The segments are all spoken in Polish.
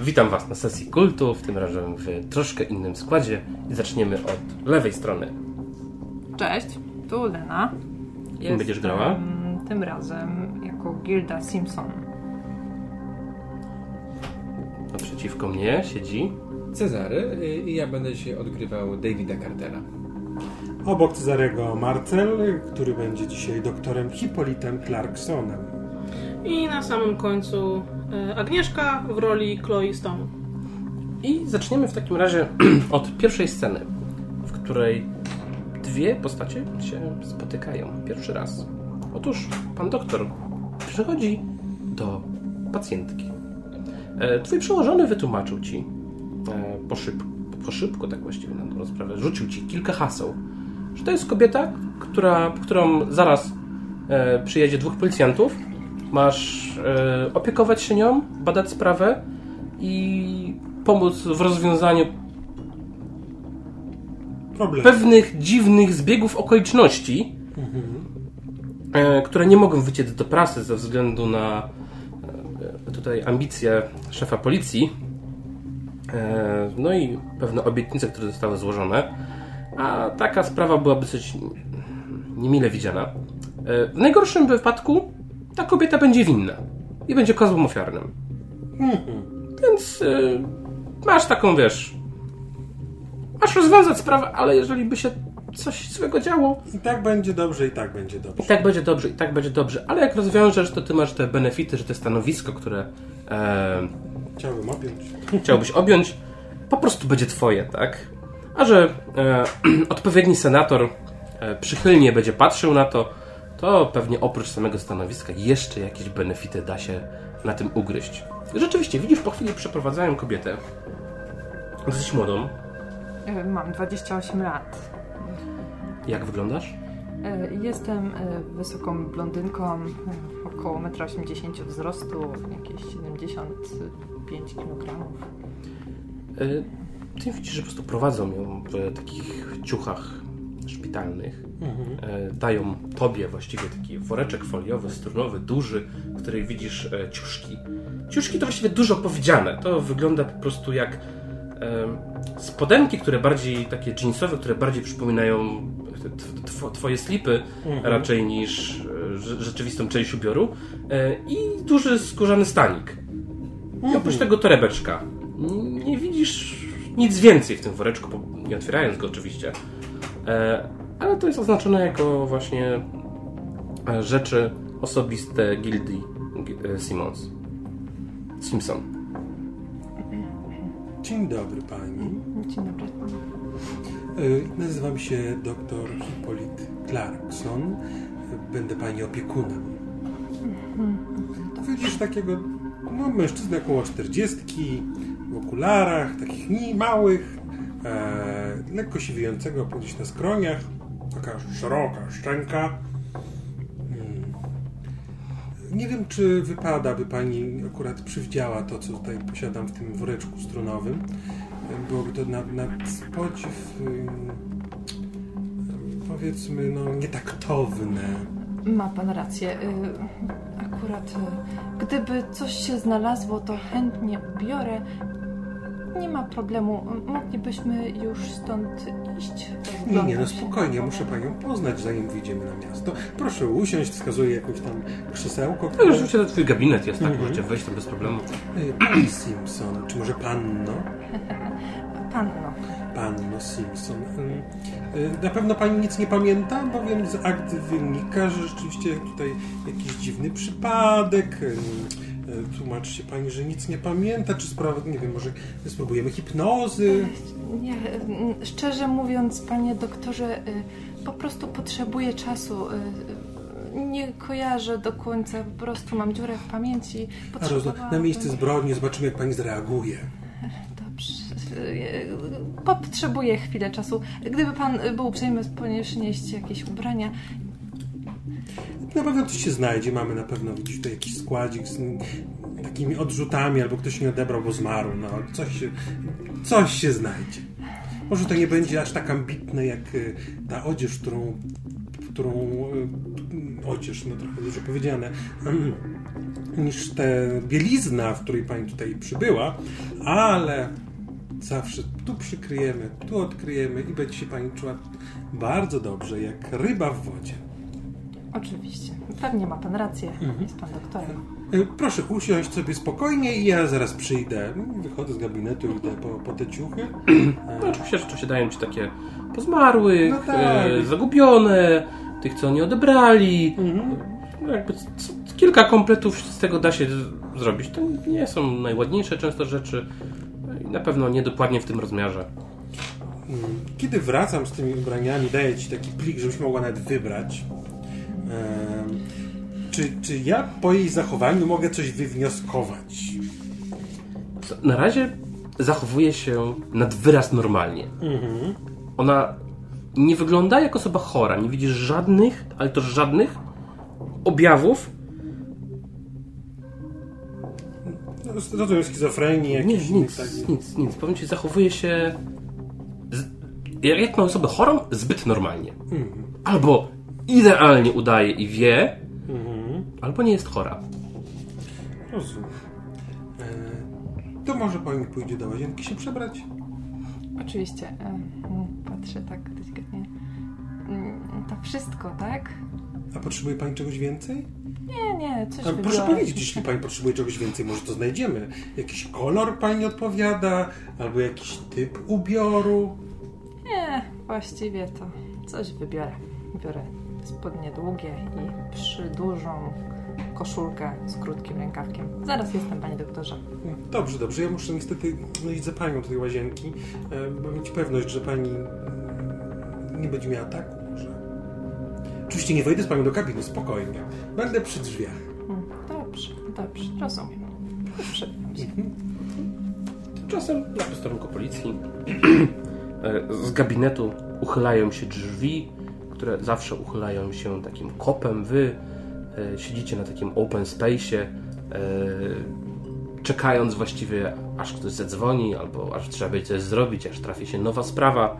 Witam Was na sesji kultu, w tym razem w troszkę innym składzie i zaczniemy od lewej strony. Cześć, tu Lena. Kim będziesz grała? Tym razem jako Gilda Simpson. Naprzeciwko mnie siedzi Cezary y, i ja będę się odgrywał Davida Cartera. Obok Cezarego Marcel, który będzie dzisiaj doktorem Hipolitem Clarksonem. I na samym końcu e, Agnieszka w roli Chloe Stone. i zaczniemy w takim razie od pierwszej sceny, w której dwie postacie się spotykają pierwszy raz. Otóż pan doktor przychodzi do pacjentki. E, Twój przełożony wytłumaczył ci e, po szybku, po szybku tak właściwie na tą sprawę, rzucił ci kilka haseł, że to jest kobieta, która, którą zaraz przyjedzie dwóch policjantów, masz e, opiekować się nią, badać sprawę i pomóc w rozwiązaniu Problem. pewnych dziwnych zbiegów okoliczności, e, które nie mogą wyciec do prasy ze względu na e, tutaj ambicje szefa policji, e, no i pewne obietnice, które zostały złożone, a taka sprawa byłaby dosyć niemile widziana. E, W najgorszym wypadku ta kobieta będzie winna i będzie kozłem ofiarnym. Więc y, masz taką, wiesz, masz rozwiązać sprawę, ale jeżeli by się coś złego działo, I tak będzie dobrze, i tak będzie i dobrze. tak będzie dobrze, i tak będzie dobrze, ale jak rozwiążesz, to ty masz te benefity, że te stanowisko, które e, Chciałbym objąć. chciałbyś objąć, po prostu będzie twoje, tak? A że e, odpowiedni senator e, przychylnie będzie patrzył na to, to pewnie oprócz samego stanowiska jeszcze jakieś benefity da się na tym ugryźć. Rzeczywiście, widzisz, po chwili przeprowadzają kobietę, dosyć młodą. E, Mam 28 lat. jak wyglądasz? E, Jestem e, wysoką blondynką, około 1,80 m wzrostu, jakieś 75 kg. Ty widzisz, że po prostu prowadzą ją w takich ciuchach szpitalnych. E, Dają tobie właściwie taki woreczek foliowy, strunowy, duży, w której widzisz e, ciuszki. Ciuszki to właściwie dużo powiedziane. To wygląda po prostu jak spodenki, które bardziej takie jeansowe, które bardziej przypominają twoje slipy raczej niż e, rze- rzeczywistą część ubioru. I duży skórzany stanik. I oprócz tego torebeczka. Nie widzisz nic więcej w tym woreczku, nie otwierając go oczywiście. E, ale to jest oznaczone jako właśnie e, rzeczy osobiste gildii Gi- e, Simmons. Simpson. Dzień dobry pani. Dzień dobry. Nazywam się dr Hipolit Clarkson. Będę pani opiekunem. Widzisz takiego no, mężczyznę około 40, w okularach, takich małych, e, lekko siwiejącego gdzieś na skroniach, taka szeroka szczęka. Mm. Nie wiem, czy wypada, by pani akurat przywdziała to, co tutaj posiadam w tym woreczku strunowym. Byłoby to na, na podziw, ym, powiedzmy, no, nietaktowne. Ma pan rację. Y, Akurat y, gdyby coś się znalazło, to chętnie biorę. Nie ma problemu. Moglibyśmy już stąd iść. Nie, nie, no spokojnie, muszę panią poznać, zanim wyjdziemy na miasto. Proszę usiąść, wskazuję jakieś tam krzesełko. No które- już oczywiście to twój gabinet jest, tak? Mhm. Możecie wejść tam bez problemu. Pani Simpson, czy może panno? Panno. Panno Simpson. Y, y, Na pewno pani nic nie pamięta, bowiem z akt wynika, że rzeczywiście tutaj jakiś dziwny przypadek. Y, y, Tłumaczy się pani, że nic nie pamięta, czy sprawa, nie wiem, może spróbujemy hipnozy. Nie, mm, szczerze mówiąc, panie doktorze, y, po prostu potrzebuję czasu. y, y, Nie kojarzę do końca, po prostu mam dziurę w pamięci. Na miejsce zbrodni zobaczymy, jak pani zareaguje. Dobrze. y, Potrzebuję chwilę czasu. Gdyby pan był uprzejmy przynieść jakieś ubrania. Na pewno coś się znajdzie. Mamy na pewno gdzieś tutaj jakiś składzik z takimi odrzutami, albo ktoś nie odebrał, bo zmarł. No, coś się, coś się znajdzie. Może to nie będzie aż tak ambitne, jak y, ta odzież, którą, którą y, odzież, no trochę dużo powiedziane, niż ta bielizna, w której pani tutaj przybyła, ale zawsze tu przykryjemy, tu odkryjemy i będzie się pani czuła bardzo dobrze, jak ryba w wodzie. Oczywiście. Pewnie ma pan rację. Jest pan doktorem. E, Proszę usiąść sobie spokojnie i ja zaraz przyjdę. Wychodzę z gabinetu, idę po, po te ciuchy. No oczywiście rzeczy się dają ci takie pozmarłych, No tak. e, zagubione, tych co nie odebrali. No jakby c- c- kilka kompletów z tego da się z- zrobić. To nie są najładniejsze często rzeczy i na pewno niedokładnie w tym rozmiarze. Kiedy wracam z tymi ubraniami, daję ci taki plik, żebyś mogła nawet wybrać. Czy, czy ja po jej zachowaniu mogę coś wywnioskować? Na razie zachowuje się nad wyraz normalnie. Ona nie wygląda jak osoba chora. Nie widzisz żadnych, ale to żadnych objawów. No, Rozumiem schizofrenii, Nie, jakiś nic, tak- nic, nic. Powiem ci, zachowuje się z, jak na osobę chorą, zbyt normalnie. Albo idealnie udaje i wie, albo nie jest chora. Rozumiem. E, To może pani pójdzie do łazienki się przebrać? Oczywiście. e, mm, Patrzę tak delikatnie. Mm, To wszystko, tak? A potrzebuje pani czegoś więcej? Nie, nie, coś A proszę powiedzieć, jeśli pani potrzebuje czegoś więcej, może to znajdziemy. Jakiś kolor pani odpowiada, albo jakiś typ ubioru. Nie, właściwie to coś wybiorę. Biorę spodnie długie i przydłużą koszulkę z krótkim rękawkiem. Zaraz jestem, panie doktorze. Dobrze, dobrze. Ja muszę niestety iść za panią do tej łazienki, e, bo mieć pewność, że pani mm, nie będzie miała ataku może. Oczywiście nie wejdę z panią do kabiny, spokojnie. Będę przy drzwiach. Mm, Dobrze, dobrze, rozumiem. Przebieram się. Tymczasem na posterunku policji e, z gabinetu uchylają się drzwi, które zawsze uchylają się takim kopem. Wy e, siedzicie na takim open space'ie, e, czekając właściwie aż ktoś zadzwoni, albo aż trzeba będzie coś zrobić, aż trafi się nowa sprawa.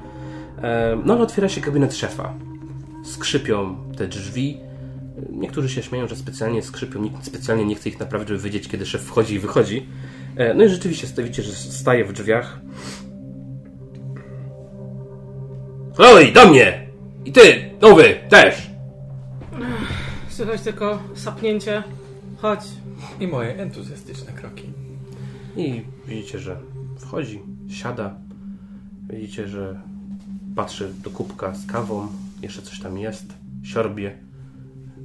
E, no ale otwiera się gabinet szefa. Skrzypią te drzwi. Niektórzy się śmieją, że specjalnie skrzypią, nikt specjalnie nie chce ich naprawić, żeby wiedzieć, kiedy szef wchodzi i wychodzi. No i rzeczywiście stawicie, że staje w drzwiach. Chloe, do mnie! I ty, nowy, też! Słychać tylko sapnięcie. Chodź. I moje entuzjastyczne kroki. I widzicie, że wchodzi, siada. Widzicie, że patrzy do kubka z kawą. Jeszcze coś tam jest. Siorbie.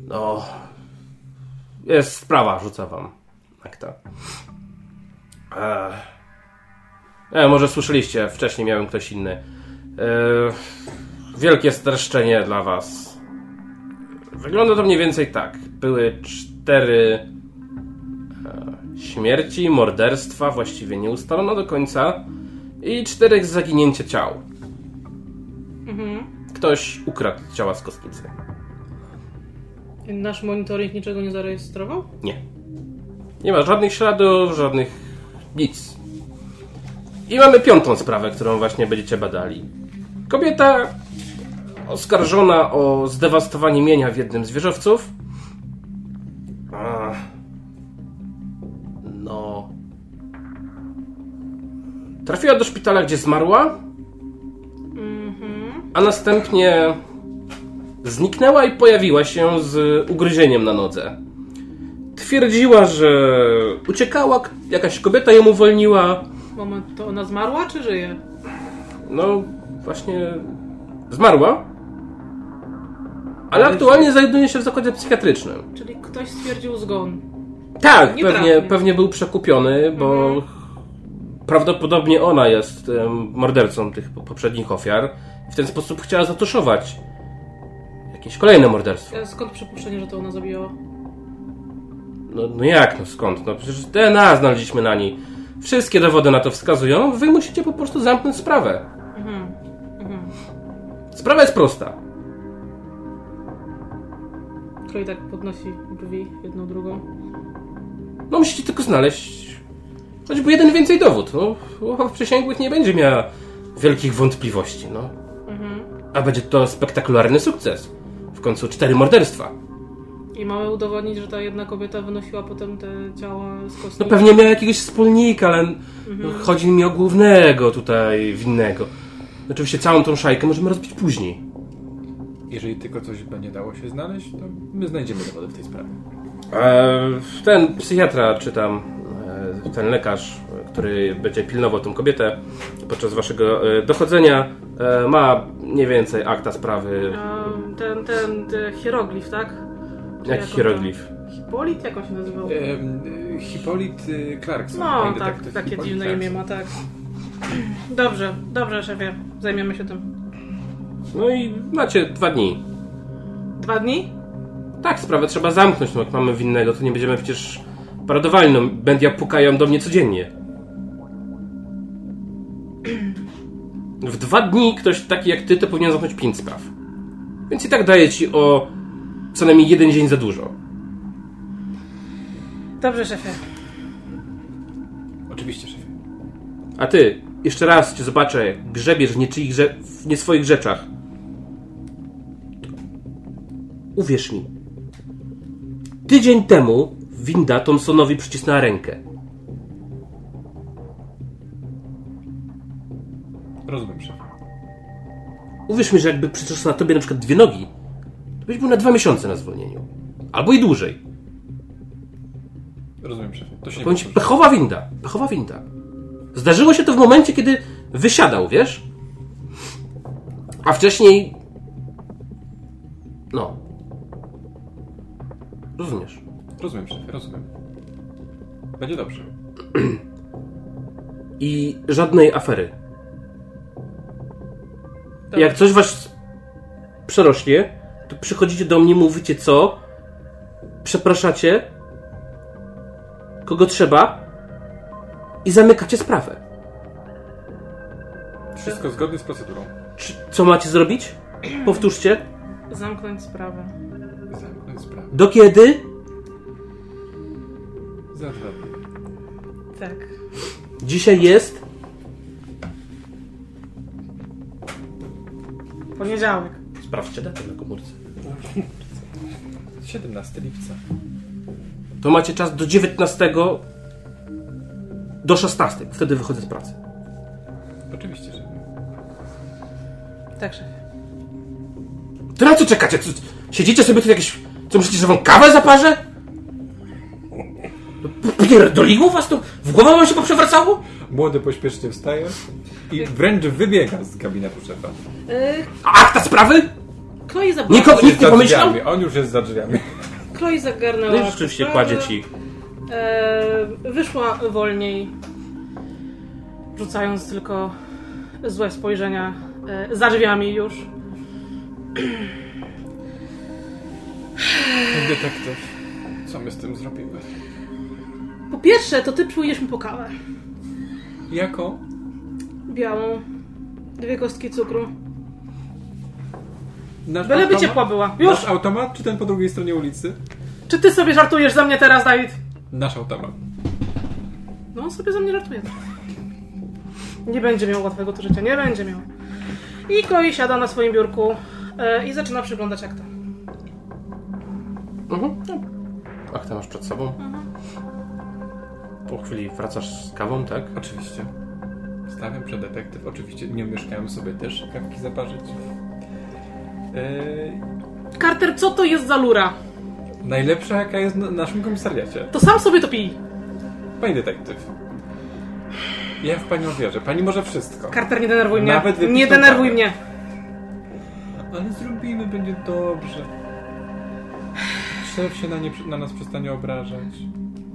No. Jest sprawa, rzuca wam. Akta. Eee. E, może słyszeliście, wcześniej miałem ktoś inny. E, wielkie streszczenie dla was. Wygląda to mniej więcej tak. Były cztery śmierci, morderstwa, właściwie nie ustalono do końca, i czterech zaginięcia ciał. Ktoś ukradł ciała z kostnicy. Nasz monitoring niczego nie zarejestrował? Nie. Nie ma żadnych śladów, żadnych nic. I mamy piątą sprawę, którą właśnie będziecie badali. Kobieta oskarżona o zdewastowanie mienia w jednym z wieżowców. No. Trafiła do szpitala, gdzie zmarła. A następnie zniknęła i pojawiła się z ugryzieniem na nodze. Twierdziła, że uciekała, jakaś kobieta ją uwolniła. Moment, to ona zmarła czy żyje? No, właśnie zmarła. Ale aktualnie znajduje się w zakładzie psychiatrycznym. Czyli ktoś stwierdził zgon. Tak, Nie pewnie, pewnie był przekupiony, bo prawdopodobnie ona jest em, mordercą tych po- poprzednich ofiar. I w ten sposób chciała zatuszować jakieś kolejne morderstwo. E, Skąd przypuszczenie, że to ona zabijała? No, no jak, no skąd? No przecież DNA znaleźliśmy na niej. Wszystkie dowody na to wskazują. Wy musicie po prostu zamknąć sprawę. Sprawa jest prosta. Kroj tak podnosi brwi jedną drugą. No musicie tylko znaleźć choćby jeden więcej dowód. No, ława przysięgłych nie będzie miała wielkich wątpliwości. No. A będzie to spektakularny sukces. W końcu cztery morderstwa. I mamy udowodnić, że ta jedna kobieta wynosiła potem te ciała z No kostnicy. pewnie miał jakiegoś wspólnika, ale no, chodzi mi o głównego tutaj winnego. Oczywiście całą tą szajkę możemy rozbić później. Jeżeli tylko coś będzie dało się znaleźć, to my znajdziemy dowody w tej sprawie. E, ten psychiatra, czy tam e, ten lekarz, e, który będzie pilnował tą kobietę podczas waszego e, dochodzenia, e, ma mniej więcej akta sprawy. A, ten, ten, ten hieroglif, tak? Czy Jak jak on hieroglif. Hipolit? Jak on się nazywał? Y, Hipolit Clarkson. No, tak, takie Hipolit dziwne Clarkson. imię ma, tak. Dobrze, dobrze, szefie. Zajmiemy się tym. No i macie dwa dni. Dwa dni? Tak, sprawę trzeba zamknąć, no jak mamy winnego, to nie będziemy przecież paradowali, no będia pukają do mnie codziennie. W dwa dni ktoś taki jak ty to powinien zamknąć pięć spraw. Więc i tak daję ci o co najmniej jeden dzień za dużo. Dobrze, szefie. Oczywiście, szefie. A ty, jeszcze raz cię zobaczę, jak grzebiesz w, niczyich, w nie swoich rzeczach. Uwierz mi. Tydzień temu winda Thompsonowi przycisnęła rękę. Rozumiem, szefie. Uwierz mi, że jakby przycisnął na tobie na przykład dwie nogi, to byś był na dwa miesiące na zwolnieniu. Albo i dłużej. Rozumiem, szefie. To się powtórzy. pechowa winda. Pechowa winda. Zdarzyło się to w momencie, kiedy wysiadał, wiesz? A wcześniej... No. Rozumiesz. Rozumiem, szefie, rozumiem. Będzie dobrze. I żadnej afery. Dobra. Jak coś was przerośnie, to przychodzicie do mnie, mówicie co, przepraszacie, kogo trzeba i zamykacie sprawę. Wszystko zgodnie z procedurą. Czy, co macie zrobić? Powtórzcie. Zamknąć sprawę. Do kiedy? Za dwa dni. Tak. Dzisiaj jest. Poniedziałek. Sprawdźcie datę na komórce. 17 lipca. To macie czas do 19 do 16. Wtedy wychodzę z pracy. Oczywiście, że. Tak, szefie. To na co czekacie? Co, siedzicie sobie tu jakieś... Co myślicie, że wam kawę zaparzę? No, Pierdoliło was to? W głowę wam się poprzewracało? Młody pośpiesznie wstaje i wręcz wybiega z gabinetu szefa. Yy, A akta sprawy? Chloe zabrała... Nikogo, nikt nie Za pomyślał? drzwiami. On już jest za drzwiami. Chloe zagarnęła... No i rzeczywiście sprawę. kładzie ci. E, wyszła wolniej, rzucając tylko złe spojrzenia e, za drzwiami już. Detektyw. Co my z tym zrobimy? Po pierwsze, to ty przyjdziesz mi po kawę. Jaką? Białą. Dwie kostki cukru. Nasz Byleby automat? ciepła była. Już! Nasz automat, czy ten po drugiej stronie ulicy? Czy ty sobie żartujesz ze mnie teraz, Dawid? Nasz automat. No on sobie ze mnie żartuje. Nie będzie miał łatwego to życia, nie będzie miał. I Chloe siada na swoim biurku e, i zaczyna przyglądać akta. Mhm. Akta masz przed sobą. Po chwili wracasz z kawą, tak? Oczywiście. Stawiam przed detektyw. Oczywiście nie umieszkałem sobie też kawki zaparzyć. Eee, Carter, co to jest za lura? najlepsza jaka jest na naszym komisariacie. To sam sobie to pij. Pani detektyw. Ja w panią wierzę. Pani może wszystko. Carter, nie denerwuj mnie. Nawet nie denerwuj kawę. mnie. Ale zrobimy, będzie dobrze. Szef się na, nie, na nas przestanie obrażać.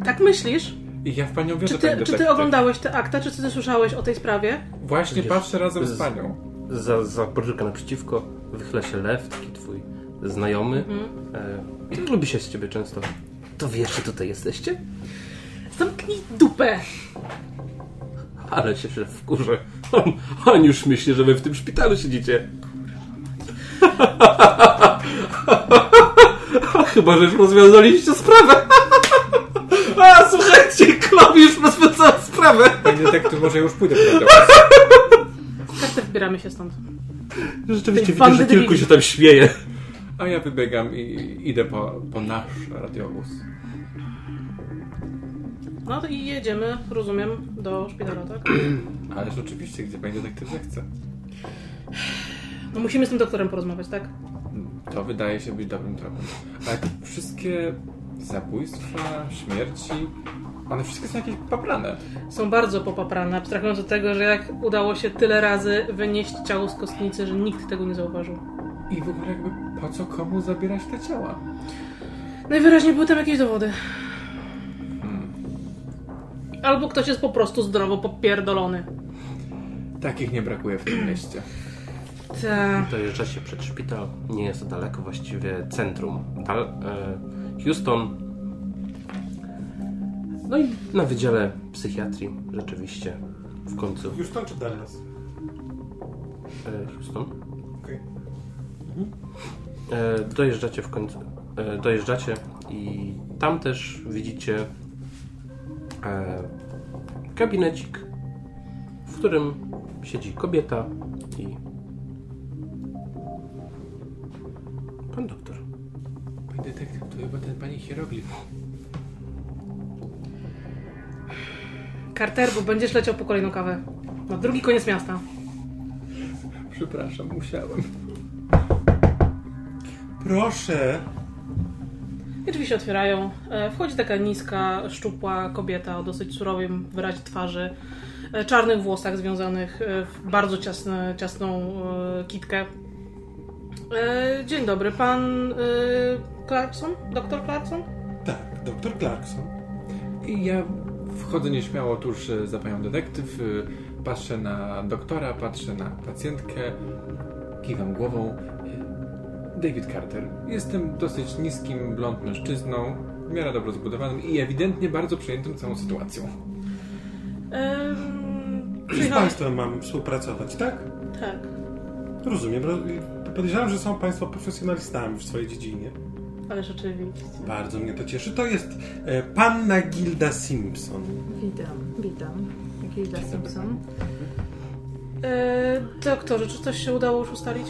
Tak myślisz? I ja w panią wierzę, Czy pani ty, czy ty oglądałeś te akta? Czy ty słyszałeś o tej sprawie? Właśnie Widzisz, patrzę razem z z- panią. Za, za podróżkę naprzeciwko wychyla się lew, taki twój znajomy. E, lubi się z ciebie często. To wiesz, że tutaj jesteście? Zamknij dupę. Ale się w wkurzę. On, on już myśli, że wy w tym szpitalu siedzicie. Chyba, że już rozwiązaliście sprawę. A, słuchajcie, Chloe już rozwiązała sprawę. Pani detektyw, może już pójdę do Carter, wbieramy się stąd. Rzeczywiście widzę, że kilku się tam śmieje. A ja wybiegam i idę po, po nasz radiowóz. No to i jedziemy, rozumiem, do szpitala, tak? Ależ oczywiście, gdzie pani detektyw zechce. No musimy z tym doktorem porozmawiać, tak? To wydaje się być dobrym tropem. Ale wszystkie zabójstwa, śmierci, one wszystkie są jakieś poplane. Są bardzo popaprane, abstrahując od tego, że jak udało się tyle razy wynieść ciało z kostnicy, że nikt tego nie zauważył. I w ogóle jakby po co komu zabierać te ciała? Najwyraźniej były tam jakieś dowody. Hmm. Albo ktoś jest po prostu zdrowo popierdolony. Takich nie brakuje w tym mieście. Ta. Dojeżdżacie przed szpital, nie jest to daleko, właściwie centrum. Dal, e, Houston. No i na wydziale psychiatrii rzeczywiście w końcu. Houston czy Dallas? E, Houston. Okej. E, dojeżdżacie w końcu. E, dojeżdżacie i tam też widzicie e, gabinecik, w którym siedzi kobieta i pan doktor. Pani detektyw, to chyba ten pani hieroglif. Carter, bo będziesz leciał po kolejną kawę. Na drugi koniec miasta. Przepraszam, musiałem. Proszę. I drzwi się otwierają. E, Wchodzi taka niska, szczupła kobieta o dosyć surowym wyrazie twarzy, e, czarnych włosach związanych e, w bardzo ciasne, ciasną e, kitkę. E, Dzień dobry, pan e, Clarkson? Doktor Clarkson? Tak, doktor Clarkson. I ja wchodzę nieśmiało tuż za panią detektyw, e, patrzę na doktora, patrzę na pacjentkę, kiwam głową. E, David Carter. Jestem dosyć niskim, blond mężczyzną, w miarę dobrze zbudowanym i ewidentnie bardzo przejętym całą sytuacją. Z. Państwem mam współpracować, tak? Tak. Rozumiem. Podejrzewam, że są Państwo profesjonalistami w swojej dziedzinie. Ale rzeczywiście. Bardzo mnie to cieszy. To jest e, panna Gilda Simpson. Witam, witam. Gilda Simpson. E, doktorze, czy coś się udało już ustalić?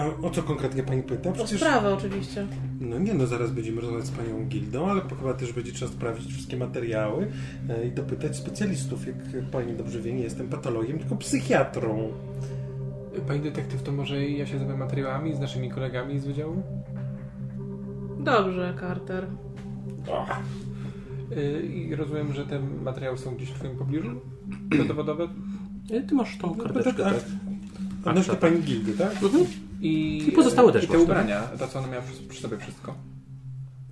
A o co konkretnie Pani pyta? O Przecież... sprawę oczywiście. No nie, no zaraz będziemy rozmawiać z Panią Gildą, ale chyba też będzie trzeba sprawdzić wszystkie materiały e, i dopytać specjalistów. Jak Pani dobrze wie, nie jestem patologiem, tylko psychiatrą. Pani detektyw, to może ja się zajmę materiałami z naszymi kolegami z wydziału? Dobrze, Carter. E, I rozumiem, że te materiały są gdzieś w Twoim pobliżu? Te dowodowe? E, Ty masz tą karteczkę, tak, tak? Odnośnie Pani Gildy, tak? Mhm. I, I pozostałe też I te masz, ubrania, to co ona miała przy, przy sobie wszystko.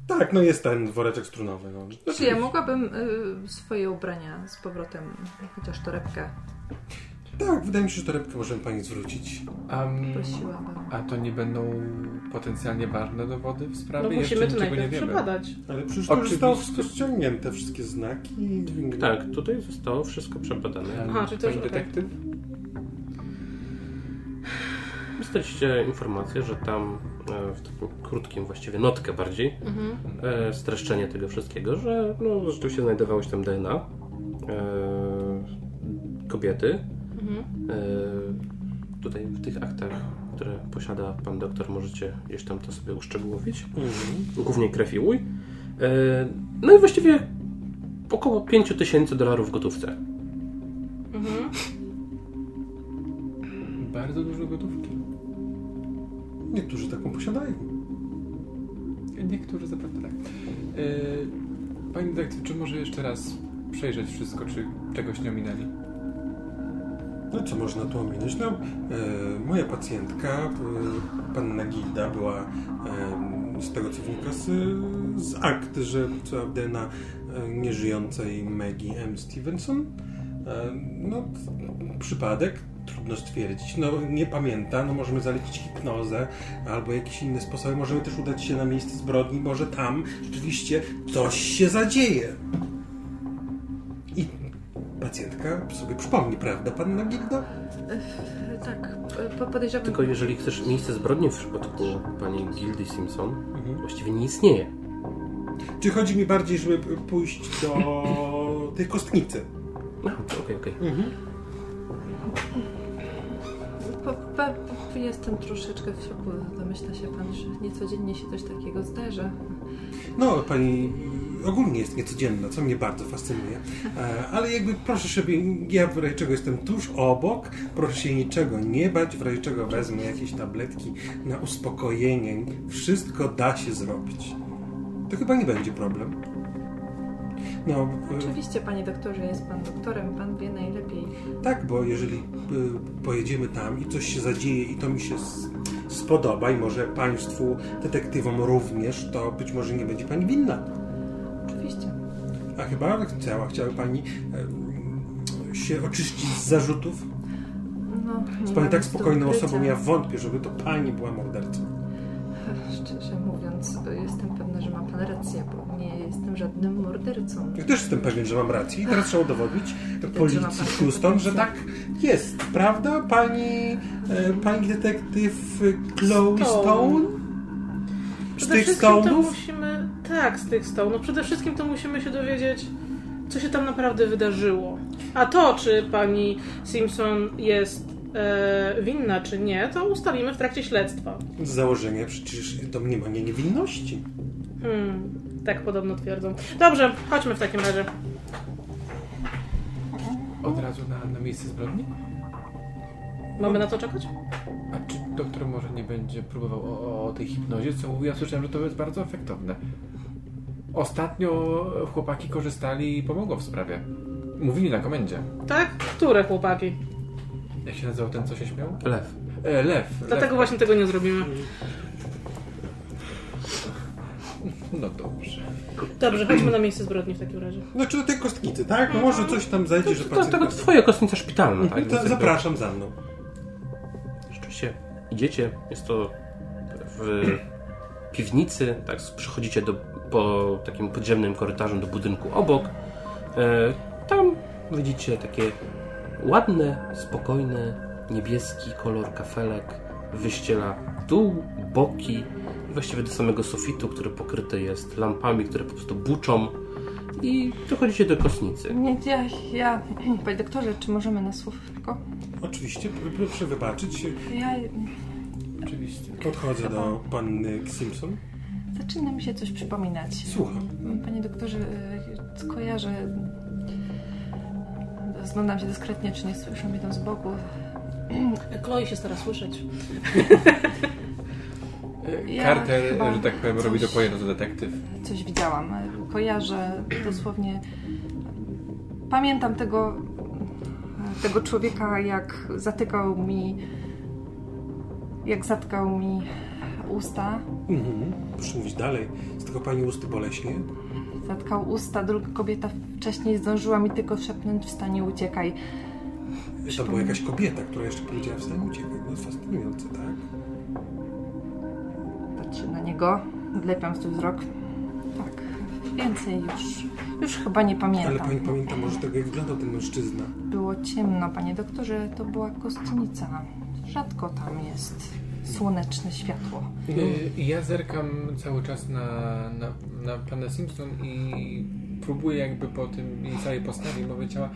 Tak, no jest ten woreczek strunowy. No. Czy ja mogłabym y, swoje ubrania z powrotem, chociaż torebkę Tak, wydaje mi się, że torebkę możemy Pani zwrócić. Um, prosiłabym. a to nie będą potencjalnie ważne dowody w sprawie? No Jeszcze musimy to niczego nie najpierw wiemy. przebadać. Ale przecież to Oczywiście. zostało wszystko ściągnięte, wszystkie znaki. Tak, tutaj zostało wszystko przebadane. Aha, czyli to już Pani okej. detektyw? Dostaliście informację, że tam e, w takim krótkim, właściwie notkę bardziej, Mhm. e, streszczenie tego wszystkiego, że no, rzeczywiście znajdowało się tam DNA e, kobiety. Mhm. E, tutaj w tych aktach, które posiada pan doktor, możecie gdzieś tam to sobie uszczegółowić. Mhm. Głównie krew i łój. E, no i właściwie około 5 tysięcy dolarów w gotówce. Mhm. Bardzo dużo gotówki. Niektórzy taką posiadają. Niektórzy zapewne tak. Yy, pani detektyw, czy może jeszcze raz przejrzeć wszystko, czy czegoś nie ominęli? No co można tu ominąć? No, e, moja pacjentka, e, panna Gilda, była e, z tego co wynika z, z akt, że cała DNA e, nieżyjącej Maggie M. Stevenson. E, no, przypadek, trudno stwierdzić. No, nie pamięta, no możemy zalecić hipnozę albo jakieś inne sposoby. Możemy też udać się na miejsce zbrodni, może tam rzeczywiście coś się zadzieje. Pacjentka sobie przypomni, prawda, panna Gilda? Tak, po- podejrzewam. Tylko jeżeli chcesz miejsce zbrodni w przypadku pani Gildy Simpson, Mhm. właściwie nie istnieje. Czy chodzi mi bardziej, żeby pójść do tej kostnicy? No, okej, okej. Po, po, jestem troszeczkę w szoku. Domyśla się pan, że niecodziennie się coś takiego zdarza. No, pani ogólnie jest niecodzienna, co mnie bardzo fascynuje. E, Ale jakby proszę sobie, ja w razie czego jestem tuż obok, proszę się niczego nie bać, w razie czego wezmę jakieś tabletki na uspokojenie. Wszystko da się zrobić. To chyba nie będzie problem. No, e, Oczywiście, panie doktorze, jest pan doktorem, pan wie najlepiej. tak, bo jeżeli y, pojedziemy tam i coś się zadzieje i to mi się spodoba i może państwu detektywom również, to być może nie będzie pani winna. Oczywiście. A chyba chciała, chciała pani się oczyścić z zarzutów? No, Jest pani tak spokojną osobą, ja wątpię, żeby to pani była mordercą. Szczerze mówiąc, jestem pewna, że ma pan rację, bo nie jestem żadnym mordercą. Ja też jestem pewien, że mam rację i teraz trzeba udowodnić policji Houston, że tak jest. Prawda, pani, e, pani detektyw Chloe Stone. Stone? Z Przede tych Stone'ów? musimy... Tak, z tych Stone'ów. Przede wszystkim to musimy się dowiedzieć, co się tam naprawdę wydarzyło. A to, czy pani Simpson jest e, winna, czy nie, to ustalimy w trakcie śledztwa. Z założenia przecież domniemanie niewinności. Hmm, tak podobno twierdzą. Dobrze, chodźmy w takim razie. Od razu na, na miejsce zbrodni? Mamy na to czekać? A czy doktor może nie będzie próbował o, o tej hipnozie? Co mówił? Ja słyszałem, że to jest bardzo efektowne. Ostatnio chłopaki korzystali i pomogło w sprawie. Mówili na komendzie. Tak? Które chłopaki? Jak się nazywał ten, co się śmiał? Lew. E, lew. Dlatego lew. właśnie tego nie zrobimy. No dobrze. Dobrze, chodźmy na miejsce zbrodni w takim razie. Znaczy do tej kostnicy, tak? No może coś tam zajdzie, że To, to, to, to twoja kostnica szpitalna, tak? Mhm, Więc to zapraszam za mną. Rzeczywiście idziecie, jest to w piwnicy, tak, przechodzicie do, po takim podziemnym korytarzem do budynku obok. E, tam widzicie takie ładne, spokojne, niebieski kolor kafelek wyściela dół, boki i właściwie do samego sufitu, który pokryty jest lampami, które po prostu buczą i dochodzicie do kosnicy. Nie, ja, ja, panie doktorze, czy możemy na słówko? Oczywiście, proszę wybaczyć. Ja, Oczywiście. Podchodzę do panny Simpson. Zaczyna mi się coś przypominać. Słucham. Panie doktorze, y, skojarzę. Zglądam się dyskretnie, czy nie słyszę mnie tam z boku. Chloe się stara słyszeć. E, Ja Carter, że tak powiem, coś- robi dopoje to detektyw. Coś widziałam. Kojarzę dosłownie. Pamiętam tego, tego człowieka, jak zatykał mi. Jak zatkał mi usta. Mhm. Proszę mówić dalej. Z tego pani usty boleśnie. Zatkał usta, druga kobieta wcześniej zdążyła mi tylko szepnąć wstanie, uciekaj. To była jakaś kobieta, która jeszcze powiedziała wstanie uciekaj. No fascynujące, tak? Patrzę na niego, wlepiam swój wzrok. Tak, więcej już, już chyba nie pamiętam. Ale pani pamięta może tego, jak wyglądał ten mężczyzna. Było ciemno, panie doktorze, to była kostnica. Rzadko tam jest słoneczne światło. E, Ja zerkam cały czas na, na, na panę Simpson i próbuję jakby po tym jej całej postawie i mowie ciała,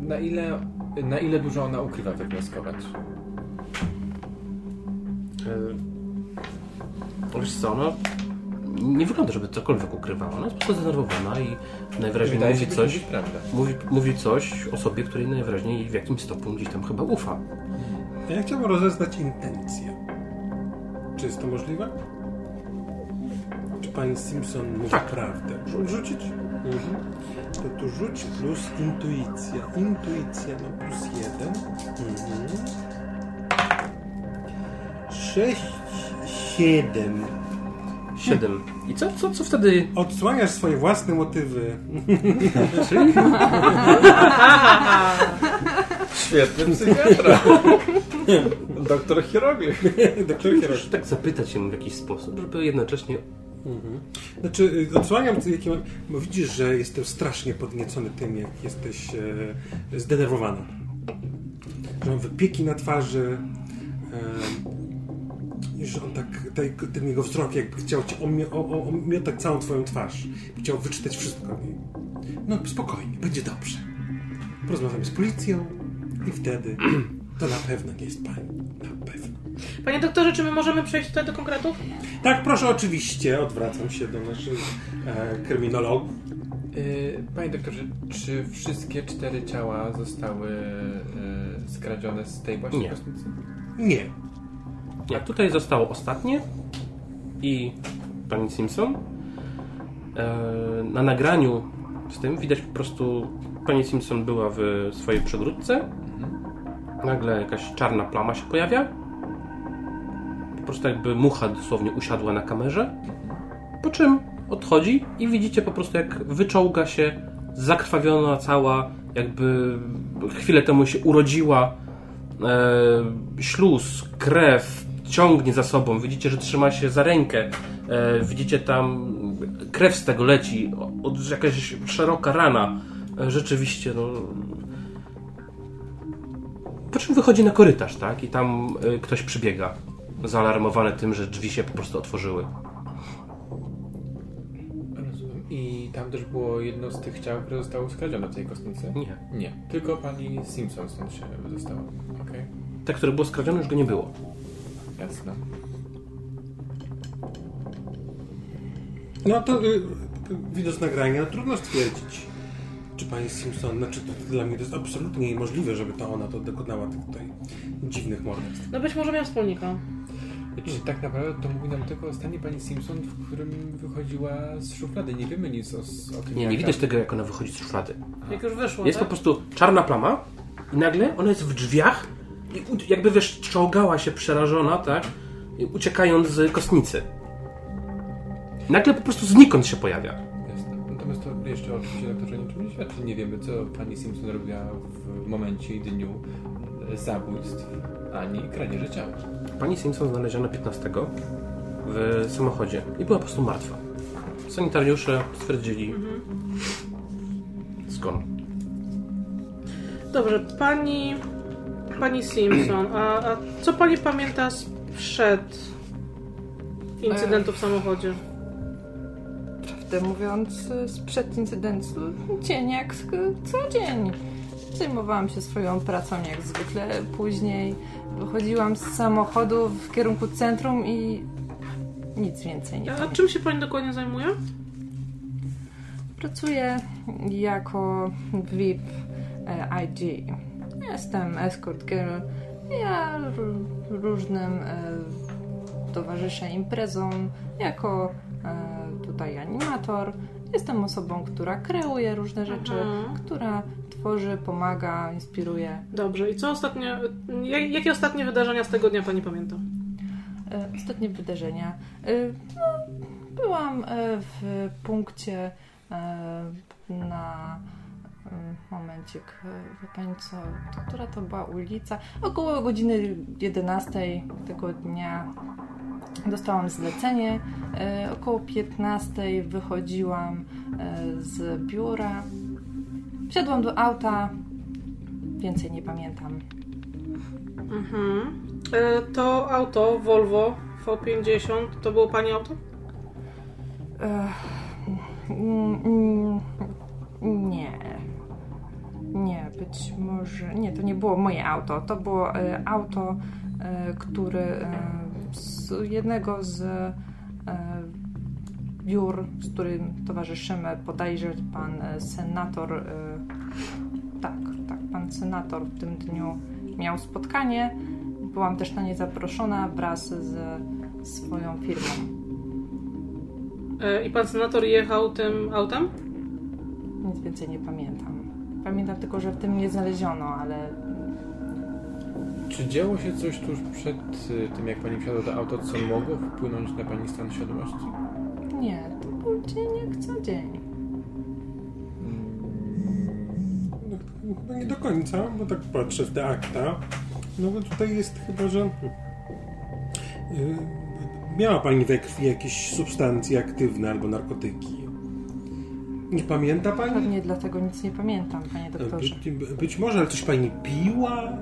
na ile, na ile dużo ona ukrywa wywnioskować. E, Wiesz co, no nie wygląda, żeby cokolwiek ukrywała. Ona jest po prostu zdenerwowana i najwyraźniej Wydaje mówi coś, mówi, mówi coś osobie, której najwyraźniej w jakimś stopniu gdzieś tam chyba ufa. Ja chciałbym rozeznać intencje. Czy jest to możliwe? Czy pani Simpson mówi Tak. prawdę? Rzu- Rzucić? Mhm. To tu rzuć plus intuicja. Intuicja na plus jeden. Mhm. Sześć, siedem. Siedem. I co, co, co wtedy? Odsłaniasz swoje własne motywy. Świetny psychiatra. Doktor hieroglif. Doktor Hierosz. tak zapytać się w jakiś sposób, żeby jednocześnie Mhm. Znaczy, y, odsłaniam, jakie mam, bo widzisz, że jestem strasznie podniecony tym, jak jesteś e, zdenerwowana. Że mam wypieki na twarzy, e, że on tak, ten, ten jego wzrok jakby chciał cię omio, omiotać całą twoją twarz. Chciał wyczytać wszystko. No spokojnie, będzie dobrze. Porozmawiamy z policją i wtedy to na pewno nie jest pani. Panie doktorze, czy my możemy przejść tutaj do konkretów? Tak, proszę, oczywiście. Odwracam się do naszych e, kryminologów. Yy, Panie doktorze, czy wszystkie cztery ciała zostały yy, skradzione z tej właśnie Nie. kostnicy? Nie. Nie, tutaj zostało ostatnie i pani Simpson. E, na nagraniu z tym widać po prostu pani Simpson była w swojej przegródce. Nagle jakaś czarna plama się pojawia. Po prostu jakby mucha dosłownie usiadła na kamerze. Po czym odchodzi i widzicie po prostu jak wyczołga się zakrwawiona cała, jakby chwilę temu się urodziła e, śluz, krew ciągnie za sobą. Widzicie, że trzyma się za rękę. E, widzicie tam krew z tego leci. Od, jakaś szeroka rana. E, rzeczywiście, no. Po czym wychodzi na korytarz, tak? I tam e, ktoś przybiega. Zaalarmowany tym, że drzwi się po prostu otworzyły. Rozumiem. I tam też było jedno z tych ciał, które zostało skradzione w tej kostnicy? Nie. Nie. Tylko pani Simpson stąd się wydostała. Okej. Te, które było skradzione, już go nie było. Jasne. No to y, widząc nagrania, no, trudno stwierdzić, czy pani Simpson, znaczy to dla mnie to jest absolutnie niemożliwe, żeby to ona to dokonała tych tutaj dziwnych morderstw. No być może miał wspólnika. Czy tak naprawdę to mówi nam tylko o stanie pani Simpson, w którym wychodziła z szuflady. Nie wiemy nic o, o tym. Nie, nie widać tego, jak ona wychodzi z szuflady. Jak już wyszło, Jest po tak? prostu czarna plama i nagle ona jest w drzwiach i jakby wiesz, czołgała się przerażona, tak? Uciekając z kostnicy. Nagle po prostu znikąd się pojawia. Natomiast to jeszcze oczywiście doktorze niczym nie świadczy. Nie wiemy, co pani Simpson robiła w momencie i dniu zabójstw, ani kradzieży ciał. Pani Simpson znaleziona 15 w samochodzie i była po prostu martwa. Sanitariusze stwierdzili skąd. Dobrze, pani... Pani Simpson, a, a co pani pamięta sprzed incydentu w samochodzie? Prawdę mówiąc, sprzed incydentu dzień jak co dzień. Zajmowałam się swoją pracą jak zwykle. Później wychodziłam z samochodu w kierunku centrum i nic więcej nie A czym się pani dokładnie zajmuje? Pracuję jako VIP e, IG. Jestem escort girl. Ja różnym e, towarzyszę imprezom jako e, tutaj animator. Jestem osobą, która kreuje różne rzeczy, Mhm. która tworzy, pomaga, inspiruje. Dobrze, i co ostatnio... jak- Jakie ostatnie wydarzenia z tego dnia pani pamięta? E, Ostatnie wydarzenia. E, No, byłam e, w punkcie na momencik, wie Pani co, która to była ulica? Około godziny 11 tego dnia dostałam zlecenie. E, Około 15 wychodziłam e, z biura. Wsiadłam do auta. Więcej nie pamiętam. Mhm. E, To auto Volvo V50 to było pani auto? Nie. Nie, być może. Nie, to nie było moje auto. To było auto, które z jednego z e, biur, z którym towarzyszymy, bodajże pan e, senator. E, tak, tak, pan senator w tym dniu miał spotkanie. Byłam też na nie zaproszona wraz z swoją firmą. E, I pan senator jechał tym autem? Nic więcej nie pamiętam. Pamiętam tylko, że w tym nie znaleziono, ale Czy działo się coś tuż przed y, tym, jak pani wsiadła do auta, co mogło wpłynąć na pani stan świadomości? nie, to był dzień jak co dzień. No, to chyba nie do końca, bo tak patrzę w te akta. No bo tutaj jest chyba, że yy, miała pani we krwi jakieś substancje aktywne albo narkotyki. Nie pamięta pani? Pewnie dlatego nic nie pamiętam, panie doktorze. Być, być może, ale coś pani piła?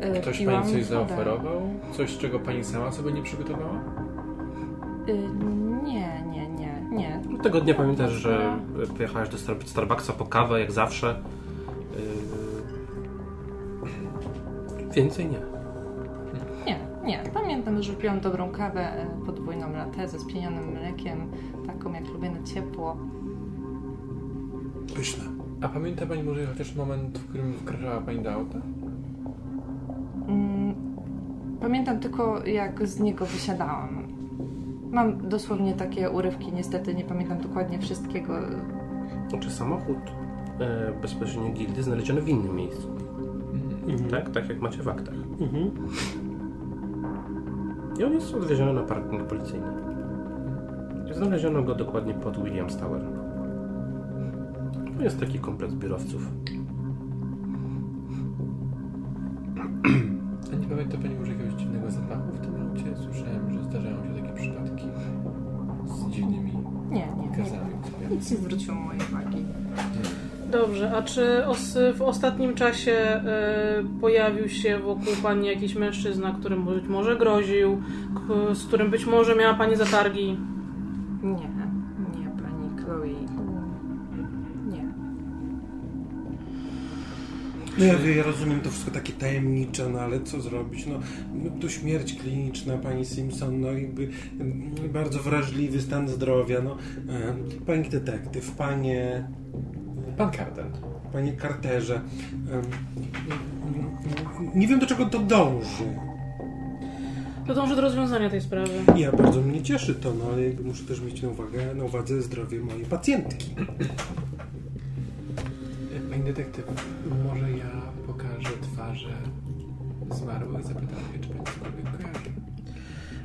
E, Ktoś piłam pani coś wodę. zaoferował? Coś, czego pani sama sobie nie przygotowała? E, nie, nie, nie, nie. Tego dnia pamiętasz, że pojechałaś do Star- Starbucksa po kawę, jak zawsze. Yy... Więcej nie. Nie, pamiętam, że piłam dobrą kawę, e, podwójną latę ze spienionym mlekiem, taką jak lubię na ciepło. Pyszne. A pamięta Pani może chociaż moment, w którym wkraczała Pani do auta? Mm, Pamiętam tylko, jak z niego wysiadałam. Mam dosłownie takie urywki, niestety nie pamiętam dokładnie wszystkiego. Znaczy samochód e, bezpośrednio gildy znaleziony w innym miejscu. Mhm. Tak? Tak jak macie w aktach. Mhm. I on jest odwieziony na parking policyjny. Znaleziono go dokładnie pod Williams Tower. To jest taki kompleks biurowców. Pamięta Pani może jakiegoś dziwnego zapachu w tym aucie? Słyszałem, że zdarzają się takie przypadki z dziwnymi Nie, nie, nie. gazami. Nic nie zwróciło mojej uwagi. Dobrze, a czy os, w ostatnim czasie e, pojawił się wokół Pani jakiś mężczyzna, którym być może groził, z którym być może miała Pani zatargi? Nie, nie, No ja, ja rozumiem to wszystko takie tajemnicze, no ale co zrobić? No, no to śmierć kliniczna pani Simpson, no jakby mm, bardzo wrażliwy stan zdrowia, no. E, Pani detektyw, panie, Pan Carter. panie Carterze. mm, Nie wiem do czego to dąży. To dąży do rozwiązania tej sprawy. Ja bardzo mnie cieszy to, no ale muszę też mieć na, uwagę, na uwadze zdrowie mojej pacjentki. Pani detektyw, może ja pokażę twarze zmarłych i zapytam się, czy Pani cokolwiek kojarzy.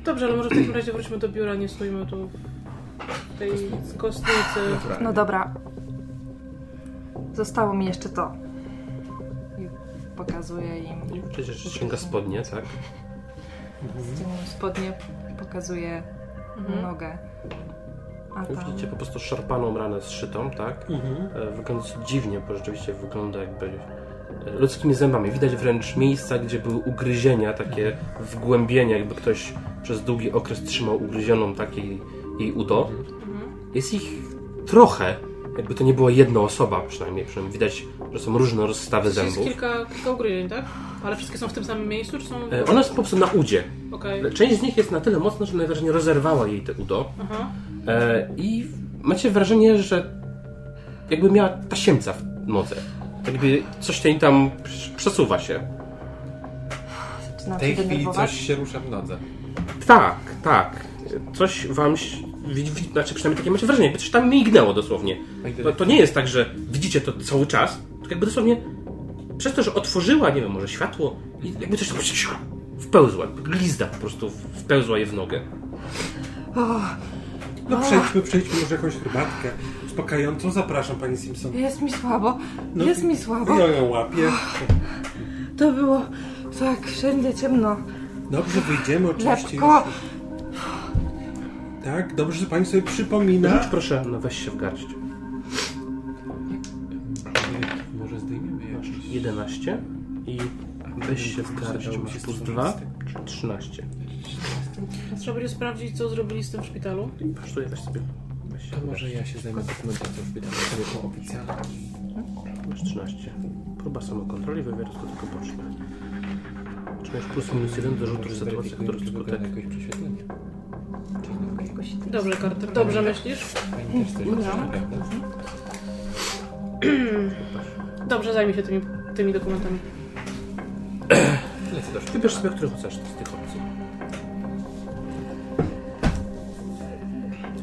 Dobrze, ale może w takim razie wróćmy do biura, nie stójmy tu w tej kostnicy. No dobra. Zostało mi jeszcze to. I pokazuję im. I przecież sięga spodnie, tak? Zdejmuję spodnie, pokazuję Mhm. nogę. Tam... Widzicie po prostu szarpaną ranę zszytą, tak? Mhm. E, Wygląda dziwnie, bo rzeczywiście wygląda jakby e, ludzkimi zębami. Widać wręcz miejsca, gdzie były ugryzienia, takie wgłębienia, jakby ktoś przez długi okres trzymał ugryzioną takiej jej udo. Jest ich trochę, jakby to nie była jedna osoba przynajmniej. przynajmniej widać, że są różne rozstawy Jest zębów. kilka, kilka ugryzień, tak? Ale wszystkie są w tym samym miejscu, czy są... E, One są po prostu na udzie. Okej. Część z nich jest na tyle mocna, że najwyraźniej rozerwała jej te udo. Aha. E, I macie wrażenie, że jakby miała tasiemca w nodze. Jakby coś tej tam przesuwa się. W tej chwili coś się rusza w nodze. Tak, tak. Coś wam. znaczy przynajmniej takie macie wrażenie, coś tam mignęło dosłownie. To, detektyw, to nie jest tak, że widzicie to cały czas, tylko jakby dosłownie przez to, że otworzyła, nie wiem, może światło i jakby coś tam wpełzła, glizda po prostu wpełzła je w nogę. No przejdźmy, przejdźmy może jakąś herbatkę uspokajającą. Zapraszam pani Simpson. Jest mi słabo, No, jest mi słabo. Ja ją łapię. To było tak, wszędzie ciemno. Dobrze, wyjdziemy oczywiście. Lepko. Tak, dobrze, że pani sobie przypomina. Rzuć proszę, no weź się w garść. Może zdejmiemy jakiś... 11 i weź się w garść, masz plus 2, 13. Trzeba będzie sprawdzić, co zrobili z tym w szpitalu. Kosztuje, weź sobie. Weź To może ja się zajmę dokumentacją szpitala, sobie po oficjalną. Masz 13. Próba samokontroli, wywiadu skutku boczny. Czy masz plus minus 1 do rzutu sytuacji, który skutek? jakieś prześwietlenie. Jakoś Dobrze, Carter. Dobrze myślisz? Pani też coś prawda? Dobrze, zajmij się tymi, tymi dokumentami. Lecę do szpitala. Wybierz sobie, który chcesz z tych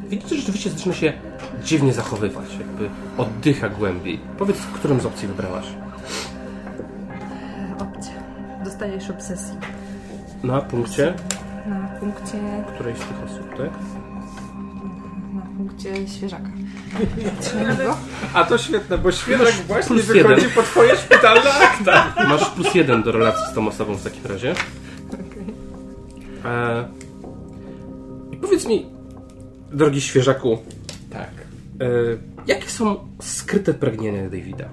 Widzicie, że rzeczywiście zaczyna się dziwnie zachowywać, jakby oddycha głębiej. Powiedz, którą z opcji wybrałaś? opcja. Dostajesz obsesji. Na punkcie Na punkcie, którejś z tych osób, tak? na punkcie świeżaka. A to świetne, bo świeżak właśnie plus wychodzi jeden. po twoje szpitalne akta. Masz plus jeden do relacji z tą osobą w takim razie. E, I powiedz mi, drogi świeżaku, Tak. e, jakie są skryte pragnienia Davida?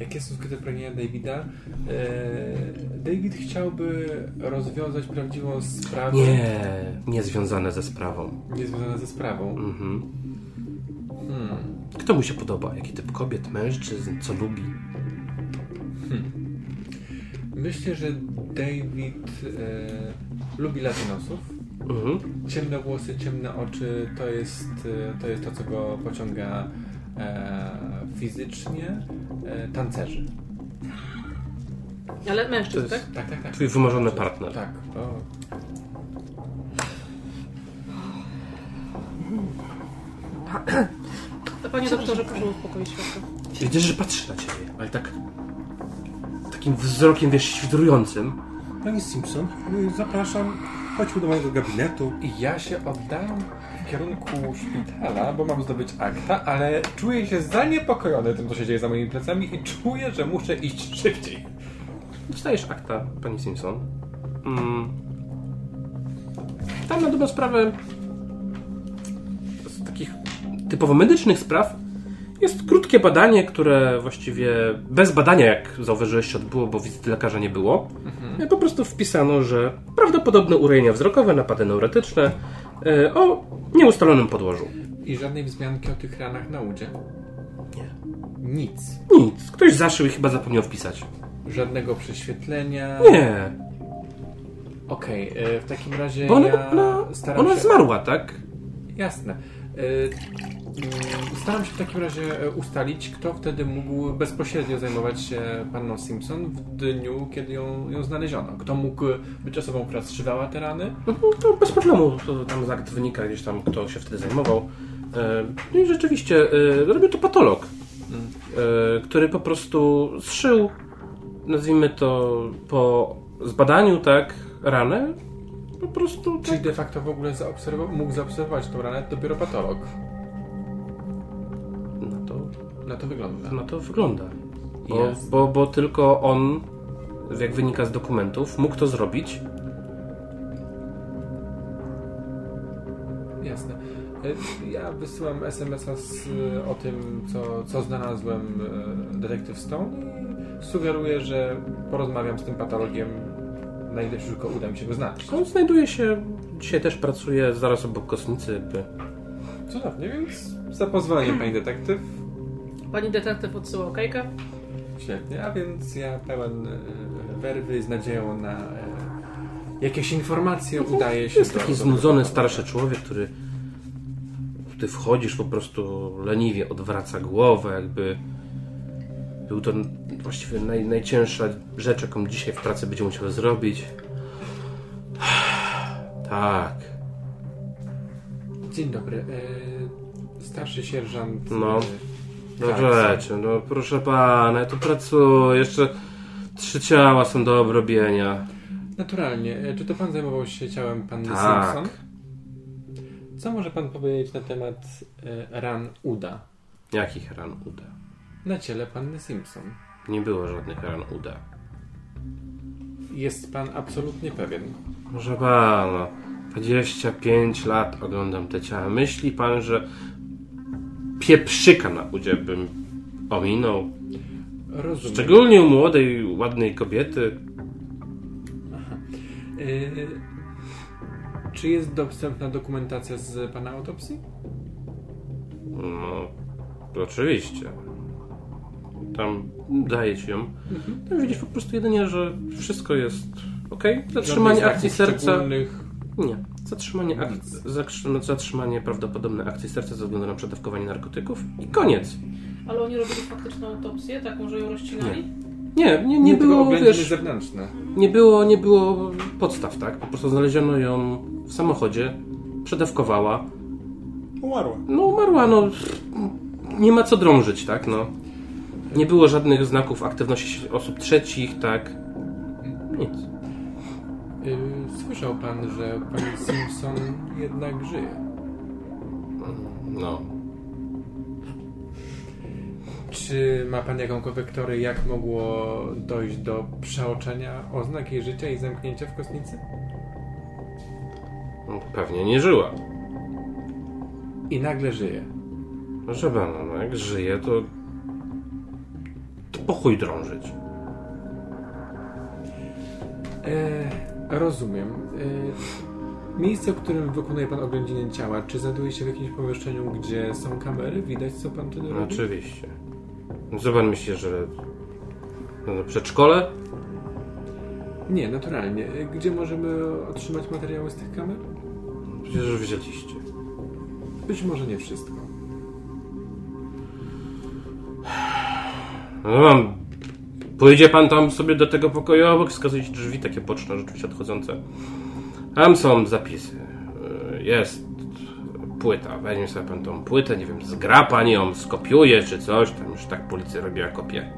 Jakie są skryte pragnienia Davida? E, David chciałby rozwiązać prawdziwą sprawę Nie, nie związane ze sprawą. niezwiązaną ze sprawą. Mhm. Hmm. Kto mu się podoba? Jaki typ kobiet, mężczyzn, co lubi? Myślę, że David e, lubi latynosów. Mhm. Ciemne włosy, ciemne oczy to jest e, to, jest to co go pociąga e, fizycznie. E, tancerzy. Ale mężczyzn, jest- tak? Tak, tak, tak. Twój wymarzony partner. Tak. O. To panie doktorze, proszę uspokoić świadka. Widzisz, że patrzy na ciebie, ale tak... Takim wzrokiem, wiesz, świdrującym. Pani Simpson, y, zapraszam, chodźmy do mojego gabinetu. I ja się oddałem w kierunku szpitala, bo mam zdobyć akta, ale czuję się zaniepokojony tym, co się dzieje za moimi plecami i czuję, że muszę iść szybciej. Dostajesz akta, pani Simpson. Mm. Tam na dobrą sprawę z takich typowo medycznych spraw jest krótkie badanie, które właściwie bez badania, jak zauważyłeś, się odbyło, bo wizyty lekarza nie było. Po prostu wpisano, że prawdopodobne urojenia wzrokowe, napady neuretyczne e, o nieustalonym podłożu. I żadnej wzmianki o tych ranach na udzie. Nie. Nic. Nic. Ktoś zaszył i chyba zapomniał wpisać. Żadnego prześwietlenia. Nie. Okej, e, w takim razie Bo ona, ja ona, ona się... zmarła, tak? Jasne. Mm, Staram się w takim razie e, ustalić, kto wtedy mógł bezpośrednio zajmować się panną Simpson w dniu, kiedy ją, ją znaleziono. Kto mógł być osobą, która zszywała te rany? No bez problemu, to tam z akt wynika gdzieś tam, kto się wtedy zajmował. E, No i rzeczywiście, e, robił to patolog, który po prostu zszył, nazwijmy to po zbadaniu, tak, ranę, po prostu Czyli tak, de facto w ogóle zaobserwował, mógł zaobserwować tą ranę dopiero patolog. Na to, wygląda. na to wygląda. Bo, bo, bo tylko on, jak wynika z dokumentów, mógł to zrobić. Jasne. E, Ja wysyłam SMS-a z, o tym, co, co znalazłem e, detektyw Stone i sugeruję, że porozmawiam z tym patologiem, na ile tylko uda mi się go znaleźć. On znajduje się, dzisiaj też pracuje zaraz obok kosnicy. Cudownie, więc za pozwoleniem pani detektyw. Pani detektyw odsyła okejkę. Świetnie, a więc ja pełen e, werwy z nadzieją na e, jakieś informacje udaje się Jest do- taki do- znudzony starszy człowiek, który ty wchodzisz, po prostu leniwie odwraca głowę, jakby był to właściwie naj, najcięższa rzecz, jaką dzisiaj w pracy będzie musiał zrobić. Tak. Dzień dobry. E, starszy sierżant. No. E, No Clarkson. rzeczy, no proszę pana, ja tu pracuję, jeszcze trzy ciała są do obrobienia. Naturalnie. E, Czy to pan zajmował się ciałem panny Tak. Simpson? Co może pan powiedzieć na temat e, ran uda? Jakich ran uda? Na ciele panny Simpson. Nie było żadnych ran uda. Jest pan absolutnie pewien. Proszę pana, 25 lat oglądam te ciała. Myśli pan, że pieprzyka na udzie bym ominął? Rozumiem. Szczególnie u młodej, ładnej kobiety. E, czy jest dostępna dokumentacja z pana autopsji? No, oczywiście. Tam daję ci ją. Tam widzisz po prostu jedynie, że wszystko jest ok. Zatrzymanie akcji serca. Nie. Zatrzymanie, ak- zakrzy- zatrzymanie prawdopodobne akcji serca ze względu na przedawkowanie narkotyków i koniec. Ale oni robili faktyczną autopsję, taką, że ją rozcinali? Nie, nie, nie, Nie, było, wiesz, zewnętrzne. nie było, nie było podstaw, tak? Po prostu znaleziono ją w samochodzie, przedawkowała. Umarła. No umarła, no nie ma co drążyć, tak? No. Nie było żadnych znaków aktywności osób trzecich, tak? Nic. Słyszał pan, że pani Simpson jednak żyje. No. Czy ma pan jakąkolwiek teorię, jak mogło dojść do przeoczenia oznak jej życia i zamknięcia w kostnicy? Pewnie nie żyła. I nagle żyje. Proszę pana, no jak żyje, to... To po chuj drążyć. E, rozumiem. E, miejsce, w którym wykonuje pan oględziny ciała, czy znajduje się w jakimś pomieszczeniu, gdzie są kamery? Widać, co pan wtedy robi? Oczywiście. Co pan myśli, że... No, przedszkole? Nie, naturalnie. Gdzie możemy otrzymać materiały z tych kamer? Przecież już wzięliście. Być może nie wszystko. No mam. Pójdzie pan tam sobie do tego pokoju obok, wskazuje ci drzwi takie boczne, rzeczywiście odchodzące. Tam są zapisy. Yy, Jest płyta. Weźmie sobie pan tą płytę, nie wiem, zgra pan ją, skopiuje czy coś. Tam już tak policja robiła kopię.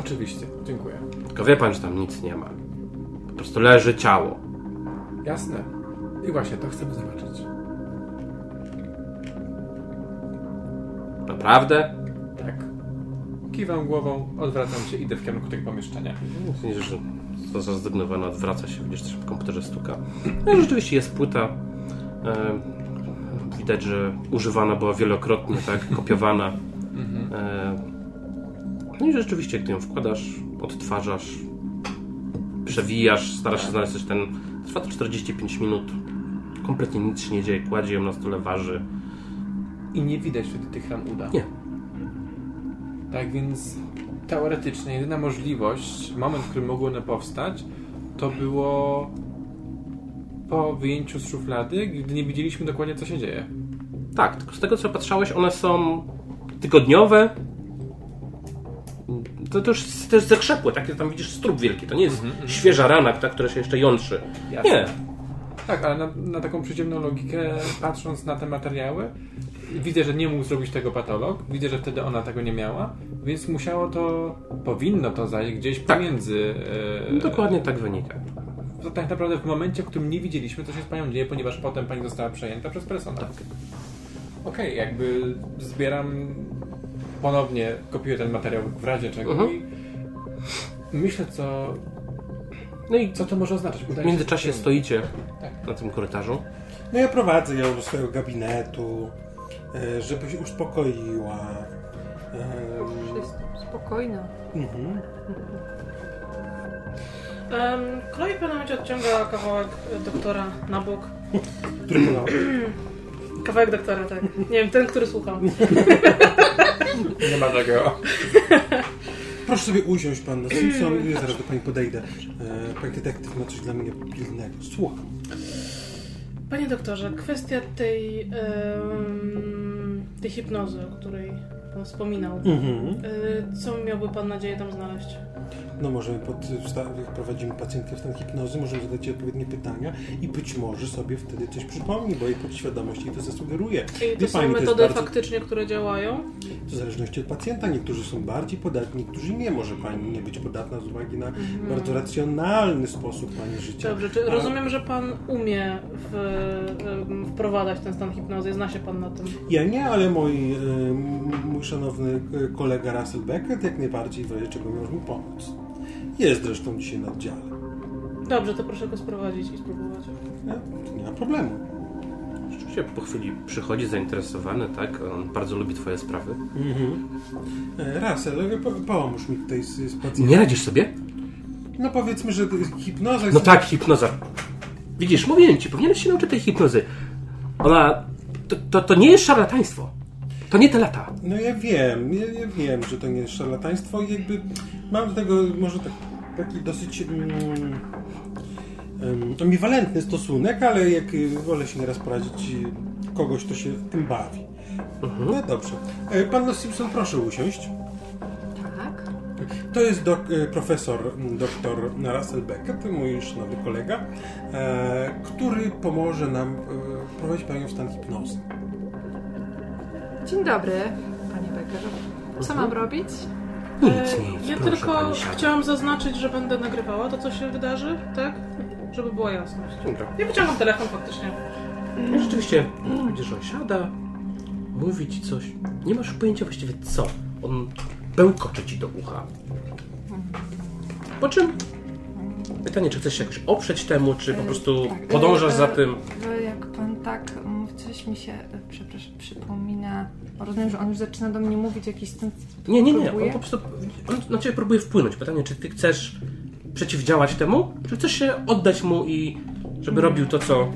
Oczywiście, dziękuję. Tylko wie pan, że tam nic nie ma. Po prostu leży ciało. Jasne. I właśnie to chcemy zobaczyć. Naprawdę? Kiwam głową, odwracam się, idę w kierunku tego pomieszczenia. Widzisz, że to zrezygnowana odwraca się, widzisz, coś w komputerze stuka. No i rzeczywiście jest płyta. E, widać, że używana była wielokrotnie, tak, kopiowana. E, no i rzeczywiście, gdy ją wkładasz, odtwarzasz, przewijasz, starasz się znaleźć coś ten... Trwa to 45 minut. Kompletnie nic się nie dzieje, kładzie ją na stole, waży. I nie widać wtedy tych ran uda. Nie. Tak więc teoretycznie jedyna możliwość, moment, w którym mogły one powstać, to było po wyjęciu z szuflady, gdy nie widzieliśmy dokładnie, co się dzieje. Tak, tylko z tego co patrzałeś, one są tygodniowe. To, to już jest zakrzepłe, takie tam widzisz strup wielki. To nie jest świeża rana, ta, która się jeszcze jątrzy. Jasne. Nie. Tak, ale na, na taką przyziemną logikę, patrząc na te materiały, widzę, że nie mógł zrobić tego patolog, widzę, że wtedy ona tego nie miała, więc musiało to, powinno to zajść gdzieś Tak. pomiędzy. E, Dokładnie tak wynika. To tak naprawdę w momencie, w którym nie widzieliśmy, co się z panią dzieje, ponieważ potem pani została przejęta przez personel. Tak. Okej, jakby zbieram ponownie, kopiuję ten materiał w razie czego Mhm. i myślę, co, No i co to może oznaczać. Udaje w międzyczasie to stoicie Tak. na tym korytarzu. No ja prowadzę ją do swojego gabinetu, e, żeby się uspokoiła. Jestem spokojna. mhm. Um, Chloe momencie odciąga kawałek doktora na bok. Który? Kawałek doktora, tak. Nie wiem, ten, który słucham. Nie ma takiego. Proszę sobie usiąść, pan Simpson. Ja zaraz do pani podejdę. E, Pani detektyw ma coś dla mnie pilnego. Słucham. Panie doktorze, kwestia tej, em, tej hipnozy, o której pan wspominał. Mhm. E, Co miałby pan nadzieję tam znaleźć? No możemy pod, jak prowadzimy pacjentkę w stan hipnozy, możemy zadać jej odpowiednie pytania i być może sobie wtedy coś przypomni, bo jej podświadomość jej to zasugeruje. I Wie to są pani, to metody bardzo- faktycznie, które działają? W zależności od pacjenta. Niektórzy są bardziej podatni, niektórzy nie. Może pani nie być podatna z uwagi na bardzo racjonalny sposób pani życia. Dobrze, czy A- rozumiem, że pan umie w, wprowadzać ten stan hipnozy, zna się pan na tym. Ja nie, ale mój, e, mój szanowny e, kolega Russell Beckett jak najbardziej w razie czego może mi pomóc. Jest zresztą dzisiaj na oddziale. Dobrze, to proszę go sprowadzić i spróbować. Nie, nie ma problemu. Rzeczywiście po chwili przychodzi zainteresowany, tak? On bardzo lubi twoje sprawy. Mhm. E, Russell, e, po, pomóż mi tutaj z, z pacjentem. Nie radzisz sobie? No powiedzmy, że to jest hipnoza jest... No tak, hipnoza. Widzisz, mówiłem ci, powinieneś się nauczyć tej hipnozy. Ona... To, to, to nie jest szarlataństwo. To nie te lata. No ja wiem, ja, ja wiem, że to nie jest szarlataństwo i jakby mam do tego może tak, taki dosyć mm, em, ambiwalentny stosunek, ale jak y, wolę się nieraz poradzić kogoś, kto się tym bawi. No dobrze. E, Pan Simpson, proszę usiąść. Tak. To jest dok, e, profesor dr Russell Beckett, mój szanowny kolega, e, który pomoże nam e, prowadzić panią w stan hipnozy. Dzień dobry, panie Becker. Co mam robić? Nic, E, nic. Ja proszę, tylko pani chciałam zaznaczyć, że będę nagrywała to, co się wydarzy, tak? Żeby była jasność. Dobra. Ja wyciągam telefon faktycznie. I rzeczywiście, widzisz, że on siada, mówi ci coś. Nie masz pojęcia właściwie co. On bełkocze ci do ucha. Po czym pytanie, czy chcesz się jakoś oprzeć temu, czy po prostu Tak, podążasz e, za tym. e, Jak pan tak, mm, coś mi się, e. Rozumiem, że on już zaczyna do mnie mówić jakiś ten. Nie, nie, nie. On próbuje? po prostu on na ciebie próbuje wpłynąć. Pytanie, czy ty chcesz przeciwdziałać temu, czy chcesz się oddać mu i żeby robił to, co...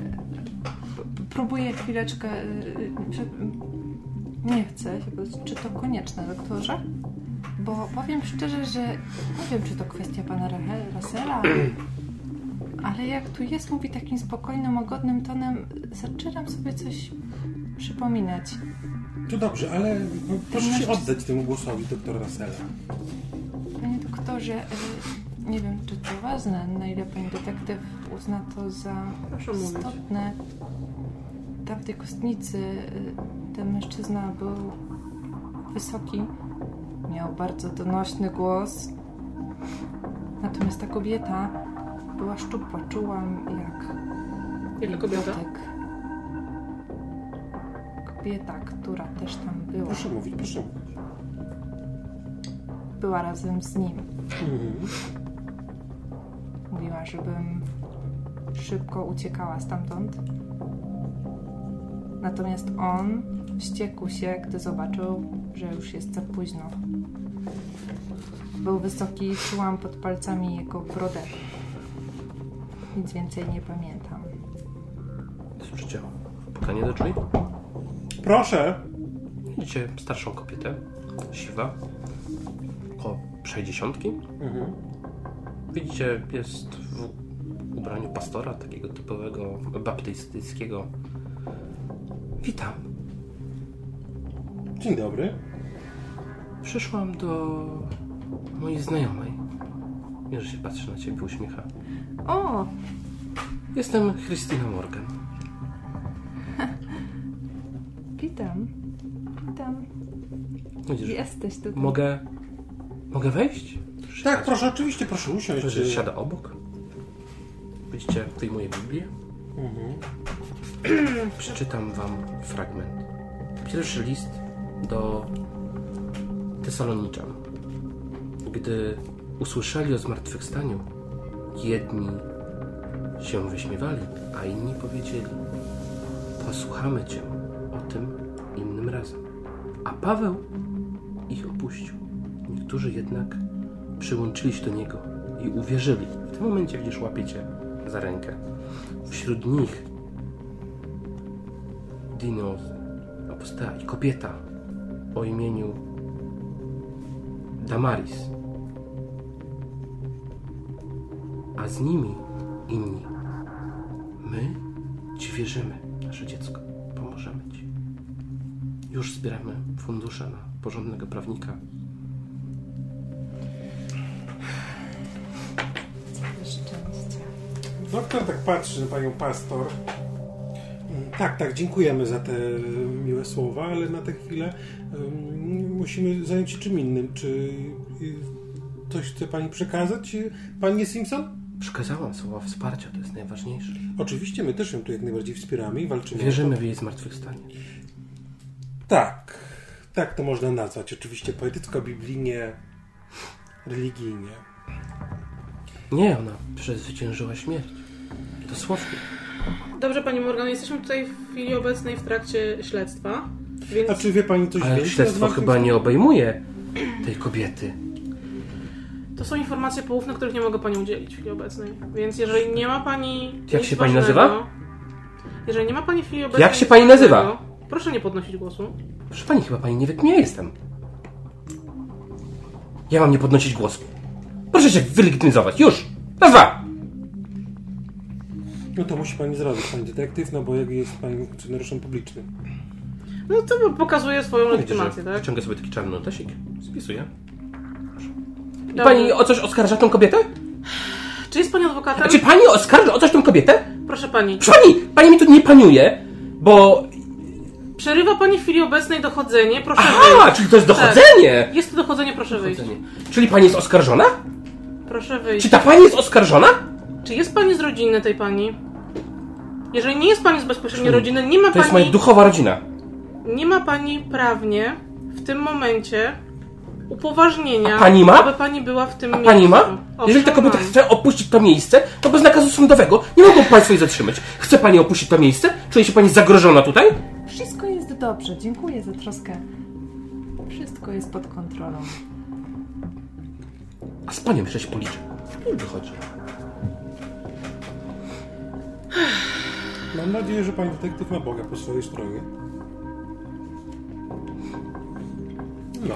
Próbuję chwileczkę. y, y, Nie chcę czy to konieczne, doktorze? Bo powiem szczerze, że nie wiem, czy to kwestia pana Russella. ale jak tu jest, mówi takim spokojnym, łagodnym tonem, zaczynam sobie coś przypominać. To dobrze, ale proszę się oddać temu głosowi doktora Russella. Panie doktorze, y, nie wiem, czy to ważne, na ile pani detektyw uzna to za Proszę mówić. istotne. Tam w tej kostnicy y, ten mężczyzna był wysoki, miał bardzo donośny głos. Natomiast ta kobieta była szczupła, czułam jak Jaka kobieta? dotyk. Kobieta, która też tam była, Proszę mówić, proszę mówić. była razem z nim. Mhm. Mówiła, żebym szybko uciekała stamtąd. Natomiast on wściekł się, gdy zobaczył, że już jest za późno. Był wysoki, czułam pod palcami jego brodę. Nic więcej nie pamiętam. Słyszycie pukanie do drzwi? Proszę. Widzicie starszą kobietę, siwa, około 60. Mhm. Widzicie, jest w ubraniu pastora, takiego typowego baptystyckiego. Witam. Dzień dobry. Przyszłam do mojej znajomej. Że się patrzy na ciebie, uśmiecha. O! Jestem Christina Morgan. Witam. Witam. Widzisz, Jesteś tutaj. mogę... Mogę wejść? Tak, proszę, oczywiście, proszę usiąść. Że siada obok. Widzicie, wyjmuję Biblię. Mhm. Przeczytam wam fragment. Pierwszy list do Tesaloniczan. Gdy usłyszeli o zmartwychwstaniu, jedni się wyśmiewali, a inni powiedzieli: Posłuchamy cię o tym innym razem. A Paweł ich opuścił. Niektórzy jednak przyłączyli się do niego i uwierzyli. W tym momencie widzisz, łapiecie za rękę. Wśród nich Dino, apostoła i kobieta o imieniu Damaris. A z nimi inni. My Ci wierzymy, nasze dziecko. Już zbieramy fundusze na porządnego prawnika. Szczęście. Doktor tak patrzy na panią pastor. Tak, tak, dziękujemy za te miłe słowa, ale na tę chwilę um, musimy zająć się czym innym. Czy y, coś chce pani przekazać, y, panie Simpson? Przekazałam słowa wsparcia, to jest najważniejsze. Oczywiście, my też ją tu jak najbardziej wspieramy i walczymy. Wierzymy w jej zmartwychwstanie. Tak, tak to można nazwać. Oczywiście poetycko-biblijnie, religijnie. Nie, ona przezwyciężyła śmierć. Dosłownie. Dobrze, Pani Morgan, jesteśmy tutaj w chwili obecnej w trakcie śledztwa, więc A czy wie pani coś Ale więcej? śledztwo chyba nie obejmuje tej kobiety. to są informacje poufne, których nie mogę Pani udzielić w chwili obecnej. Więc jeżeli nie ma Pani... Jak się pani ważnego- nazywa? Jeżeli nie ma Pani w chwili obecnej... Jak się pani nazywa? Proszę nie podnosić głosu. Proszę pani, chyba pani nie wie, kim ja jestem. Ja mam nie podnosić głosu. Proszę się wylegitymizować. Już! Raz, dwa! No to musi pani zrobić, pani detektyw, no bo jak jest pani funkcjonariuszem publicznym. No to pokazuje swoją legitymację, tak? Wciąga sobie taki czarny notesik. Spisuję. Dobrze. pani o coś oskarża tą kobietę? Czy jest Pani adwokatem? A czy pani oskarża o coś tą kobietę? Proszę Pani. Proszę pani, pani mi tu nie paniuje, bo... Przerywa Pani w chwili obecnej dochodzenie, proszę Aha, wyjść. czyli to jest dochodzenie! Jest to dochodzenie, proszę wyjść. Dochodzenie. Czyli pani jest oskarżona? Proszę wyjść. Czy ta pani jest oskarżona? Czy jest Pani z rodziny tej Pani? Jeżeli nie jest Pani z bezpośredniej rodziny, nie ma To jest Pani... moja duchowa rodzina. Nie ma pani prawnie w tym momencie upoważnienia, A pani ma? aby pani była w tym A miejscu. pani ma? Owszem, Jeżeli ta kobieta mam. chce opuścić to miejsce, to bez nakazu sądowego nie mogą państwo jej zatrzymać. Chce pani opuścić to miejsce? Czuje się pani zagrożona tutaj? Dobrze. Dziękuję za troskę. Wszystko jest pod kontrolą. A z panią się policzę. Już wychodzi. Mam nadzieję, że pani detektyw ma Boga po swojej stronie. No.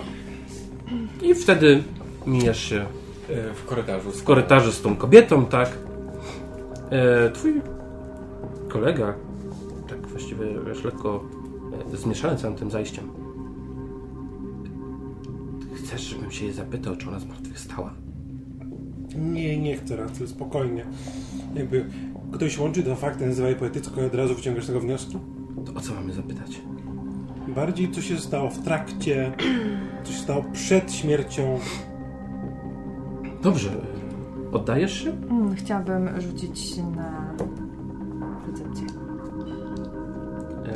I wtedy mijasz się E, W korytarzu. w korytarzu z tą kobietą, tak? E, twój kolega, tak właściwie wiesz, lekko zmieszany całym tym zajściem. Chcesz, żebym się jej zapytał, czy ona zmartwychwstała? Nie, nie chcę raczej, spokojnie. Jakby ktoś łączy dwa fakty, nazywa je poetycko i od razu wyciągasz z tego wnioski? To o co mamy zapytać? Bardziej co się stało w trakcie, co się stało przed śmiercią. Dobrze. Oddajesz się? Mm, Chciałabym rzucić na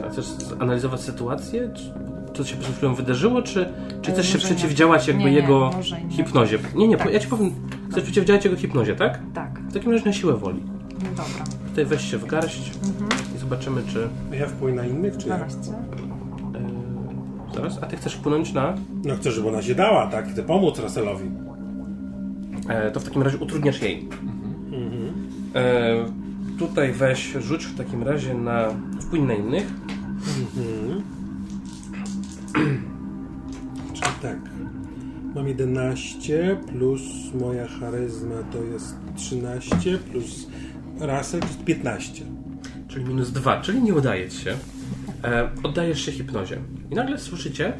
A chcesz zanalizować sytuację? Czy to się przed chwilą wydarzyło, czy, czy E, chcesz się przeciwdziałać jakby Nie, nie, jego nie. hipnozie? Nie, nie, Tak. ja ci powiem, chcesz przeciwdziałać jego hipnozie, tak? Tak, W takim razie na siłę woli. no dobra. Tutaj weź się w garść i zobaczymy, czy... Ja wpływ na innych, czy Na jak? razie. E, zaraz, a ty chcesz wpłynąć na... No chcę, żeby ona się dała, tak? Chcę pomóc Russellowi. E, to w takim razie utrudniasz jej. E, tutaj weź, rzuć w takim razie na wpływ na innych. Czyli tak. Mam 11 plus moja charyzma to jest 13 plus Russell to jest 15. czyli minus dwa, czyli nie udaje ci się. E, oddajesz się hipnozie. I nagle słyszycie,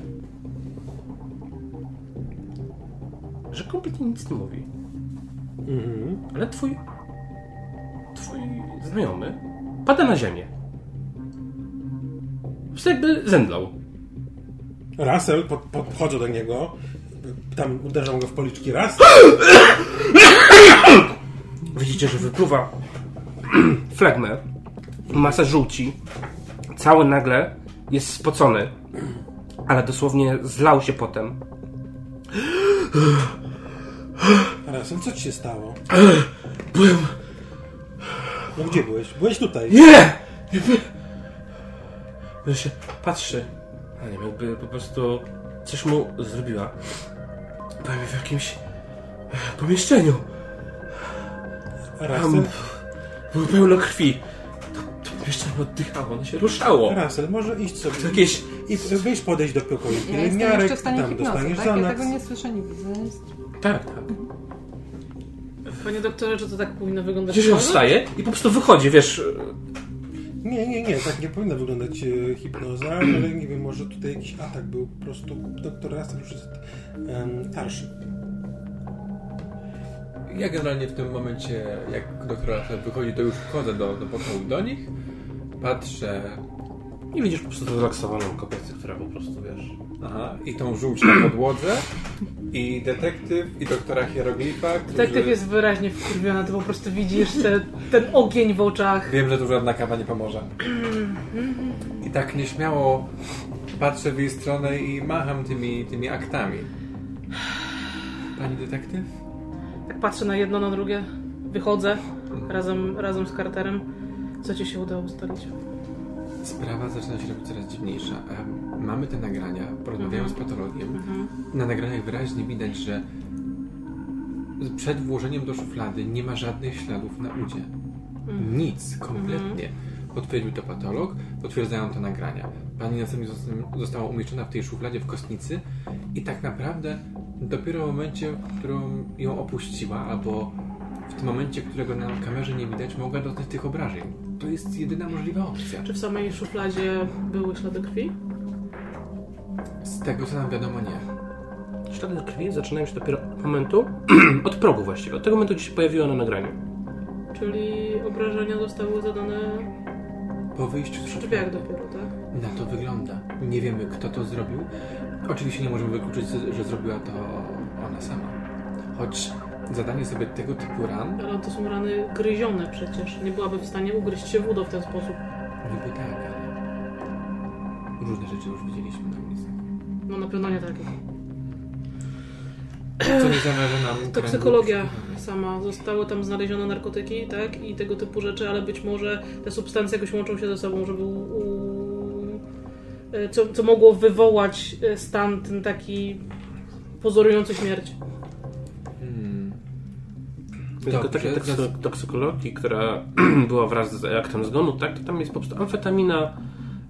że kompletnie nic nie mówi. Mhm. Ale twój. Twój znajomy pada na ziemię. Prostu jakby zemdlał. Russell, pod, podchodzę do niego, tam uderzam go w policzki raz, Widzicie, że wypluwa flegmę, masę żółci. Cały nagle jest spocony, ale dosłownie zlał się potem. Russell, co ci się stało? Byłem. No gdzie byłeś? Byłeś tutaj. Nie! Ja się patrzy. A nie wiem, jakby po prostu coś mu zrobiła. Byłem w jakimś e, pomieszczeniu. Tam Russell, było pełno krwi. To, to pomieszczenie oddychało, ono się ruszało. Russell, może iść sobie To jakieś... i weź podejść do pokoju Ja pielęgniarek, jeszcze w stanie tam hipnozy, dostaniesz tak? Ja tego nie słyszę, nie widzę. Tak, tak. Panie doktorze, czy to tak powinno wyglądać? Gdzieś on wstaje i po prostu wychodzi, wiesz... Nie, nie, nie, tak nie powinna wyglądać e, hipnoza, ale nie wiem, może tutaj jakiś atak był, po prostu doktor Russell już jest em, starszy. Ja generalnie w tym momencie, jak doktor Russell wychodzi, to już wchodzę do, do pokoju do nich, patrzę, I widzisz po prostu zrelaksowaną kobietę, która po prostu, wiesz... aha, i tą żółć na podłodze, i detektyw, i doktora hieroglifa, którzy... Detektyw jest wyraźnie wkurwiony, ty po prostu widzisz te, ten ogień w oczach. Wiem, że tu żadna kawa nie pomoże. I tak nieśmiało patrzę w jej stronę i macham tymi, tymi aktami. Pani detektyw? Tak patrzę na jedno, na drugie. Wychodzę razem, razem z Carterem. Co ci się udało ustalić? Sprawa zaczyna się robić coraz dziwniejsza. Em, Mamy te nagrania, porozmawiałem z patologiem. Na nagraniach wyraźnie widać, że przed włożeniem do szuflady nie ma żadnych śladów na udzie. Nic, kompletnie. Potwierdził to patolog, potwierdzają to nagrania. Pani następnie zosta- została umieszczona w tej szufladzie w kostnicy i tak naprawdę dopiero w momencie, w którym ją opuściła, albo w tym momencie, którego na kamerze nie widać, mogła doznać tych obrażeń. To jest jedyna możliwa opcja. Czy w samej szufladzie były ślady krwi? Z tego co nam wiadomo, nie. Ślady krwi zaczynają się dopiero od momentu, od progu właściwie, od tego momentu, gdzie się pojawiła na nagraniu. Czyli obrażenia zostały zadane Po wyjściu z drzwiach dopiero, tak? Na to wygląda. Nie wiemy, kto to zrobił. Oczywiście nie możemy wykluczyć, że zrobiła to ona sama. Choć zadanie sobie tego typu ran, Ale to są rany gryzione przecież. Nie byłaby w stanie ugryźć się w udo w ten sposób. niby tak, ale różne rzeczy już widzieliśmy na ulicy. No na pewno nie takie. Co nie zamarzy nam Toksykologia kręgu sama. Zostały tam znalezione narkotyki, tak? I tego typu rzeczy, ale być może te substancje jakoś łączą się ze sobą, żeby u... u- e, co, co mogło wywołać e, stan ten taki pozorujący śmierć. Tylko Dobrze, toksy- zas- toksykologii, która była wraz z aktem zgonu, tak, to tam jest po prostu amfetamina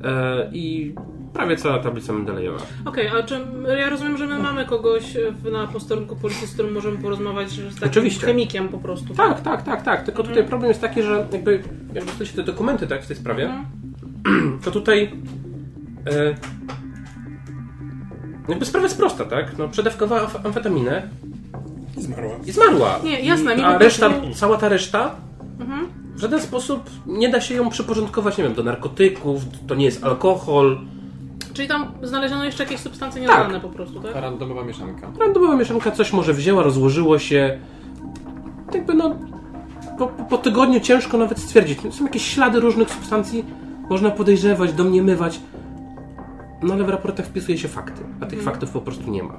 e, i prawie cała tablica Mendelejewa. Okej, a czy ja rozumiem, że my mamy kogoś w, na posterunku policji, z którym możemy porozmawiać z takim Oczywiście. chemikiem po prostu. Tak, tak, tak, tak. Tylko tutaj problem jest taki, że jakby, jak dostaliście te dokumenty tak, w tej sprawie, to tutaj e, jakby sprawa jest prosta, tak? No, przedawkowała amf- amfetaminę zmarła. i zmarła. Nie, jasne, mi A reszta, Mhm. cała ta reszta w żaden sposób nie da się ją przyporządkować, nie wiem, do narkotyków, to nie jest alkohol. Czyli tam znaleziono jeszcze jakieś substancje Tak. nieznane po prostu, tak? Randomowa mieszanka. Randomowa mieszanka coś może wzięła, rozłożyło się. Jakby no, po, po tygodniu ciężko nawet stwierdzić. Są jakieś ślady różnych substancji, można podejrzewać, domniemywać. No ale w raportach wpisuje się fakty, a tych faktów po prostu nie ma.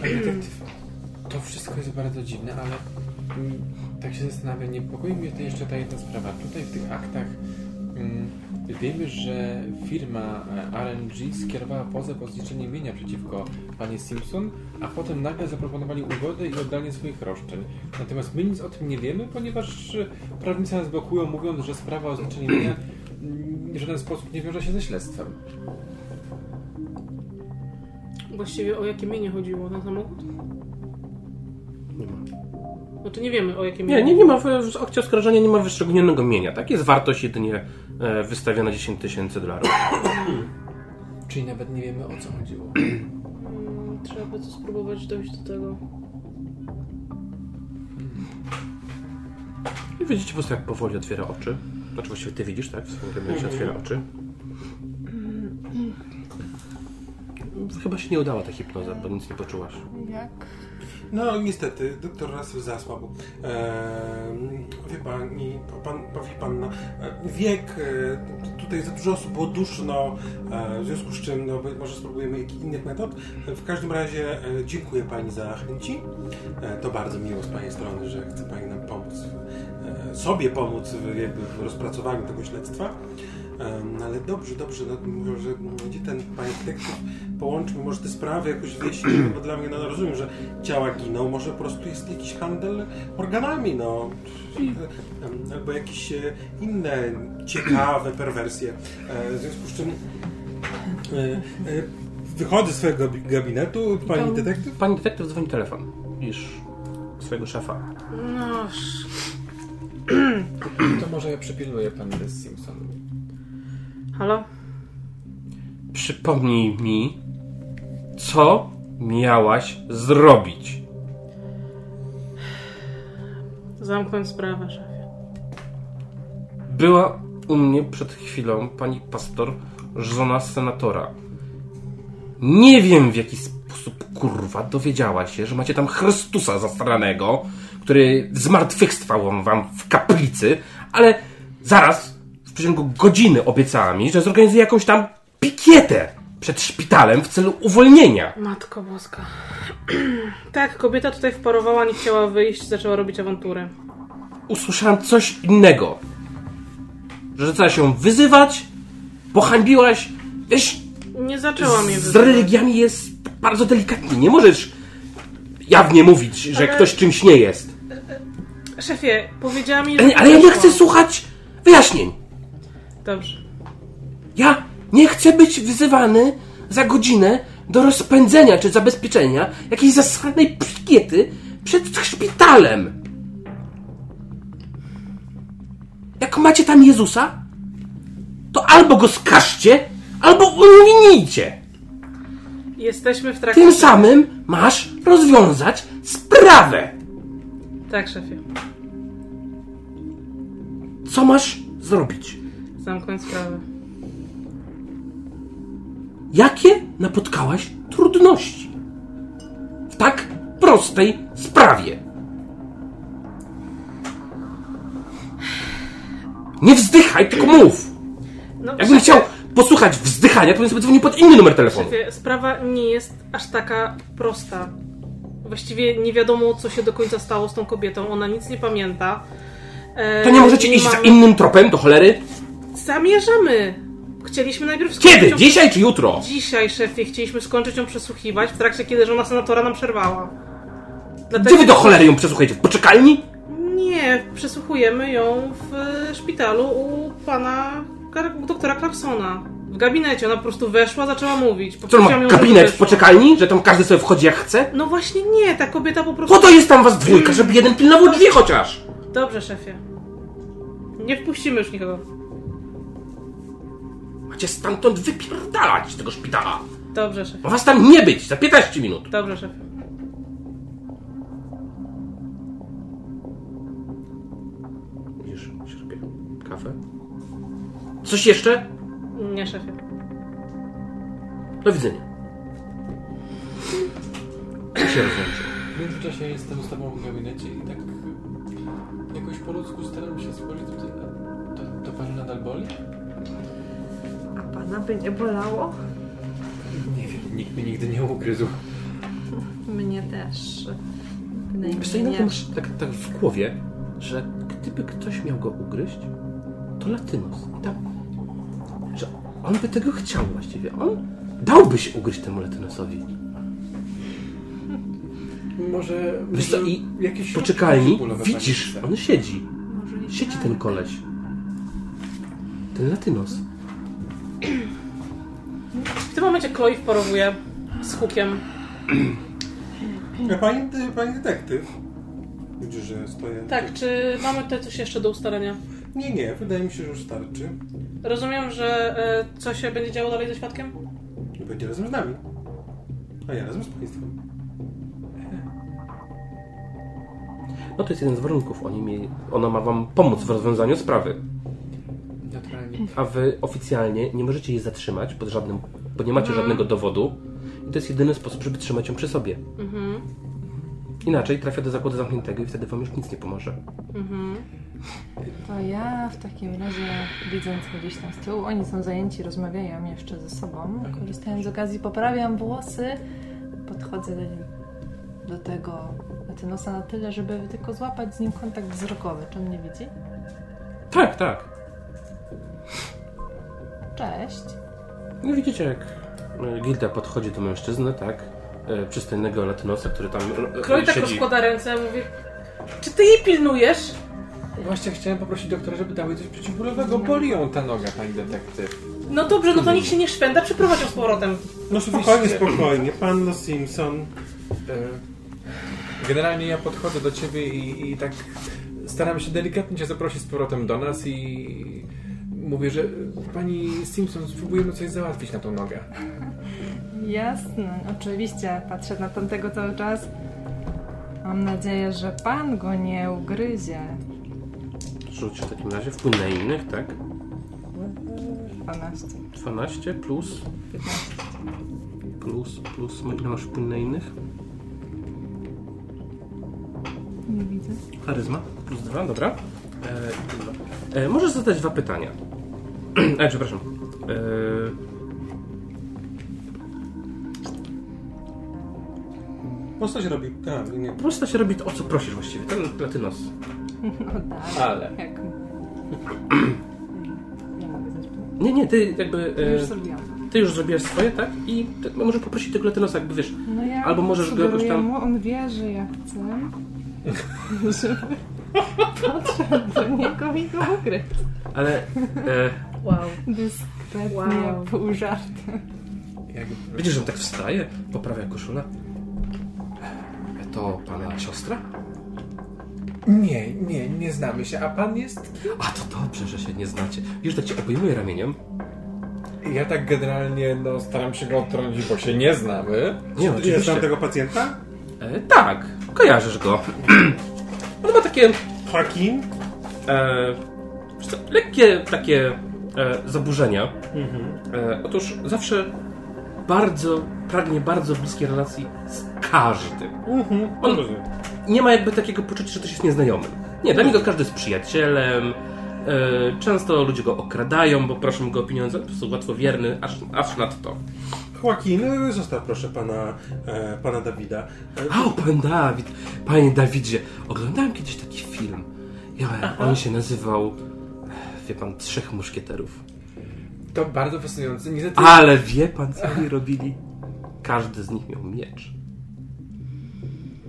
Panie detektyw, to wszystko jest bardzo dziwne, ale mm, tak się zastanawiam, niepokoi mnie to jeszcze ta jedna sprawa. Tutaj w tych aktach mm, wiemy, że firma e, RNG skierowała pozew o zniszczenie mienia przeciwko pani Simpson, a potem nagle zaproponowali ugodę i oddanie swoich roszczeń. Natomiast my nic o tym nie wiemy, ponieważ prawnicy nas blokują, mówiąc, że sprawa o zniszczenie mienia mm, w żaden sposób nie wiąże się ze śledztwem. Właściwie o jakie mienie chodziło? Na samochód? Nie ma. Znaczy nie wiemy o jakie mienie. Nie, nie, nie ma w, w akcie oskarżenia nie ma wyszczególnionego mienia, tak? Jest wartość jedynie e, wystawiona 10 tysięcy dolarów. Czyli nawet nie wiemy o co chodziło. Mm, Trzeba by to spróbować dojść do tego. I widzicie po prostu jak powoli otwiera oczy. Znaczy właściwie ty widzisz, tak? W swoim gabinecie otwiera oczy. Chyba się nie udała ta hipnoza, bo nic nie poczułaś. Jak? No niestety, doktor Russell zasłabł. Eee, wie pani, pan, powie pan, no, e, wiek, e, tutaj za dużo osób było duszno, e, w związku z czym no, może spróbujemy jakichś innych metod. W każdym razie e, dziękuję pani za chęci. E, to bardzo miło z pani strony, że chce pani nam pomóc, e, sobie pomóc w, jakby w rozpracowaniu tego śledztwa. Em, ale dobrze, dobrze, no, może gdzie ten panie detektyw połączmy może te sprawy jakoś wyjaśnimy, no bo dla mnie, no rozumiem, że ciała giną, może po prostu jest jakiś handel organami, no. Albo jakieś e, inne ciekawe perwersje. E, W związku z czym e, e, wychodzę z swojego gabi- gabinetu, pani Witam. detektyw. Pani detektyw dzwoni telefon. Widzisz swojego szefa. No, sz- To może ja przypilnuję pani z Simpson. Halo? Przypomnij mi, co miałaś zrobić. Zamknąć sprawę, szefie. Była u mnie przed chwilą pani pastor, żona senatora. Nie wiem w jaki sposób, kurwa, dowiedziała się, że macie tam Chrystusa zastranego, który zmartwychwstał wam w kaplicy, ale zaraz, przeciągu godziny obiecała mi, że zorganizuje jakąś tam pikietę przed szpitalem w celu uwolnienia. Matko boska. tak, kobieta tutaj wparowała, nie chciała wyjść, zaczęła robić awanturę. usłyszałem coś innego. Że zaczęła się wyzywać, pohańbiłaś. Wiesz, Nie zaczęła mnie z wyzywać. religiami jest bardzo delikatnie. Nie możesz jawnie mówić, że Ale- ktoś czymś nie jest. Szefie, powiedziała mi, że... Ale, ale ja nie chcę słuchać wyjaśnień. Dobrze. Ja nie chcę być wyzywany za godzinę do rozpędzenia czy zabezpieczenia jakiejś zasranej pikiety przed szpitalem. Jak macie tam Jezusa, to albo go skażcie, albo uwinijcie. Jesteśmy w trakcie... Tym samym masz rozwiązać sprawę. Tak, szefie. Co masz zrobić? Zamknąć sprawę. Jakie napotkałaś trudności w tak prostej sprawie? Nie wzdychaj, tylko mów! No, Jakbym chciał posłuchać wzdychania, to bym sobie dzwonił pod inny numer telefonu. Szefie, sprawa nie jest aż taka prosta. Właściwie nie wiadomo, co się do końca stało z tą kobietą. Ona nic nie pamięta. E, To nie możecie iść za mamy- innym tropem, do cholery? Zamierzamy! Chcieliśmy najpierw Kiedy? skończyć ją- Dzisiaj czy jutro? Dzisiaj, szefie, chcieliśmy skończyć ją przesłuchiwać w trakcie, kiedy żona senatora nam przerwała. Gdzie wy do cholery ją przesłuchajcie? W poczekalni? Nie, przesłuchujemy ją w szpitalu u pana Kar- doktora Clarksona. W gabinecie. Ona po prostu weszła, zaczęła mówić. Co ma? ją, Gabinet w poczekalni? Że tam każdy sobie wchodzi jak chce? No właśnie nie, ta kobieta po prostu... Po to jest tam was dwójka, żeby jeden pilnował drzwi chociaż! Dobrze, szefie. Nie wpuścimy już nikogo. Macie stamtąd wypierdalać z tego szpitala! Dobrze, szefie. Ma was tam nie być za 15 minut! Dobrze, szefie. Widzisz, się robię kawę. Coś jeszcze? Nie, szefie. Do widzenia. I się rozłączył. W międzyczasie jestem z tobą w gabinecie i tak jakoś po ludzku staram się spojrzeć tutaj. a To, to pani nadal boli? A pana by nie bolało? Nie wiem, nikt mnie nigdy nie ugryzł. Mnie też. Wiesz co, Bynajmniej nie. masz tak, tak w głowie, że gdyby ktoś miał go ugryźć, to Latynus. I tam, że on by tego chciał właściwie. On dałby się ugryźć temu Latynusowi. Może. Wiesz co, i jakieś Po czekalni bólowe widzisz, pani on siedzi. Może Siedzi tak. ten koleś. Ten Latynus. Momencie Chloe wporowuje z hukiem. Pani, pani detektyw? Widzisz, że stoję. Tak, czy mamy tutaj coś jeszcze do ustalenia? Nie, nie, wydaje mi się, że już starczy. Rozumiem, że e, co się będzie działo dalej ze świadkiem? Będzie razem z nami. A ja razem z państwem. No to jest jeden z warunków. Oni mi, ona ma wam pomóc w rozwiązaniu sprawy. Naturalnie. A wy oficjalnie nie możecie jej zatrzymać pod żadnym, bo nie macie Mhm. żadnego dowodu. I to jest jedyny sposób, żeby trzymać ją przy sobie. Mhm. Inaczej trafia do zakładu zamkniętego i wtedy wam już nic nie pomoże. Mhm. To ja w takim razie, widząc gdzieś tam z tyłu, oni są zajęci, rozmawiają jeszcze ze sobą. Korzystając z okazji, poprawiam włosy, podchodzę do, do tego Latynosa na tyle, żeby tylko złapać z nim kontakt wzrokowy. Czy on mnie widzi? Tak, tak. Cześć. No widzicie, jak e, Gilda podchodzi do mężczyzny, tak? E, Przystojnego latynosa, który tam e, Chloe tak siedzi. rozkłada ręce, mówi Czy ty jej pilnujesz? Właśnie chciałem poprosić doktora, żeby dał jej coś przeciwbólowego. Boli ją ta noga, pani detektyw. No dobrze, no to nikt się nie szwenda, przyprowadź ją z powrotem. No spokojnie, spokojnie. Panno Simpson. Generalnie ja podchodzę do ciebie i, i tak staram się delikatnie cię zaprosić z powrotem do nas i mówię, że pani Simpson spróbujemy coś załatwić na tą nogę. Jasne, oczywiście. Patrzę na tamtego cały czas. Mam nadzieję, że pan go nie ugryzie. Rzuć w takim razie wpływ na innych, tak? 12, 12 plus, 15. plus, plus, ile masz wpływ na innych? Nie widzę. Charyzma, plus 2, dobra. E. E, możesz zadać dwa pytania. e, przepraszam. E, Postać robi. A, nie. prosto się robi to, o co prosisz właściwie, ten latynos. No tak. Ale. Jak... Nie mogę. Nie, nie, ty jakby... Już E, zrobiłam. ty już zrobiłaś swoje, tak? I ty, możesz poprosić tego latynosa, jakby wiesz, No ja Albo możesz go jakoś sugeruję tam- Mu, on wie, że ja chcę, żeby podszedł do niego i go ugryźć. ale... E, Wow. Dyskretnie, Wow. pół żartem. Jak... widzisz, że on tak wstaje, poprawia koszulę. E, To pana siostra? Nie, nie, nie znamy się. A pan jest? A to dobrze, że się nie znacie. Już tak cię obejmuje ramieniem. Ja tak generalnie no, staram się go odtrącić, bo się nie znamy. Nie, Jest oczywiście. tam tego pacjenta? E, tak, kojarzysz go. On ma takie Joaquin? e, lekkie takie e, zaburzenia. E, otóż zawsze bardzo, pragnie bardzo bliskiej relacji z każdym. Mhm. On Rozumiem. nie ma jakby takiego poczucia, że ktoś jest nieznajomym. Nie, dla niego każdy jest przyjacielem. E, często ludzie go okradają, bo proszą go o pieniądze. Po prostu łatwowierny, aż, aż nadto. Joaquin, zostaw proszę pana, e, pana Dawida. E, A, pan Dawid. Panie Dawidzie, oglądałem kiedyś taki film. Ja, on się nazywał, wie pan, Trzech Muszkieterów. To bardzo fascynujące. Niestety... Ale wie pan, co oni robili? Każdy z nich miał miecz.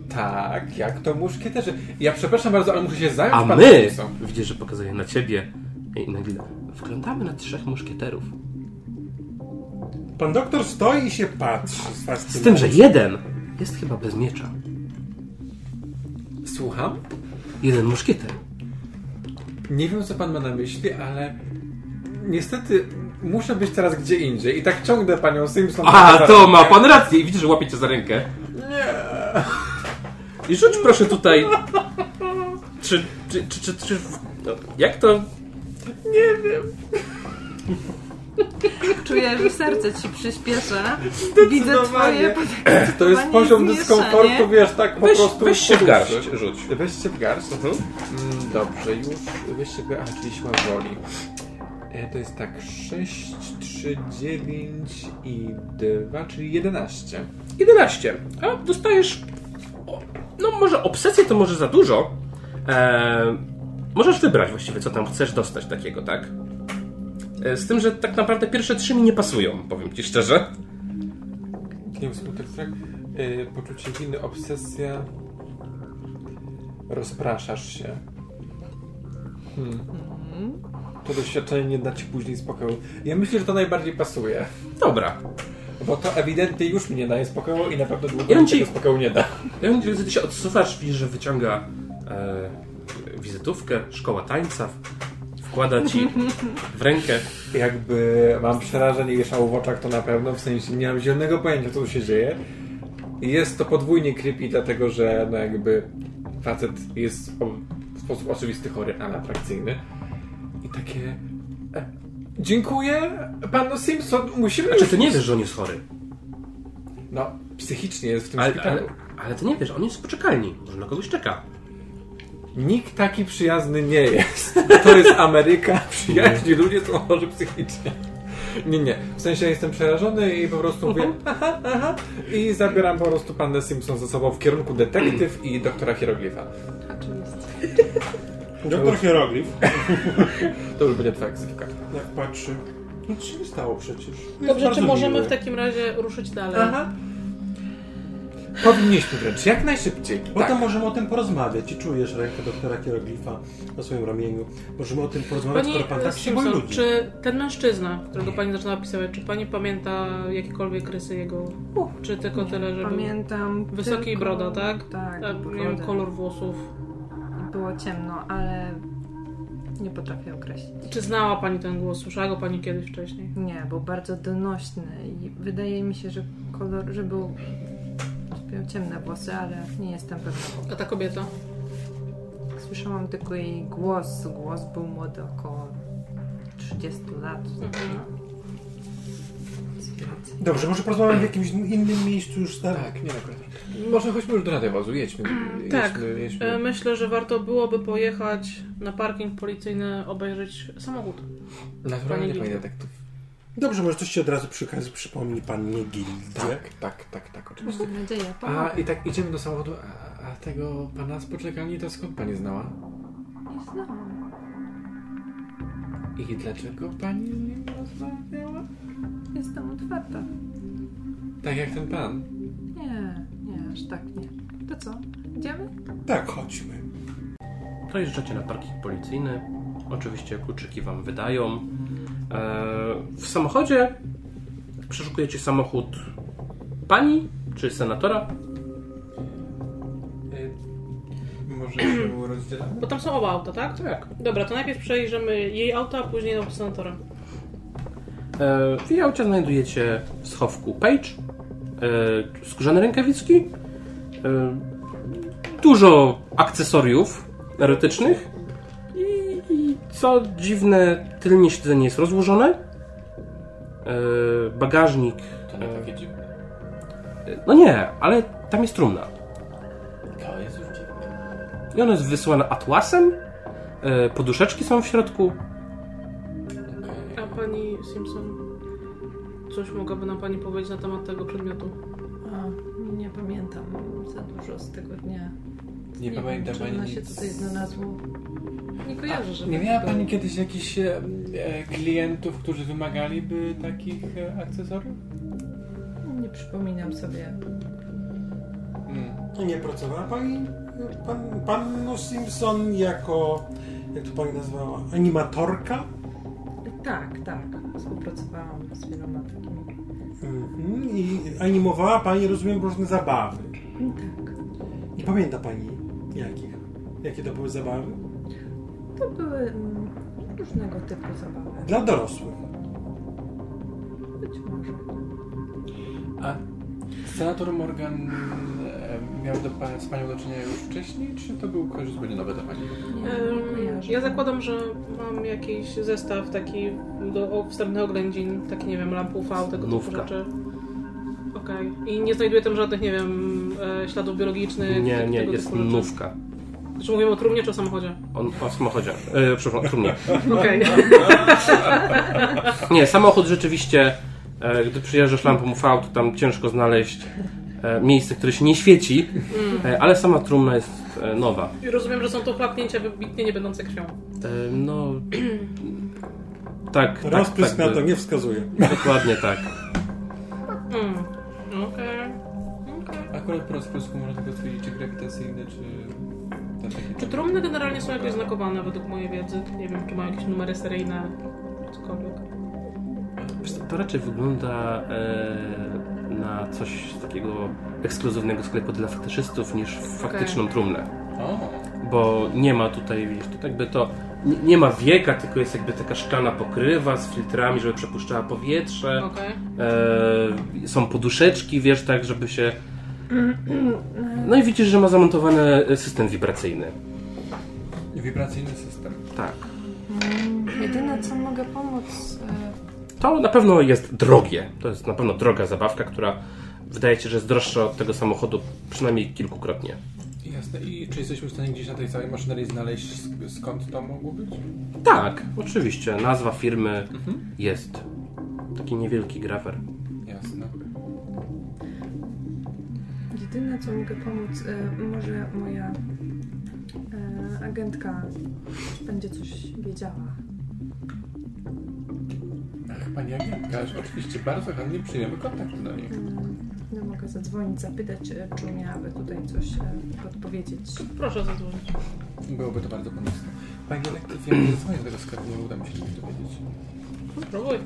Tak, jak to muszkieterzy. Ja przepraszam bardzo, ale muszę się zająć A my, widzisz, że pokazuję na ciebie i na chwilę, wyglądamy na trzech muszkieterów. Pan doktor stoi i się patrzy z Z tym, że jeden jest chyba bez miecza. Słucham? Jeden muszkieter. Nie wiem, co pan ma na myśli, ale niestety muszę być teraz gdzie indziej i tak ciągnę panią Simpson. A, to ma pan rację. I widzisz, że łapie cię za rękę. Nie. I rzuć proszę tutaj. Czy, czy, czy, czy, czy no, jak to? Czuję, że serce ci przyspiesza. Widzę twoje To jest poziom dyskomfortu, wiesz, tak po Weź, prostu. weź się w garść, rzuć. Weź się w garść. Mhm. Mm, Dobrze, już weź się w garść. A, czyli siła woli. E, To jest tak 6, 3, 9 i 2, czyli 11. 11. A dostajesz. No, może obsesję to może za dużo. Eee, możesz wybrać właściwie, co tam chcesz dostać takiego, tak? E, Z tym, że tak naprawdę pierwsze trzy mi nie pasują, powiem ci szczerze. Gniew, smutek, y, poczucie winy, obsesja. Rozpraszasz się. Hmm. To doświadczenie nie da ci później spokoju. Ja myślę, że to najbardziej pasuje. Dobra. Bo to ewidentnie już mi nie daje spokoju i na pewno długo Ja mi ci- spokoju nie da. Ja wiem, że ty się odsuwasz, widzisz, że wyciąga e, wizytówkę, szkoła tańca, wkłada ci w rękę. Jakby mam przerażenie i szał w oczach, to na pewno, w sensie nie mam zielonego pojęcia, co tu się dzieje. Jest to podwójnie creepy, dlatego że no jakby facet jest w sposób oczywisty chory, ale atrakcyjny. I takie... E, dziękuję, panu Simpson, musimy Znaczy, ty nie wiesz, że on jest chory. No, psychicznie jest w tym Ale, szpitalu. ale, ale ty nie wiesz, on jest w poczekalni. Może na kogoś czeka. Nikt taki przyjazny nie jest. To jest Ameryka, przyjaźni ludzie są chorzy psychicznie. Nie, nie. W sensie jestem przerażony i po prostu mówię aha, aha i zabieram po prostu pannę Simpson ze sobą w kierunku detektyw i doktora Hieroglifa. Oczywiście. Doktor Hieroglif, To już będzie twoja ksywka. jak patrzy, nic się nie stało przecież. Jest Dobrze, czy możemy miły. w takim razie ruszyć dalej? Aha. Powinniśmy wręcz jak najszybciej. Potem Tak. możemy o tym porozmawiać i czujesz rękę doktora Hieroglifa na swoim ramieniu. Możemy o tym porozmawiać, Pani skoro pan tak się boi ludzi. czy ten mężczyzna, którego pani zaczęła opisywać, czy pani pamięta jakiekolwiek rysy jego? Czy tylko tyle, że był Pamiętam. wysoki i tylko- broda, tak? Tak. A, nie wiem, kolor włosów. Było ciemno, ale nie potrafię określić. Czy znała pani ten głos? Słyszała go pani kiedyś wcześniej? Nie, był bardzo donośny i wydaje mi się, że kolor, że był miał ciemne włosy, ale nie jestem pewna. A ta kobieta? Słyszałam tylko jej głos. Głos był młody, około 30 lat. Dobrze, może porozmawiamy w jakimś innym miejscu już stary. Tak, nie akurat. Może chodźmy już do radiowozu, jedźmy. Tak. Jedźmy, jedźmy. E, Myślę, że warto byłoby pojechać na parking policyjny, obejrzeć samochód. Naturalnie, Panie panie Gildo. Dobrze, może coś ci od razu przy okazji przypomni pan nie. Tak, tak, tak, tak, oczywiście. Mam nadzieję. A i tak idziemy do samochodu, a, a tego pana z poczekalni to skąd pani znała? Nie znałam. I dlaczego pani z nim rozmawiała? Jestem otwarta. Tak jak ten pan. Nie, nie, aż tak nie. To co? Idziemy? Tak, chodźmy. Dojeżdżacie na parking policyjny. Oczywiście kluczyki wam wydają. Eee, w samochodzie przeszukujecie samochód pani czy senatora? Może się rozdzielamy? Bo tam są oba auta, tak? Tak. Dobra, to najpierw przejrzymy jej auto, a później auto senatora. E, w jej aucie znajdujecie w schowku page, e, skórzane rękawiczki, e, dużo akcesoriów erotycznych co dziwne, tylnie siedzenie jest rozłożone. E, bagażnik. To nie e, takie dziwne. no nie, ale tam jest trumna. To jest już dziwne. I ona jest wysłana atłasem. E, poduszeczki są w środku. A pani Simpson, coś mogłaby nam pani powiedzieć na temat tego przedmiotu? A, nie pamiętam za dużo z tego dnia. Nie pamięta wiem, czy się nic. tutaj znalazło. Nie kojarzę, że Nie miała pani kiedyś jakichś e, e, klientów, którzy wymagaliby takich e, akcesoriów? Nie przypominam sobie. Mm. Nie pracowała pani, pan, panno Simpson jako, jak to pani nazwała, animatorka? Tak, tak. Współpracowałam z wieloma takimi. Mhm. I animowała pani, rozumiem, różne zabawy. Tak. Nie pamięta pani jakich? Jakie to były zabawy? To były mm, różnego typu zabawy. Dla dorosłych. Być może. A senator Morgan e, miał do, z panią do czynienia już wcześniej, czy to był ktoś zupełnie nowy dla pani? Nie. Ja zakładam, że mam jakiś zestaw taki do wstępnych oględzin, taki nie wiem, lamp UV, tego typu Nówka. rzeczy. Okej. I nie znajduję tam żadnych, nie wiem, e, śladów biologicznych. Nie, nie, jest typu nówka. Czy mówimy o trumnie, czy o samochodzie? On o samochodzie. E, przepraszam, trumnie. Okej. Nie, samochód rzeczywiście, e, gdy przyjeżdżasz lampą UV, to tam ciężko znaleźć e, miejsce, które się nie świeci, e, ale sama trumna jest e, nowa. I rozumiem, że są to chlapnięcia wybitnie nie będące krwią. E, no. Tak, tak, Rozprysk tak, na to nie wskazuje. Dokładnie tak. Mm. Okej. Okej. Akurat po rozprysku można tylko stwierdzić, czy grawitacyjny, czy. Czy trumny generalnie są jakoś znakowane według mojej wiedzy? Nie wiem, czy mają jakieś numery seryjne, cokolwiek. Wiesz co, To raczej wygląda e, na coś takiego ekskluzywnego sklepu dla fetyszystów niż faktyczną trumnę. O, Bo nie ma tutaj, wiesz, to jakby to nie, nie ma wieka, tylko jest jakby taka szklana pokrywa z filtrami, żeby przepuszczała powietrze. Okej. E, są poduszeczki, wiesz, tak, żeby się. No i widzisz, że ma zamontowany system wibracyjny. wibracyjny system. Tak. Mm, Jedyne co mogę pomóc. e, To na pewno jest drogie. To jest na pewno droga zabawka, która wydaje się, że jest droższa od tego samochodu przynajmniej kilkukrotnie. Jasne. I czy jesteśmy w stanie gdzieś na tej całej maszynerii znaleźć sk- skąd to mogło być? Tak, oczywiście. Nazwa firmy jest. Taki niewielki grafer. Jedyne co mogę pomóc, e, może moja e, agentka będzie coś wiedziała. Ach, pani agentka, oczywiście bardzo chętnie przyjmiemy kontakt do niej. Mm, No mogę zadzwonić, zapytać, czy miałaby tutaj coś podpowiedzieć. Proszę zadzwonić. Byłoby to bardzo pomocne. Pani detektyw, ja nie dzwonię do tego sklepu, nie uda mi się nic dowiedzieć. Spróbuj.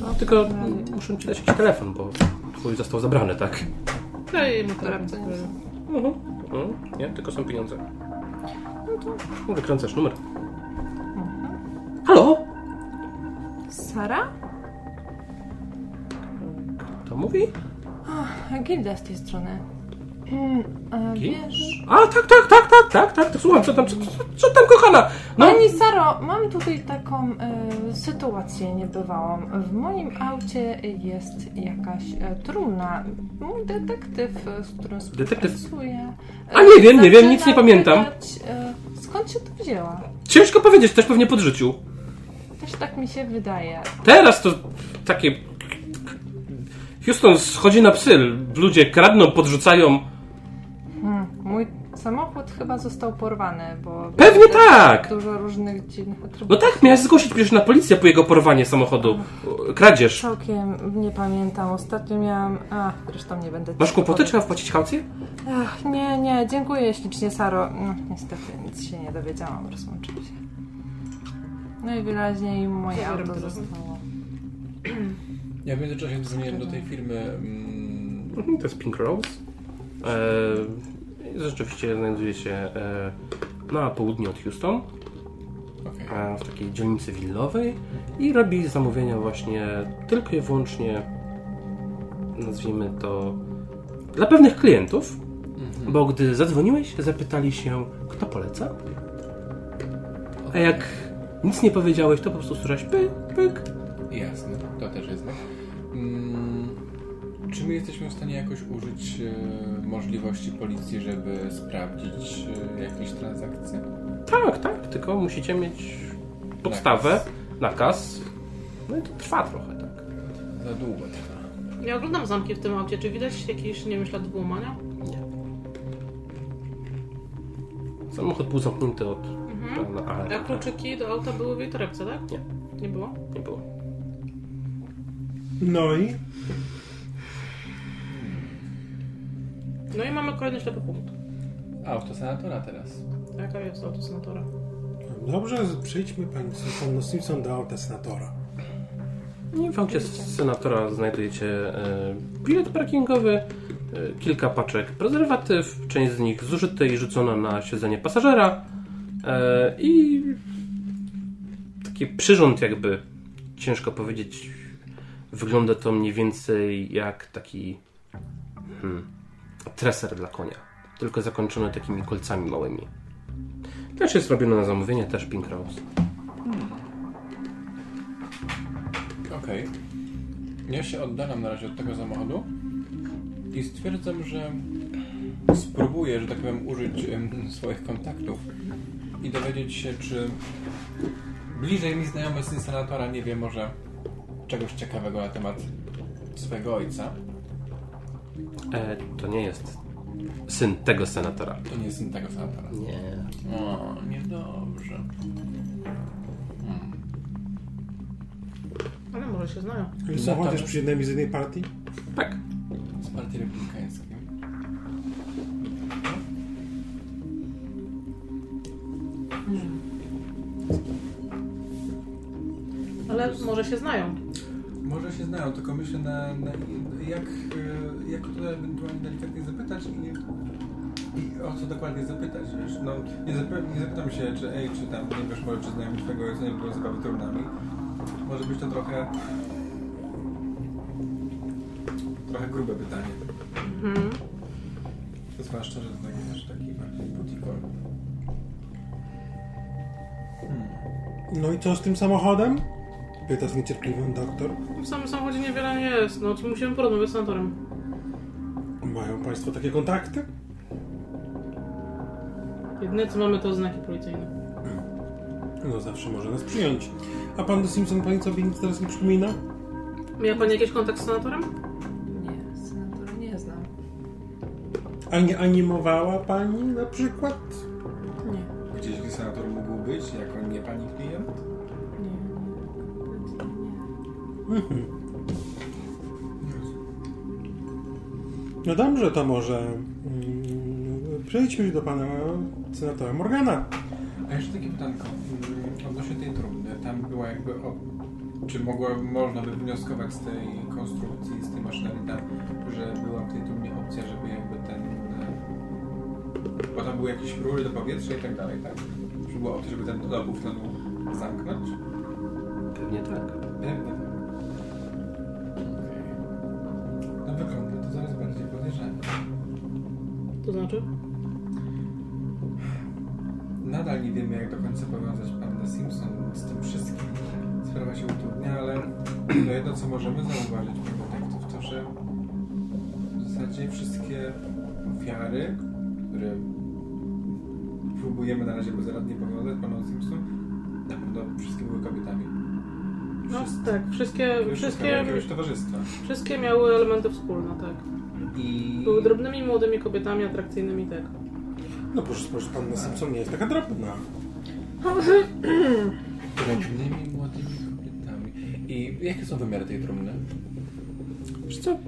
No, tylko muszę ci dać jakiś telefon, bo twój został zabrany, tak? Daj mu telefon. Dobra, to jest- Mhm. Nie, tylko są pieniądze. No Wykręcasz numer. Halo? Sara? To mówi? Gilda z tej strony. Mm, a wiesz... A, tak, tak, tak, tak, tak, tak, to słucham, co tam, co, co, tam, kochana? No, Pani Saro, mam tutaj taką e, sytuację niebywałą. W moim aucie jest jakaś e, trumna. Mój detektyw, e, z którym Detektyw? współpracuję... A nie wiem, nie wiem, nic nie pamiętam. Pytać, e, skąd się to wzięła? ciężko powiedzieć, też pewnie pod życiu. Też tak mi się wydaje. Teraz to takie... Houston schodzi na psy, ludzie kradną, podrzucają. Samochód chyba został porwany, bo... Pewnie tak! Dużo różnych dziwnych No atrybutów. tak, miałeś zgłosić przecież na policję po jego porwanie samochodu. Kradzież. Całkiem nie pamiętam. Ostatnio miałam... Ach, zresztą nie będę... Masz kłopoty? Trzeba wpłacić kaucję? Ach, nie, nie, dziękuję ślicznie, Saro. No, niestety nic się nie dowiedziałam, rozłączył się. No i wyraźnie moje Zabieram auto zostało. Ja w międzyczasie dzwoniłem do tej firmy. Mm, To jest Pink Rose. E, rzeczywiście znajduje się e, na południe od Houston, e, w takiej dzielnicy willowej i robi zamówienia właśnie tylko i wyłącznie, nazwijmy to, dla pewnych klientów, bo gdy zadzwoniłeś, zapytali się, kto poleca, a jak nic nie powiedziałeś, to po prostu słyszałeś pyk, pyk. Jasne, to też jest. Mm, czy my jesteśmy w stanie jakoś użyć e, możliwości policji, żeby sprawdzić e, jakieś transakcje? Tak, tak, tylko musicie mieć podstawę, Nakaz. nakaz, no i to trwa trochę, tak. Za długo trwa. Ja oglądam zamki w tym aucie. Czy widać jakieś, nie wiem, ślady włamania? Samochód był zamknięty od Mhm. ale A kluczyki do auta były w jej torebce, tak? Nie. Nie było? nie było. No i No i mamy kolejny ślepy punkt. Autosenatora teraz. Jaka jest auto senatora? Dobrze, przejdźmy pani Simpson, Simpson do auta senatora. I w aucie senatora znajdujecie e, bilet parkingowy, e, kilka paczek prezerwatyw, część z nich zużyte i rzucona na siedzenie pasażera e, i taki przyrząd jakby, ciężko powiedzieć, wygląda to mniej więcej jak taki hmm, treser dla konia, tylko zakończony takimi kolcami małymi. Też jest robione na zamówienie, też Pink Rose. Okej. Ja się oddalam na razie od tego samochodu i stwierdzam, że spróbuję, że tak powiem, użyć swoich kontaktów i dowiedzieć się, czy bliżej mi znajomy syn nie wie może czegoś ciekawego na temat swojego ojca. E, to nie jest syn tego senatora. To nie jest syn tego senatora. Nie. O, niedobrze. Ale może się znają. Ale są chociaż przy jednej z jednej partii? Tak. Z partii republikańskiej. Ale może się znają. Może się znają, tylko myślę na, na jak, e, jak to ewentualnie delikatnie zapytać i, i o co dokładnie zapytać, wiesz? No, nie, zapy, nie zapytam się, czy ej, czy tam, nie wiesz, może czy znają twojego ojca, nie było zabawy trudnami. Może być to trochę trochę grube pytanie. Mhm. Zwłaszcza, że to taki, wiesz, taki bardziej butikor. Hmm. No i co z tym samochodem? Pyta z niecierpliwym doktor. W samym samochodzie niewiele nie jest. No, to musimy porozmawiać z senatorem. Mają państwo takie kontakty? Jedyne co mamy to znaki policyjne. No zawsze może nas przyjąć. A pan Simpson pani sobie nic teraz nie przypomina? Miała pani jakiś kontakt z senatorem? Nie, senatora nie znam. A nie animowała pani na przykład? No dobrze, to może mm, przejdźmy do pana senatora Morgana. A jeszcze takie pytanko mm, odnośnie tej trumny. Tam była jakby o, czy mogła, można by wnioskować z tej konstrukcji, z tej maszynerii tam, że była w tej trumnie opcja, żeby jakby ten e, bo tam były jakieś rury do powietrza i tak dalej, tak? Czy była opcja, żeby ten dopływ tlenu zamknąć? Pewnie tak. Pewnie podejrzanie. To znaczy? Nadal nie wiemy, jak do końca powiązać Panda Simpson z tym wszystkim. Sprawa się utrudnia, ale no jedno, co możemy zauważyć, pan detektyw, to że w zasadzie wszystkie ofiary, które próbujemy na razie bezradnie powiązać Paną Simpson, na pewno wszystkie były kobietami. No Wszyscy- tak, wszystkie, Wszystkie wszystkie miały elementy wspólne, tak. I... Były drobnymi, młodymi kobietami, atrakcyjnymi, tak. No proszę, proszę, pan de Simpson nie jest taka drobna. drobnymi, młodymi kobietami. I jakie są wymiary tej trumny? Wiesz co?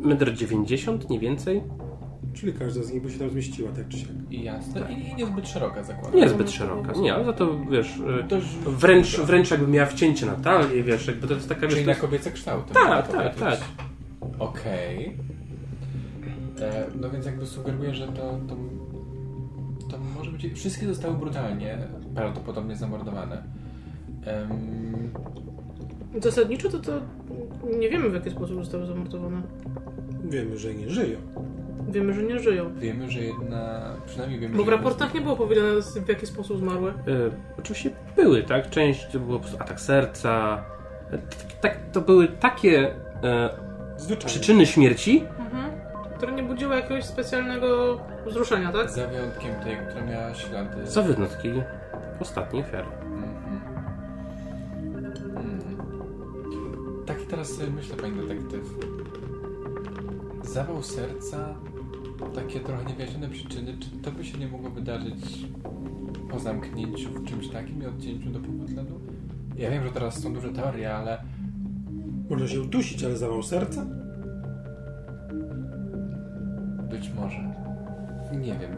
Metr 90, nie więcej. Czyli każda z nich by się tam zmieściła, tak czy siak. I jasne. I, i niezbyt szeroka zakładam. Niezbyt szeroka. Nie, ale za to wiesz, y, Dość... wręcz, wręcz jakby miała wcięcie na talię, wiesz, jakby to jest taka wiesz, Czyli to na jest, kobiece kształty. Tak, tak, powiedzieć. tak. Okej. E, No więc jakby sugeruję, że to, to, to może być... Wszystkie zostały brutalnie, prawdopodobnie zamordowane. Em, Zasadniczo to, to nie wiemy w jaki sposób zostały zamordowane. Wiemy, że nie żyją. Wiemy, że nie żyją. wiemy, że jedna... Przynajmniej wiemy, Bo w że jedna z raportach nie było powiedziane w jaki sposób zmarły. Y, oczywiście były, tak? Część to było po prostu atak serca. Y, Tak, to były takie e, Zwyczajnie. przyczyny śmierci, Mhm. Które nie budziły jakiegoś specjalnego wzruszenia, tak? Za wyjątkiem tej, która miała ślady... za wyjątki ostatniej ofiary. Mhm. Mhm. Tak teraz sobie myślę, pani detektyw. Zawał serca, takie trochę niewyjaśnione przyczyny, czy to by się nie mogło wydarzyć po zamknięciu w czymś takim i odcięciu do powotlenu? Ja wiem, że teraz są duże teorie, ale Można się udusić, ale zawał serca? Być może. Nie wiem.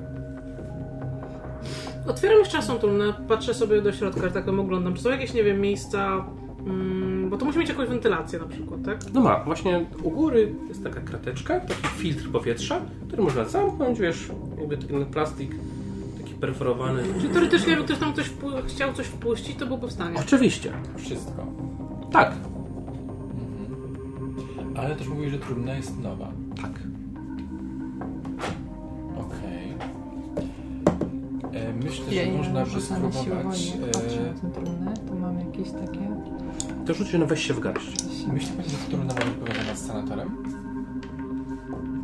Otwieram jeszcze trumnę, patrzę sobie do środka, tak oglądam. Czy są jakieś, nie wiem, miejsca... Mm, bo to musi mieć jakąś wentylację na przykład, tak? No ma, właśnie u góry jest taka krateczka, taki filtr powietrza, który można zamknąć, wiesz, jakby ten plastik taki perforowany. Czyli teoretycznie, jakby ktoś tam coś chciał coś wpuścić, to byłby w stanie. Oczywiście, Wszystko. tak, Ale też mówisz, że trumna jest nowa. tak. Okej. E, Myślę, że można by spróbować. E, trumnę, tu mam jakieś takie... To rzuć się na weź się w garść. myśli pani, że trumna może być powiązana z sanatorem?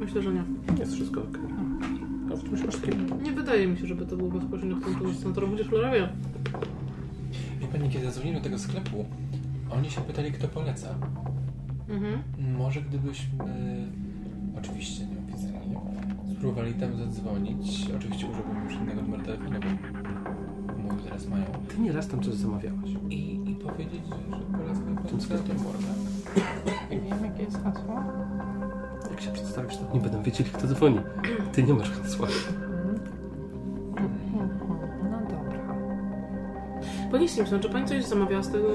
Myślę, że nie. Jest wszystko ok. A w. Nie wydaje mi się, żeby to było bezpośrednio w kontakcie z senatorem, chociaż cholera wie. Wie pani, kiedy zadzwonili do tego sklepu, oni się pytali, kto poleca. Mhm. Może gdybyśmy, oczywiście nieoficjalnie, spróbowali tam zadzwonić, oczywiście użyłbym już innego numeru telefonu, bo mój teraz mają, Ty nieraz tam coś zamawiałaś. i, i powiedzieć, że, że polecam Tym pan sklepem. senator Morgan. Wiem, jakie jest hasło. Jak się przedstawisz, to nie będą wiedzieli, kto dzwoni. Ty nie masz hasła. No dobra. Pani Simpson, czy pani coś zamawiała z tego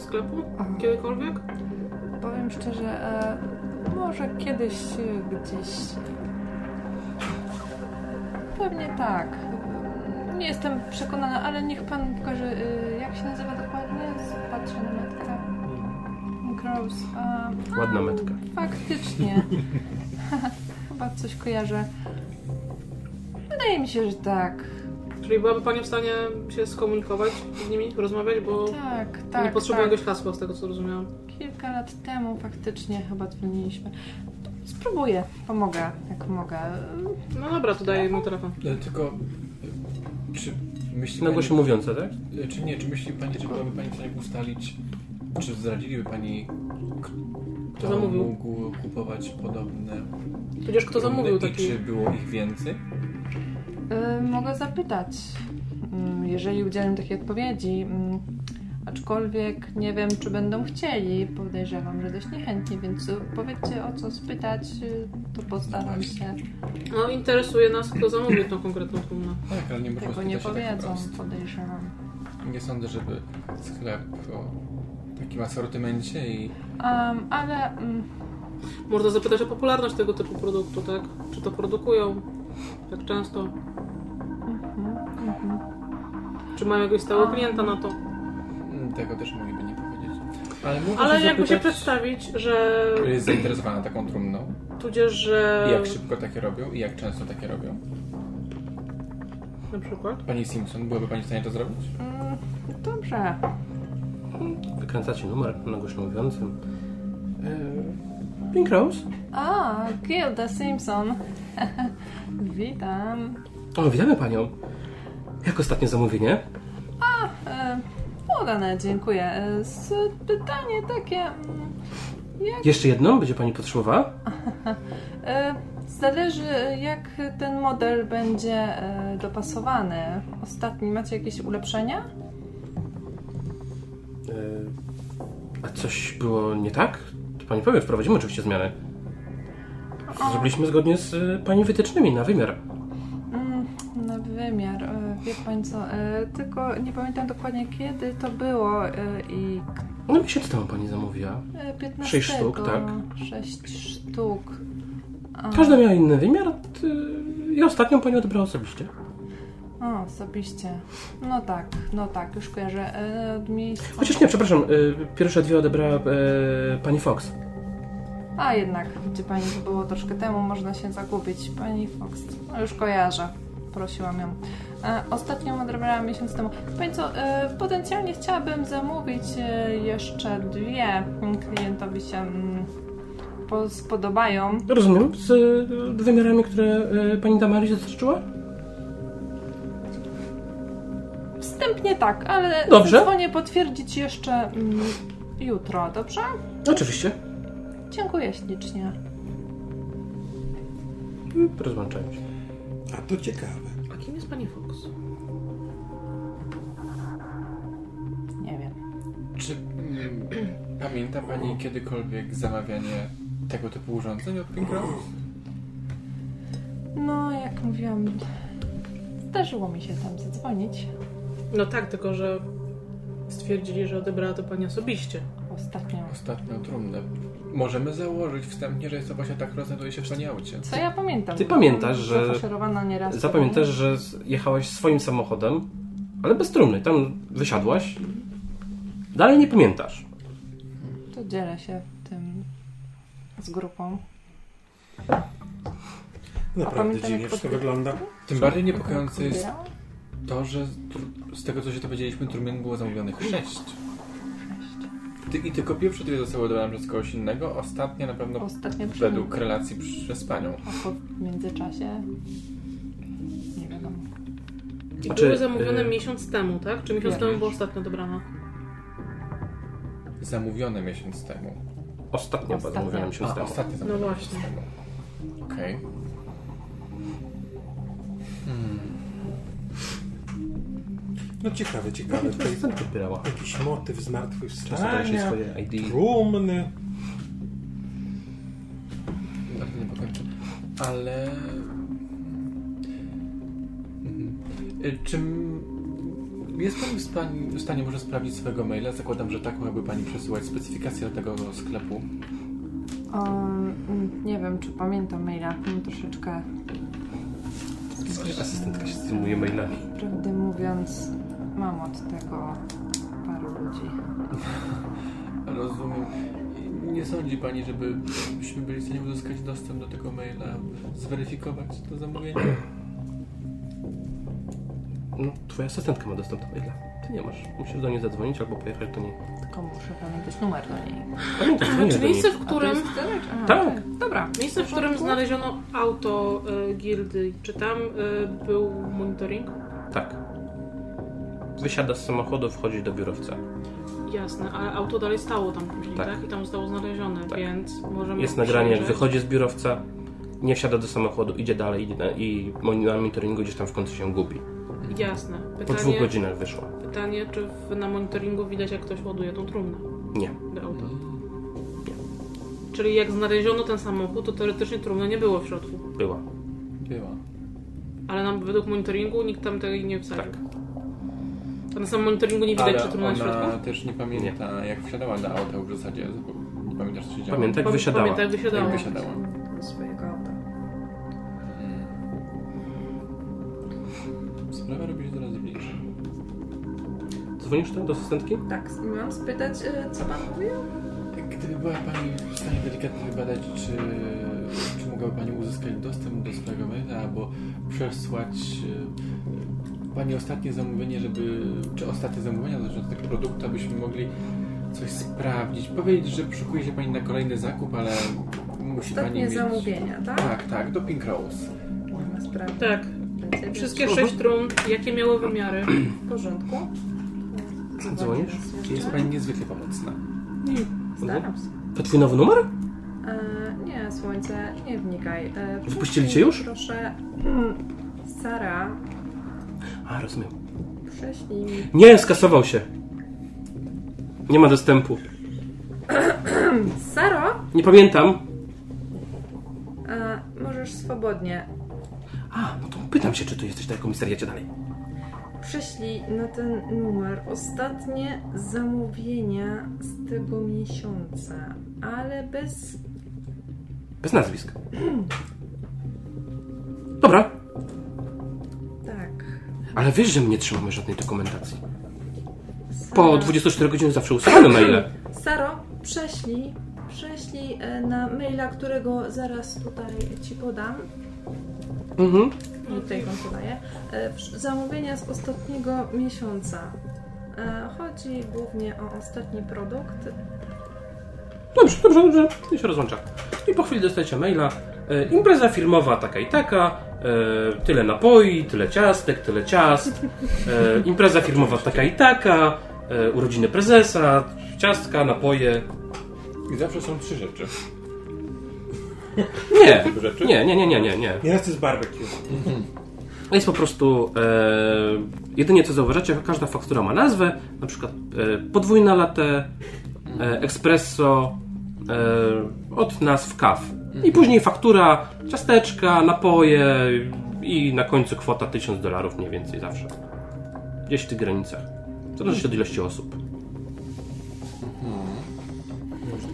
sklepu? Kiedykolwiek? Powiem szczerze, e, może kiedyś e, gdzieś. Pewnie tak. E, Nie jestem przekonana, ale niech pan pokaże, e, jak się nazywa dokładnie. Patrzę na metkę. Gross. A, Ładna metka. faktycznie. Chyba coś kojarzę. Wydaje mi się, że tak. Czyli byłaby pani w stanie się skomunikować z nimi, rozmawiać, bo Tak, tak. nie potrzebują tak. jakiegoś hasła, z tego co rozumiałam. Kilka lat temu faktycznie chyba dzwoniliśmy. Spróbuję, pomogę, jak mogę. No dobra, to daję mu telefon. E, Tylko, e, czy myśli Na pani, głosie mówiące, tak? e, czy nie, czy myśli pani, że byłaby pani w stanie ustalić, czy zdradziliby pani, k- Kto zamówił? mógł kupować podobne Tudzież kto trumny zamówił i taki... czy było ich więcej? Y, mogę zapytać, mm, jeżeli udzielam takiej odpowiedzi. mm, Aczkolwiek nie wiem, czy będą chcieli. Podejrzewam, że dość niechętnie, więc powiedzcie o co spytać, y, to postaram się. No interesuje nas, kto zamówił tą konkretną trumnę. Tak, ale nie można Tego nie tak powiedzą, wprost. podejrzewam. Nie sądzę, żeby sklep o takim asortymencie i Um, ale mm, Można zapytać o popularność tego typu produktu, tak? Czy to produkują? Jak często? mhm, mhm. Czy mają jakiegoś stałego klienta na to? Tego też mogliby nie powiedzieć. Ale, Ale się jakby się zapytać, przedstawić, że czy jest zainteresowana taką trumną tudzież, że i jak szybko takie robią i jak często takie robią. na przykład Pani Simpson, byłaby Pani w stanie to zrobić? Mm, Dobrze. Wykręcacie numer na głośno mówiącym. Eee, Pink Rose? A, Gilda Simpson. Witam. O, witamy panią. Jak ostatnie zamówienie? Udane, dziękuję. E, s- Pytanie takie. mm, Jak, Jeszcze jedną będzie pani potrzebowała? e, zależy, jak ten model będzie e, dopasowany. Ostatni, macie jakieś ulepszenia? A coś było nie tak? To pani powie, wprowadzimy oczywiście zmiany. Zrobiliśmy zgodnie z pani wytycznymi na wymiar. Mm, na wymiar. E, Wie pani co? E, Tylko nie pamiętam dokładnie kiedy to było e, i No miesiąc temu pani zamówiła. e, 15. Sześć sztuk, tak. 6 sztuk. A, Każda miała inny wymiar t- i ostatnią pani odebrała osobiście. O, osobiście. No tak, no tak, już kojarzę. E, Od miejsca. Chociaż nie, przepraszam, e, pierwsze dwie odebrała e, pani Fox. A jednak, gdzie pani to było troszkę temu, można się zagubić. Pani Fox, no już kojarzę. Prosiłam ją. Ostatnią odebrałam miesiąc temu. Pani co, e, potencjalnie chciałabym zamówić e, jeszcze dwie. Mm, Klientowi się mm, po- spodobają. Rozumiem, z e, wymiarami, które pani Damaris dostarczyła? Wstępnie tak, ale Dobrze. dzwonię potwierdzić jeszcze mm, jutro, dobrze? Oczywiście. Dziękuję ślicznie. Rozłączają się. A to ciekawe. A kim jest pani Fox? pamięta Pani kiedykolwiek zamawianie tego typu urządzeń od Pink Rose? No, jak mówiłam, zdarzyło mi się tam zadzwonić. No tak, tylko że stwierdzili, że odebrała to pani osobiście. Ostatnio. Ostatnią trumnę. Możemy założyć wstępnie, że jest to właśnie tak rozznajduje się w pani aucie. Co ja pamiętam? Ty pamiętasz, że- nieraz. Zapamiętasz, że jechałaś swoim samochodem, ale bez trumny. Tam wysiadłaś. Dalej nie pamiętasz. To dzielę się tym z grupą. Naprawdę dziwnie wszystko wygląda. Tym bardziej niepokojące jest to, że z tego co się dowiedzieliśmy, trumien było zamówionych sześć. Ty, I tylko pierwsze dwie zostały odebrane przez kogoś innego, ostatnie na pewno Ostatnio przy według relacji przez panią. A po międzyczasie nie wiadomo. I Znaczy, były zamówione y- miesiąc temu, tak? Czy miesiąc Nie. temu była ostatnio dobrana? Zamówione miesiąc temu. Ostatnio była Ostatnio. zamówiona miesiąc A, temu. ostatnie zamówione No miesiąc właśnie. temu. Okej. Hmm. No ciekawe, ciekawe. Tutaj Co ty wybierała? jakiś motyw zmartwychwstania, swoje ID. trumny. Bardzo. Ale... Mhm. Y, Czym... Jest Pani w stanie, w stanie może sprawdzić swojego maila? Zakładam, że tak mogłaby Pani przesyłać specyfikację do tego sklepu. Um, nie wiem, czy pamiętam maila. Mam troszeczkę, Asystentka się zajmuje mailami. prawdę mówiąc, mam od tego paru ludzi. Rozumiem. Nie sądzi Pani, żebyśmy byli w stanie uzyskać dostęp do tego maila, zweryfikować to zamówienie? No, twoja asystentka ma dostęp do maila. Ty nie masz. Musisz do niej zadzwonić albo pojechać do niej. Tylko muszę pamiętać numer do niej. Pamiętaj, dzwonię Czy do niej. miejsce, w którym? A, Tak. Dobra. miejsce, w którym znaleziono auto y, gildy, czy tam y, był monitoring? Tak. Wysiada z samochodu, wchodzi do biurowca. Jasne, ale auto dalej stało tam później, Tak. tak? I tam zostało znalezione, Tak. więc możemy Jest nagranie, jak wychodzi z biurowca, nie wsiada do samochodu, idzie dalej idzie na, i na monitoringu gdzieś tam w końcu się gubi. Jasne. Po dwóch Pytanie, godzinach wyszła. pytanie, czy w, na monitoringu widać, jak ktoś ładuje tą trumnę Nie. do auta? Czyli jak znaleziono ten samochód, to teoretycznie trumny nie było w środku. Była. Była. Ale nam według monitoringu nikt tam tej nie wsadził. Tak. To na samym monitoringu nie widać, Ale czy trumna w ona środku? też nie pamięta, jak wsiadała do auta w zasadzie. Nie pamiętasz, co się działo? Pamiętaj, jak wysiadała. Pamiętaj, jak wysiadała. Jak wysiadała. Sprawa robi się coraz dziwniejsza. Dzwonisz tam do asystentki? Tak, mam spytać, y, co pan mówił? Gdyby była Pani w stanie delikatnie wybadać, czy, czy mogłaby Pani uzyskać dostęp do swojego maila, albo przesłać e, Pani ostatnie zamówienie, żeby, czy ostatnie zamówienia dotyczące tego produktu, abyśmy mogli coś sprawdzić. Powiedzieć, że szykuje się Pani na kolejny zakup, ale musi Pani Ostatnie mieć... zamówienia, tak? Tak, tak, do Pink Rose. Sprawy. Tak. Wszystkie sześć trun, jakie miały wymiary? w porządku. Dzwonisz? Jest Pani niezwykle pomocna. Staram się. To twój nowy numer? E, nie, słońce, nie wnikaj. E, Wypuścili cię już? Proszę, mm, Sara, A, rozumiem. prześlij mi. Nie, skasował się. Nie ma dostępu. Saro, Nie pamiętam. e, możesz swobodnie. Pytam się, czy tu jesteś na komisariacie dalej. Prześlij na ten numer ostatnie zamówienia z tego miesiąca, ale bez. Bez nazwisk. Dobra, Tak. ale wiesz, że my nie trzymamy żadnej dokumentacji. Sara, Po 24 godzinach zawsze usuwamy maile. Saro, prześlij, prześlij e, na maila, którego zaraz tutaj ci podam. Mhm. I tutaj wam podaję. E, Zamówienia z ostatniego miesiąca. E, Chodzi głównie o ostatni produkt. Dobrze, dobrze, dobrze. I się rozłącza. I po chwili dostajecie maila. E, impreza firmowa taka i taka. E, tyle napoi, tyle ciastek, tyle ciast. E, impreza firmowa taka i taka. E, urodziny prezesa, ciastka, napoje. I zawsze są trzy rzeczy. Nie, nie, nie, nie, nie, nie. nie. Nieraz to jest barbecue. Jest po prostu e, jedynie co zauważacie, każda faktura ma nazwę, na przykład e, podwójna latte, e, espresso, e, od nas w kaw. I później faktura, ciasteczka, napoje i na końcu kwota 1000 dolarów mniej więcej zawsze. Gdzieś w tych granicach. Zależy od ilości osób.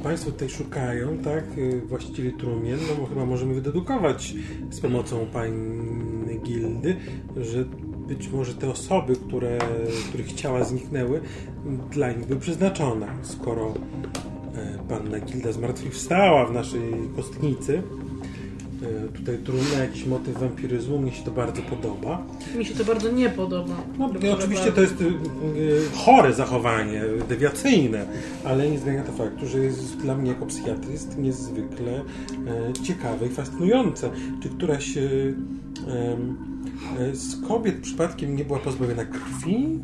Państwo tutaj szukają, tak, y, właścicieli trumien, no bo chyba możemy wydedukować z pomocą Pani Gildy, że być może te osoby, które, których ciała zniknęły, dla nich były przeznaczone, skoro e, Panna Gilda zmartwychwstała w naszej kostnicy. E, Tutaj trumna, jakiś motyw wampiryzmu, mnie się to bardzo podoba. Mi się to bardzo nie podoba. No, Doktorze oczywiście Barry. to jest y, y, chore zachowanie, dewiacyjne, ale nie zmienia to faktu, że jest dla mnie jako psychiatryst niezwykle e, ciekawe i fascynujące. Czy któraś e, e, z kobiet przypadkiem nie była pozbawiona krwi?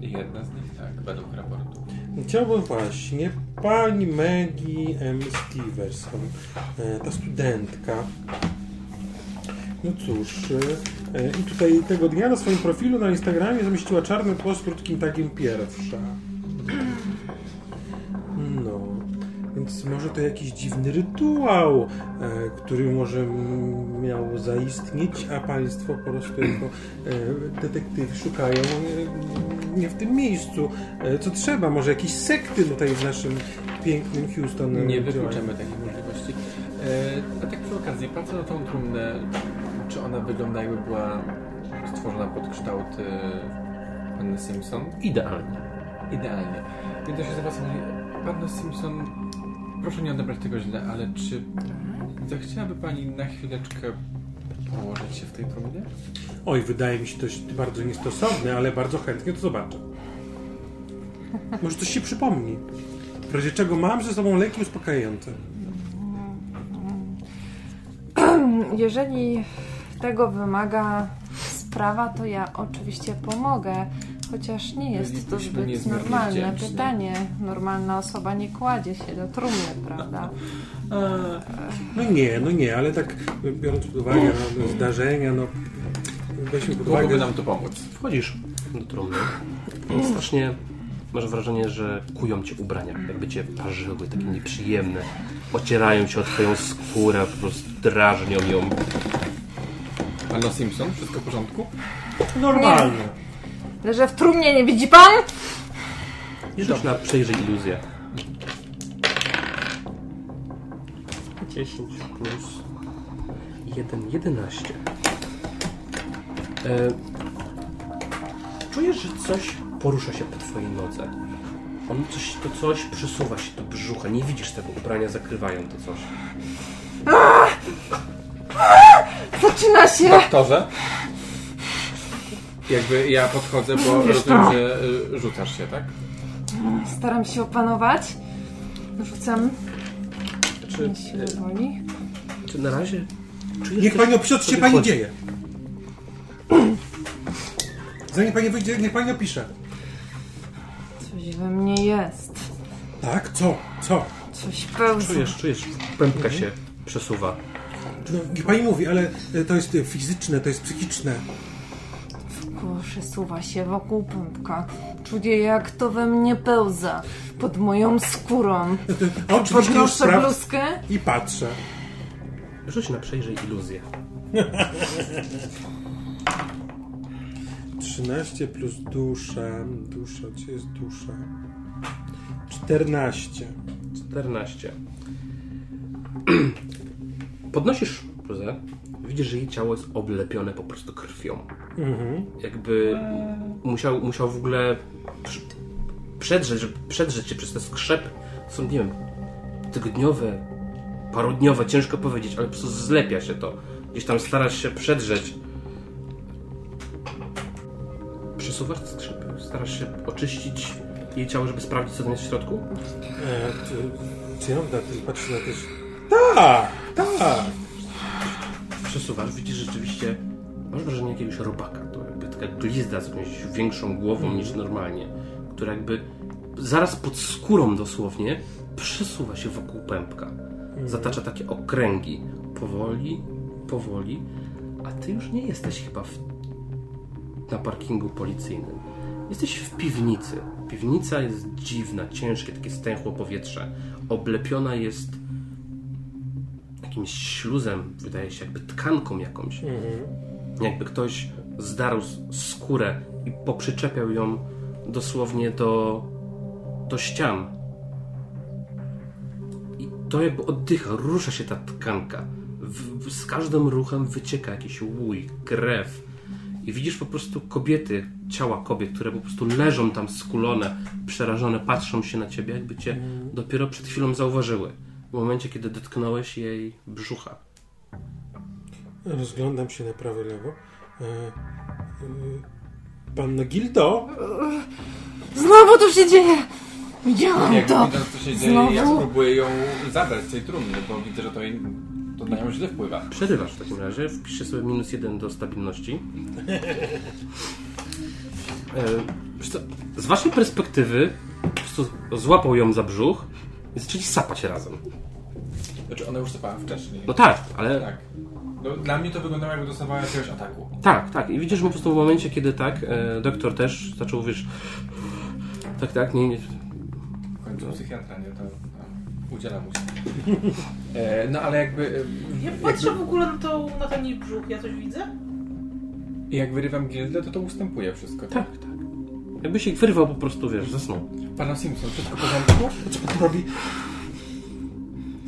Jedna z nich, tak, według raportu. Chciałbym właśnie pani Maggie M. Stevenson, e, ta studentka. No cóż, e, i tutaj tego dnia na swoim profilu na Instagramie zamieściła czarny post z krótkim tagiem pierwsza. No, więc może to jakiś dziwny rytuał, e, który może miał zaistnieć, a państwo po prostu jako e, detektywi szukają e, nie w tym miejscu, e, co trzeba. Może jakieś sekty tutaj w naszym pięknym Houston Nie wykluczamy takiej możliwości. E, a tak przy okazji, patrzę na tą trumnę, czy ona wygląda jakby była stworzona pod kształt e, panny Simpson? Idealnie. Idealnie. Więc ja się zwracam, panno Simpson, proszę nie odebrać tego źle, ale czy zechciałaby Pani na chwileczkę położyć się w tej trumnie? Oj, wydaje mi się to bardzo niestosowne, ale bardzo chętnie to zobaczę. Może coś się przypomni. W razie czego mam ze sobą leki uspokajające. Jeżeli tego wymaga sprawa, to ja oczywiście pomogę. Chociaż nie jest to zbyt normalne wdzięczni. pytanie. Normalna osoba nie kładzie się do trumny, prawda? No nie, no nie, ale tak biorąc pod uwagę no, zdarzenia, no weźmy pod Mogłoby uwagę... nam to pomóc. Wchodzisz do trumny. i Strasznie masz wrażenie, że kują cię ubrania, jakby cię parzyły, takie nieprzyjemne. Ocierają się o twoją skórę, po prostu drażnią ją. Panno Simpson, wszystko w porządku? Normalnie. Leżę w trumnie, nie widzi pan? Rzuć na przejrzyj iluzję. 10 plus 1, 11. E, czujesz, że coś porusza się po twojej nodze. On coś, to coś przesuwa się do brzucha. Nie widzisz tego ubrania, zakrywają to coś. Zaczyna się! Doktorze? Jakby ja podchodzę, bo Wiesz rozumiem, co? że y, rzucasz się, tak? Staram się opanować. Rzucam Czy, na siłę woli. czy na razie czujesz Niech pani opisze, co się pani dzieje. Zanim pani wyjdzie, niech pani opisze. Coś we mnie jest. Tak? Co? Co? Coś pełza. Czujesz, czujesz, pępka się przesuwa. No, niech pani mówi, ale to jest fizyczne, to jest psychiczne. Przesuwa się wokół pępka. Czuję jak to we mnie pełza. Pod moją skórą. Oczywiście już Podnoszę bluzkę. i patrzę. Rzuć na przejrzyj iluzję. 13 plus dusza. Dusza, gdzie jest dusza? 14. 14. Podnosisz bluzę, widzisz, że jej ciało jest oblepione po prostu krwią. Mhm. Jakby musiał, musiał w ogóle przedrzeć, przedrzeć się przez te skrzepy. Są, nie wiem, tygodniowe, parodniowe, ciężko powiedzieć, ale po prostu zlepia się to. Gdzieś tam starasz się przedrzeć. Przesuwasz te skrzepy, starasz się oczyścić jej ciało, żeby sprawdzić, co tam jest w środku? E, czy, czy ja mam na to patrzeć na też? Przesuwasz, widzisz rzeczywiście, masz wrażenie jakiegoś robaka. To jakby taka glizda z jakąś większą głową niż normalnie, która jakby zaraz pod skórą dosłownie przesuwa się wokół pępka. Zatacza takie okręgi. Powoli, powoli, a ty już nie jesteś chyba w, na parkingu policyjnym. Jesteś w piwnicy. Piwnica jest dziwna, ciężkie, takie stęchło powietrze. Oblepiona jest jakimś śluzem, wydaje się jakby tkanką jakąś. Jakby ktoś zdarł skórę i poprzyczepiał ją dosłownie do, do ścian. I to jakby oddycha, rusza się ta tkanka. W, w, z każdym ruchem wycieka jakiś łój, krew. I widzisz po prostu kobiety, ciała kobiet, które po prostu leżą tam skulone, przerażone, patrzą się na ciebie, jakby cię dopiero przed chwilą zauważyły. W momencie, kiedy dotknąłeś jej brzucha. Rozglądam się na prawo, lewo. E, e, Panno Gildo? Znowu to się dzieje! Widziałam Jak to! widząc, co się dzieje, Znowu? ja spróbuję ją zabrać z tej trumny, bo widzę, że to, jej- to na nią źle wpływa. Przerywasz w takim razie, wpiszę sobie minus jeden do stabilności. E, wiesz co, z waszej perspektywy po prostu złapał ją za brzuch i zaczęli sapać razem. Znaczy ona już sypała wcześniej. No tak, ale Tak. No, dla mnie to wyglądało jakby dostawała jakiegoś ataku. tak, tak. I widzisz, po prostu w momencie, kiedy tak, e, doktor też zaczął, wiesz, tak, tak, nie, nie W końcu psychiatra, nie? To no, udziela mu się. E, no ale jakby... e, Ja patrzę w ogóle na, tą, na ten jej brzuch, ja coś widzę? jakby jak wyrywam gildę, to to ustępuje wszystko. tak, tak. Jakbyś ich wyrwał po prostu, wiesz, zasnął. Pana Simpson, wszystko w porządku? Co pan robi?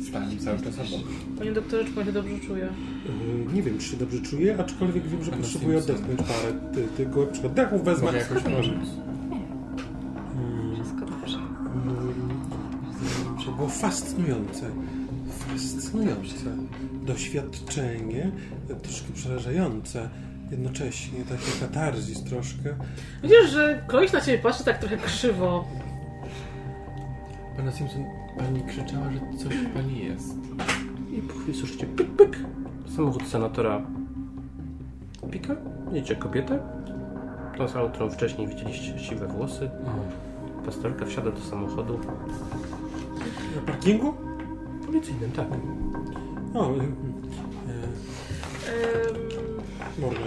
Stałem cały czas obok. Panie doktorze, czy pan się dobrze czuje? E, Nie wiem, czy się dobrze czuję, aczkolwiek wiem, że Panno potrzebuję Simpson. odetchnąć parę ty, tylko na przykład dechów wezmę. Mogę jakoś położyć. Wszystko dobrze. To było fascynujące. Fascynujące. Doświadczenie, troszkę przerażające. Jednocześnie takie katarzis troszkę. Widzisz, że ktoś na ciebie patrzy tak trochę krzywo. Pana Simpson, pani krzyczała, że coś w pani jest. I po chwili słyszycie pyk, pyk. Samochód senatora pika. Widzicie kobietę. Tą samą, którą wcześniej widzieliście, siwe włosy. Pastorka wsiada do samochodu. Na parkingu? Policyjnym, tak. O, e, e, Ehm, Morgan.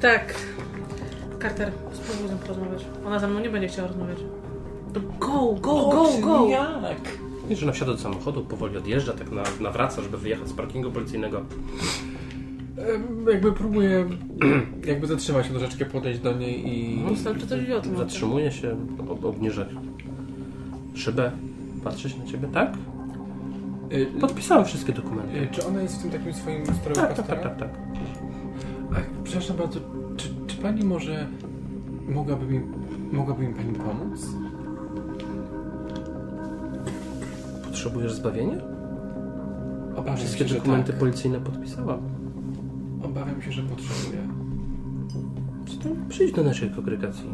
tak. Carter, spróbuj z nią porozmawiać. Ona ze mną nie będzie chciała rozmawiać. To go, go, go, go! Jak? Widzisz, że ona wsiada do samochodu, powoli odjeżdża, tak na, nawraca, żeby wyjechać z parkingu policyjnego. E, jakby próbuję jakby zatrzymać się troszeczkę, podejść do niej i... On cały czas coś o tym. Zatrzymuje się, ob, obniża szybę, patrzy się na ciebie, tak? E, Podpisałem wszystkie dokumenty. e, Czy ona jest w tym takim swoim stroju Tak, tak, tak, tak, tak. A, przepraszam bardzo, czy, czy pani może mogłaby mi, mogłaby mi pani pomóc? Potrzebujesz zbawienia? Obawiam Wszystkie się, że dokumenty tak. policyjne podpisałam. Obawiam się, że potrzebuję. Zatem Przyjdź do naszej kongregacji.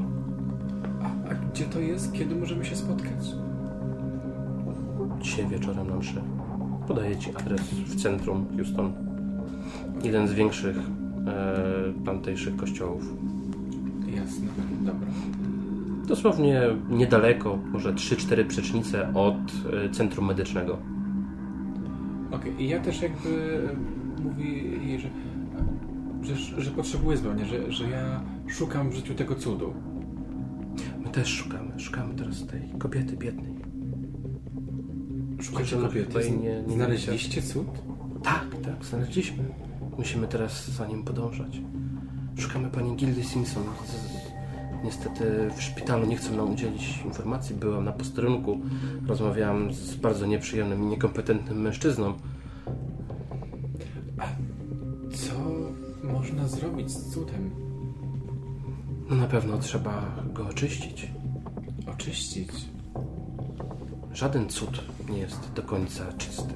A, a gdzie to jest? Kiedy możemy się spotkać? Dzisiaj wieczorem na mszy. Podaję Ci adres w centrum Houston. Jeden z większych e, tamtejszych kościołów. Jasne, dobra. Dosłownie niedaleko, może 3-4 przecznice od e, centrum medycznego. Okej, i ja też jakby mówi jej, że, że, że potrzebuję zbawienia, że, że ja szukam w życiu tego cudu. My też szukamy. Szukamy teraz tej kobiety biednej. Szukacie Ona kobiety? nie- nie Znaleźliście cud? Tak, tak, znaleźliśmy. Musimy teraz za nim podążać. Szukamy pani Gildy Simpson. Niestety w szpitalu nie chcą nam udzielić informacji. Byłam na posterunku. Rozmawiałam z bardzo nieprzyjemnym i niekompetentnym mężczyzną. Co można zrobić z cudem? No na pewno trzeba go oczyścić. Oczyścić? Żaden cud nie jest do końca czysty.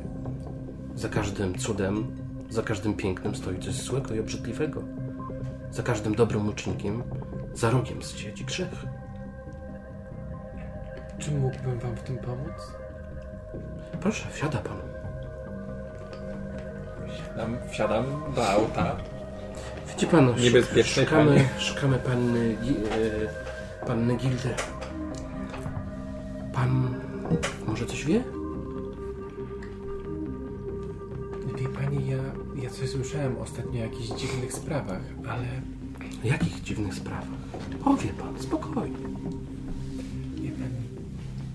Za każdym cudem, za każdym pięknem stoi coś złego i obrzydliwego. Za każdym dobrym uczynkiem, za rogiem siedzi grzech. Czy mógłbym wam w tym pomóc? Proszę, wsiada pan. Wsiadam, wsiadam do auta. Widzi pan, szukamy, szukamy panny, e, panny Gildy. Wie? Wie pani, ja, ja coś słyszałem ostatnio o jakichś dziwnych sprawach, ale O jakich dziwnych sprawach? Powie pan, spokojnie. wie pani,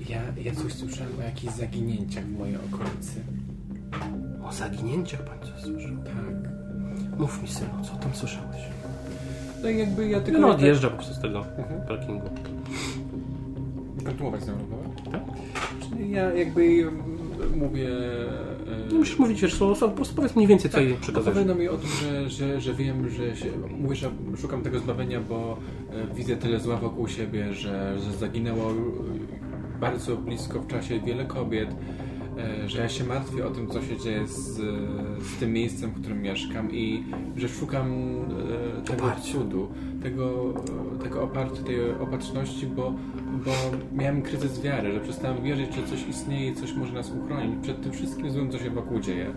ja, ja coś słyszałem o jakichś zaginięciach w mojej okolicy. O zaginięciach pan coś słyszał? Tak. Mów mi, synu, co tam słyszałeś? No i jakby ja tylko... No tak- odjeżdża po prostu z tego Mhm. parkingu. Kontynuować z nią rozmowę? Tak? Czyli ja jakby mm, mówię... Nie musisz mówić, wiesz, słowo, po prostu powiedz mniej więcej, co jej przekazujesz. Opowiadam jej o tym, że, że, że wiem, że się, mówię, że szukam tego zbawienia, bo e, widzę tyle zła wokół siebie, że, że zaginęło bardzo blisko w czasie wiele kobiet, że ja się martwię o tym, co się dzieje z, z tym miejscem, w którym mieszkam i że szukam e, tego Oparcia. cudu, tego, e, tego oparcia, tej opatrzności, bo, bo miałem kryzys wiary, że przestałem wierzyć, że coś istnieje coś może nas uchronić przed tym wszystkim złym, co się wokół dzieje.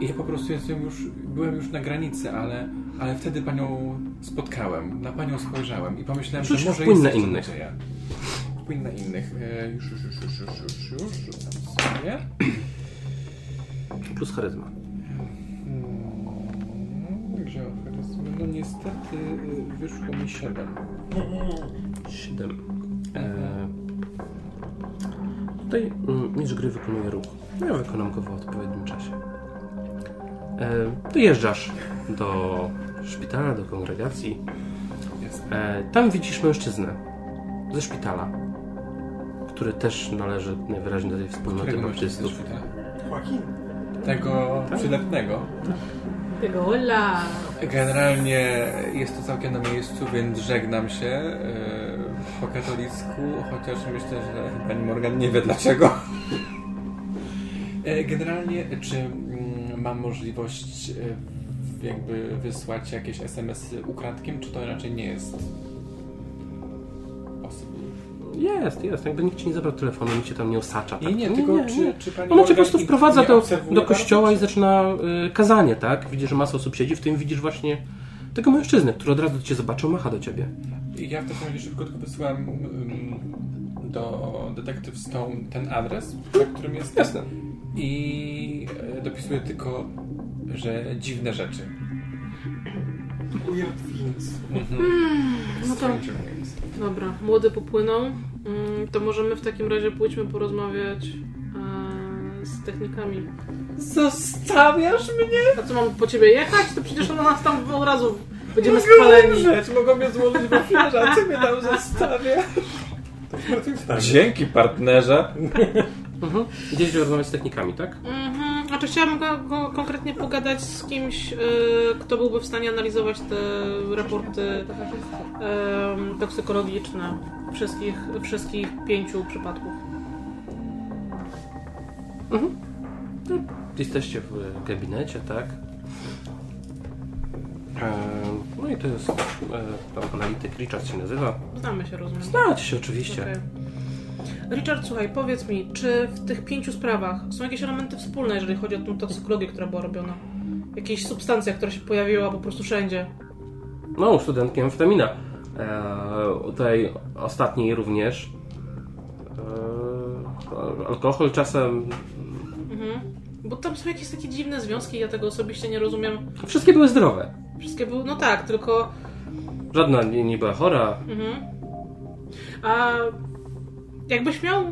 I ja po prostu jestem już, byłem już na granicy, ale, ale wtedy panią spotkałem, na panią spojrzałem i pomyślałem, Rzuć że może jest na innych. nadzieja. Wpływ na innych. E, już, już, już, już, już, już, już, sobie. Plus charyzma. Hmm, Gdzie charyzma? No niestety y, wyszło mi 7. 7. E... Tutaj mm, mistrz gry wykonuje ruch. Ja wykonam go w odpowiednim czasie. E... Dojeżdżasz do szpitala, do kongregacji. E... Tam widzisz mężczyznę ze szpitala, który też należy najwyraźniej do tej wspólnoty baptystów. Joaquin. Tego przylepnego. Tego hola. Generalnie jest to całkiem na miejscu, więc żegnam się e, po katolicku, chociaż myślę, że pani Morgan nie wie dlaczego. E, Generalnie, czy mm, mam możliwość e, jakby wysłać jakieś SMS-y ukradkiem, czy to raczej nie jest possible? Jest, jest. Jakby nikt ci nie zabrał telefonu, nikt cię tam nie osacza. Nie, tak? nie, tylko czy, czy pani Ona cię po prostu wprowadza nie do, do bardzo, kościoła i czy- zaczyna y, kazanie, tak? Widzisz, że masa osób siedzi, w tym widzisz właśnie tego mężczyznę, który od razu cię zobaczył, macha do ciebie. I Ja w takim razie szybko tylko wysyłam ym, do Detective Stone ten adres, na którym jest. Jasne. I e, dopisuję tylko, że dziwne rzeczy. Weird things. No to Stranger things. Dobra, młody popłynął. Mm, To możemy w takim razie pójdźmy porozmawiać e, z technikami. Zostawiasz mnie? A co mam po ciebie jechać? To przecież ona nas tam od razu będziemy spaleni. Rzecz, mogą mnie złożyć w ofierze, a co mnie tam zostawia? Zmartwychwstanie. Dzięki partnerze. Mhm. Idziesz rozmawiać z technikami, tak? Mhm. Znaczy chciałabym go, go konkretnie pogadać z kimś, e, kto byłby w stanie analizować te raporty e, toksykologiczne wszystkich, wszystkich pięciu przypadków. Jesteście w gabinecie, tak? E, no i to jest e, tam analityk Richard się nazywa. Znamy się, rozumiem. Znacie się oczywiście. Okej. Richard, słuchaj, powiedz mi, czy w tych pięciu sprawach są jakieś elementy wspólne, jeżeli chodzi o tą toksykologię, która była robiona? Jakieś substancja, która się pojawiła po prostu wszędzie? No, studentki amfetamina. E, tutaj ostatniej również. E, alkohol czasem. Mhm. Bo tam są jakieś takie dziwne związki, ja tego osobiście nie rozumiem. Wszystkie były zdrowe. Wszystkie były, no tak, tylko... Żadna nie, nie była chora. Mhm. A jakbyś miał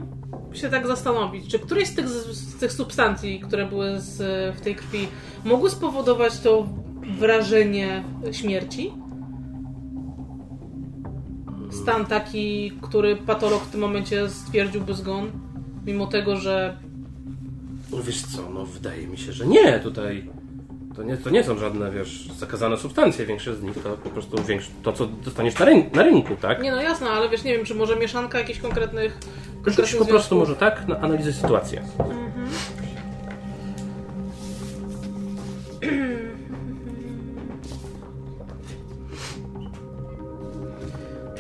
się tak zastanowić, czy któreś z tych, z tych substancji, które były z, w tej krwi, mogły spowodować to wrażenie śmierci? Stan taki, który patolog w tym momencie stwierdziłby zgon, mimo tego, że Wiesz co, no wydaje mi się, że nie. Tutaj to nie, to nie są żadne, wiesz, zakazane substancje. Większość z nich to po prostu większe, to, co dostaniesz na, ryn- na rynku, tak? Nie no jasne, ale wiesz, nie wiem, czy może mieszanka jakichś konkretnych. Konkretnych po prostu może tak na analizę sytuacji.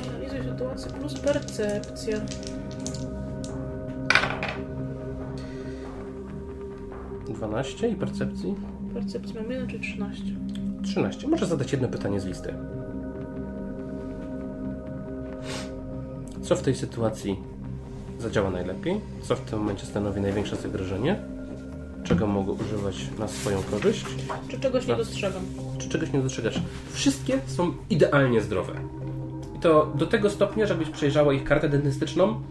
Analizuj sytuację plus percepcja. Dwanaście i percepcji Percepcja mam 1 czy 13? 13. Możesz zadać jedno pytanie z listy. Co w tej sytuacji zadziała najlepiej? Co w tym momencie stanowi największe zagrożenie? Czego mogę używać na swoją korzyść? Czy czegoś nie dostrzegam? Czy czegoś nie dostrzegasz? Wszystkie są idealnie zdrowe. I to do tego stopnia, że jakbyś przejrzała ich kartę dentystyczną,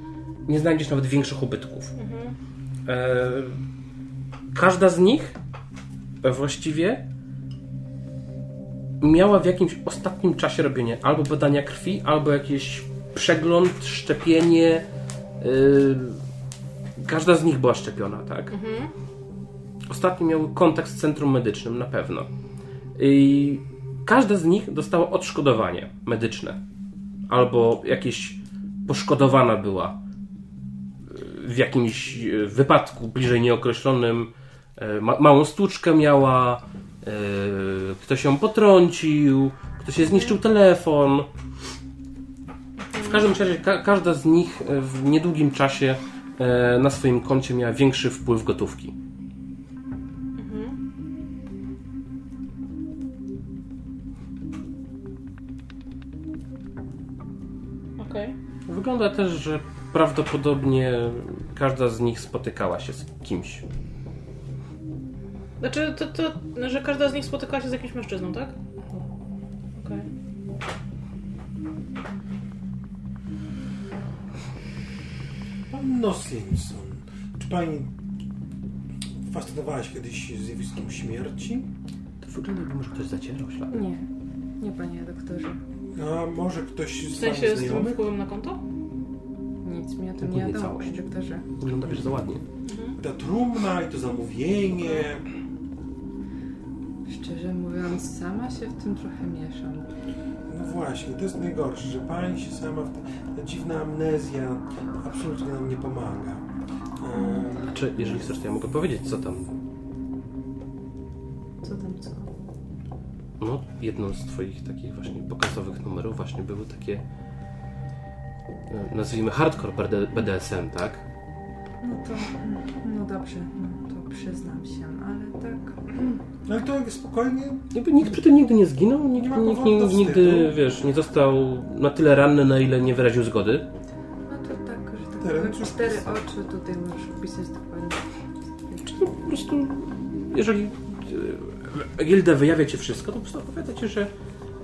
nie znajdziesz nawet większych ubytków. E, każda z nich właściwie miała w jakimś ostatnim czasie robienie albo badania krwi, albo jakiś przegląd, szczepienie. Yy, każda z nich była szczepiona, tak? Ostatnio miały kontakt z centrum medycznym, na pewno. I każda z nich dostała odszkodowanie medyczne. Albo jakieś poszkodowana była w jakimś wypadku bliżej nieokreślonym. E, Ma małą stłuczkę miała, e, ktoś ją potrącił, ktoś jej zniszczył telefon. W każdym razie ka każda z nich e, w niedługim czasie na swoim koncie miała większy wpływ gotówki. Okej. Wygląda też, że prawdopodobnie każda z nich spotykała się z kimś. Znaczy, to, to, że każda z nich spotykała się z jakimś mężczyzną, tak? Okej. Panno Simpson, czy pani fascynowała się kiedyś zjawiskiem śmierci? To wygląda jakby może ktoś zacierał ślad. Nie, nie panie doktorze. A może ktoś W z sensie pani z tym znajomych? wpływem na konto? Nic mi o tym nie nie wiadomo, całość. panie doktorze. Wygląda wiesz za ładnie. Ta trumna i to zamówienie. Szczerze mówiąc, sama się w tym trochę mieszam. No właśnie, to jest najgorsze, że pani się sama, w te, ta dziwna amnezja absolutnie nam nie pomaga. Ehm, Znaczy, jeżeli chcesz, to ja mogę powiedzieć, co tam. Co tam co? No, jedną z twoich takich właśnie pokazowych numerów właśnie były takie e, nazwijmy hardcore BD BDSM, tak? No to, no dobrze, no przyznam się, ale tak... Ale to spokojnie, Jakby nikt przy tym nigdy nie zginął, nikt, Nie nikt, nigdy, wiesz, nie został na tyle ranny, na ile nie wyraził zgody. No to tak, że tak Teren powiem, już cztery oczy tutaj możesz opisać dokładnie. Czy to po prostu, jeżeli e, Gilda wyjawia ci wszystko, to po prostu opowiada ci, że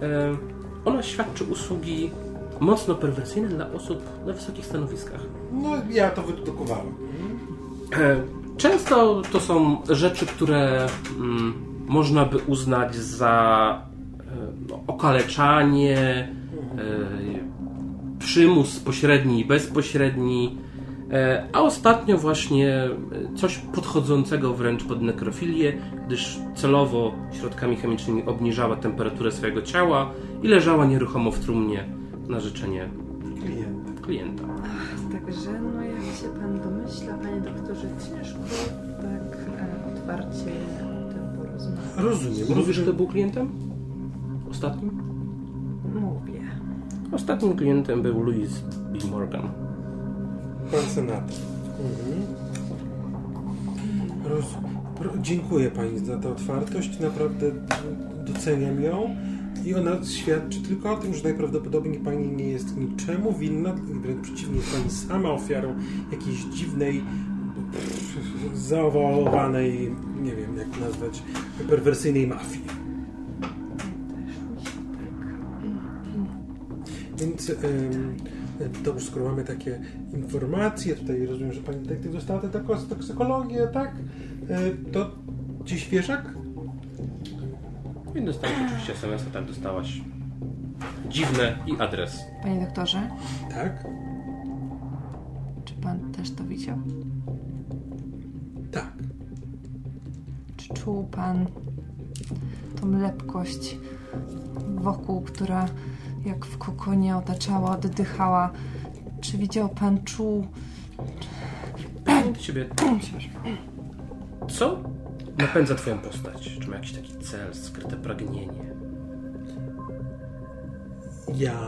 e, ona świadczy usługi mocno perwersyjne dla osób na wysokich stanowiskach. no ja to wydedukowałem. Często to są rzeczy, które mm, można by uznać za e, no, okaleczanie, e, przymus pośredni i bezpośredni, e, a ostatnio właśnie coś podchodzącego wręcz pod nekrofilię, gdyż celowo środkami chemicznymi obniżała temperaturę swojego ciała i leżała nieruchomo w trumnie na życzenie Klient. klienta. Także, no jak się pan domyśla, panie doktorze, otwarcie o tym porozmawiać. Rozumiem, Mówisz, rozumiem. kto był klientem? Ostatnim? Mówię. Ostatnim klientem był Louis B. Morgan. Pan senator. Mhm. Roz... Dziękuję pani za tę otwartość. Naprawdę doceniam ją. I ona świadczy tylko o tym, że najprawdopodobniej pani nie jest niczemu winna, wręcz przeciwnie, jest pani sama ofiarą jakiejś dziwnej, zaowałowanej, nie wiem jak to nazwać, perwersyjnej mafii. Tak... Więc ym, dobrze, skoro mamy takie informacje, tutaj rozumiem, że pani detektyw dostała tę toksykologię, tak? Y, to ci świeżak? I dostałeś oczywiście SMS, a tak dostałaś dziwne i adres. Panie doktorze, Tak. czy pan też to widział? Czuł pan tą lepkość wokół, która jak w kokonie otaczała, oddychała? Czy widział pan, czuł... Ciebie. Co napędza twoją postać? Czy ma jakiś taki cel, skryte pragnienie? Ja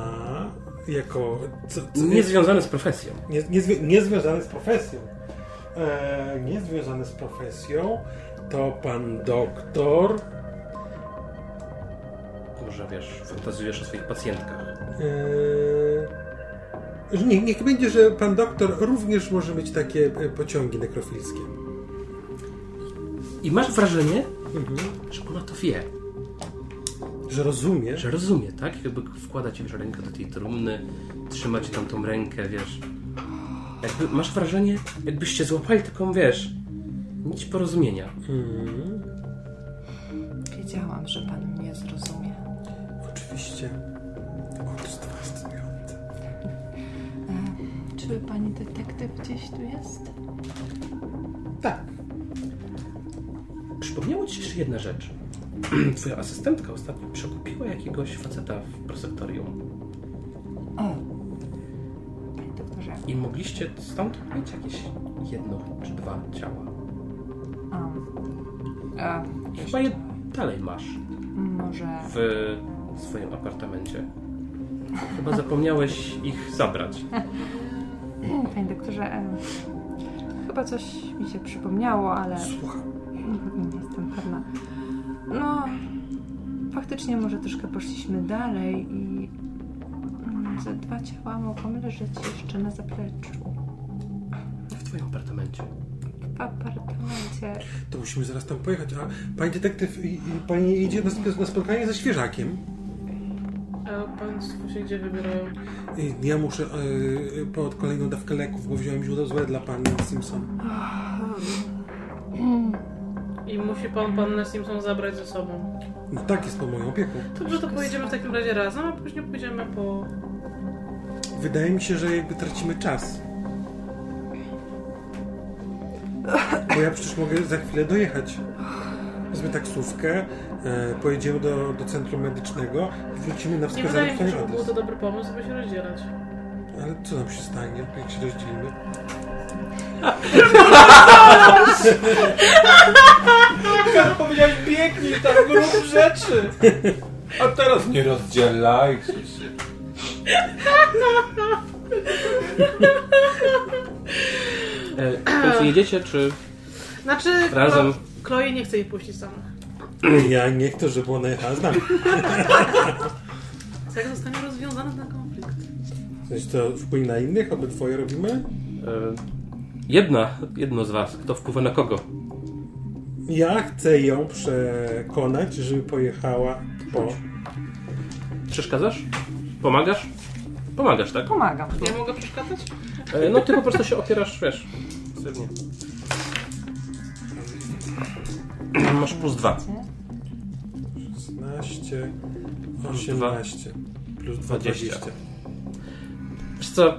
jako... Co, co, Nie związane z profesją. nie, nie, zwi- nie związany z profesją. E, nie związany z profesją to pan doktor Może wiesz, fantazjujesz o swoich pacjentkach. e, że nie, niech będzie, że pan doktor również może mieć takie e, pociągi nekrofilskie. I masz wrażenie, Mhm. że ona to wie, Że rozumie. że rozumie, tak? Jakby wkłada ci wiesz, rękę do tej trumny, trzyma ci tam tą rękę, wiesz. Jakby masz wrażenie, jakbyście złapali taką, wiesz, nić porozumienia. Mhm. Wiedziałam, że pan mnie zrozumie. Oczywiście. Fascynujące. E, czy pani detektyw gdzieś tu jest? Tak. Przypomniało ci się jeszcze jedna rzecz. Twoja asystentka ostatnio przekupiła jakiegoś faceta w prosektorium O! Panie doktorze, i mogliście stąd mieć jakieś jedno czy dwa ciała. A, Chyba je dalej masz może... w swoim apartamencie. Chyba zapomniałeś ich zabrać. Panie doktorze, chyba coś mi się przypomniało, ale Słucham. nie jestem pewna. No, faktycznie może troszkę poszliśmy dalej i mm, ze dwa ciała mogą leżeć jeszcze na zapleczu. W twoim apartamencie. Apartamencie. To musimy zaraz tam pojechać. A pani detektyw, i, i, pani idzie na, sp- na spotkanie ze świeżakiem. A państwo się gdzie wybierają? I Ja muszę y, po kolejną dawkę leków, bo wziąłem źródło złe dla pani Simpson. I musi pan pannę Simpson zabrać ze sobą. No tak, jest pod moją opieką. Dobrze, to pojedziemy w takim razie razem, a później pójdziemy po... Wydaje mi się, że jakby tracimy czas. Bo ja przecież mogę za chwilę dojechać. Wezmę taksówkę, e, pojedziemy do, do centrum medycznego i wrócimy na Nie wskazany wydaje mi się, że był adres. to dobry pomysł, żeby się rozdzielać. Ale co nam się stanie, jak się rozdzielimy? Powiedziałeś biegnij tam grób rzeczy. A teraz nie rozdzielajcie się. E, jedziecie, czy Znaczy, Razem. Chlo- Chloe nie chce ich puścić samych. Ja nie chcę, żeby ona jechała z nami. Co jak zostanie rozwiązany ten konflikt? W sensie to wpłynie na innych, obydwoje robimy? e, jedna, jedno z was, kto wpływa na kogo? Ja chcę ją przekonać, żeby pojechała po... Przeszkadzasz? Pomagasz? Pomagasz, tak? Pomagam. Ja mogę przeszkadzać? E, no ty po prostu się opierasz, wiesz, pewnie. Masz plus dwa. 16, Plus 18, plus 20. 20. Wiesz co,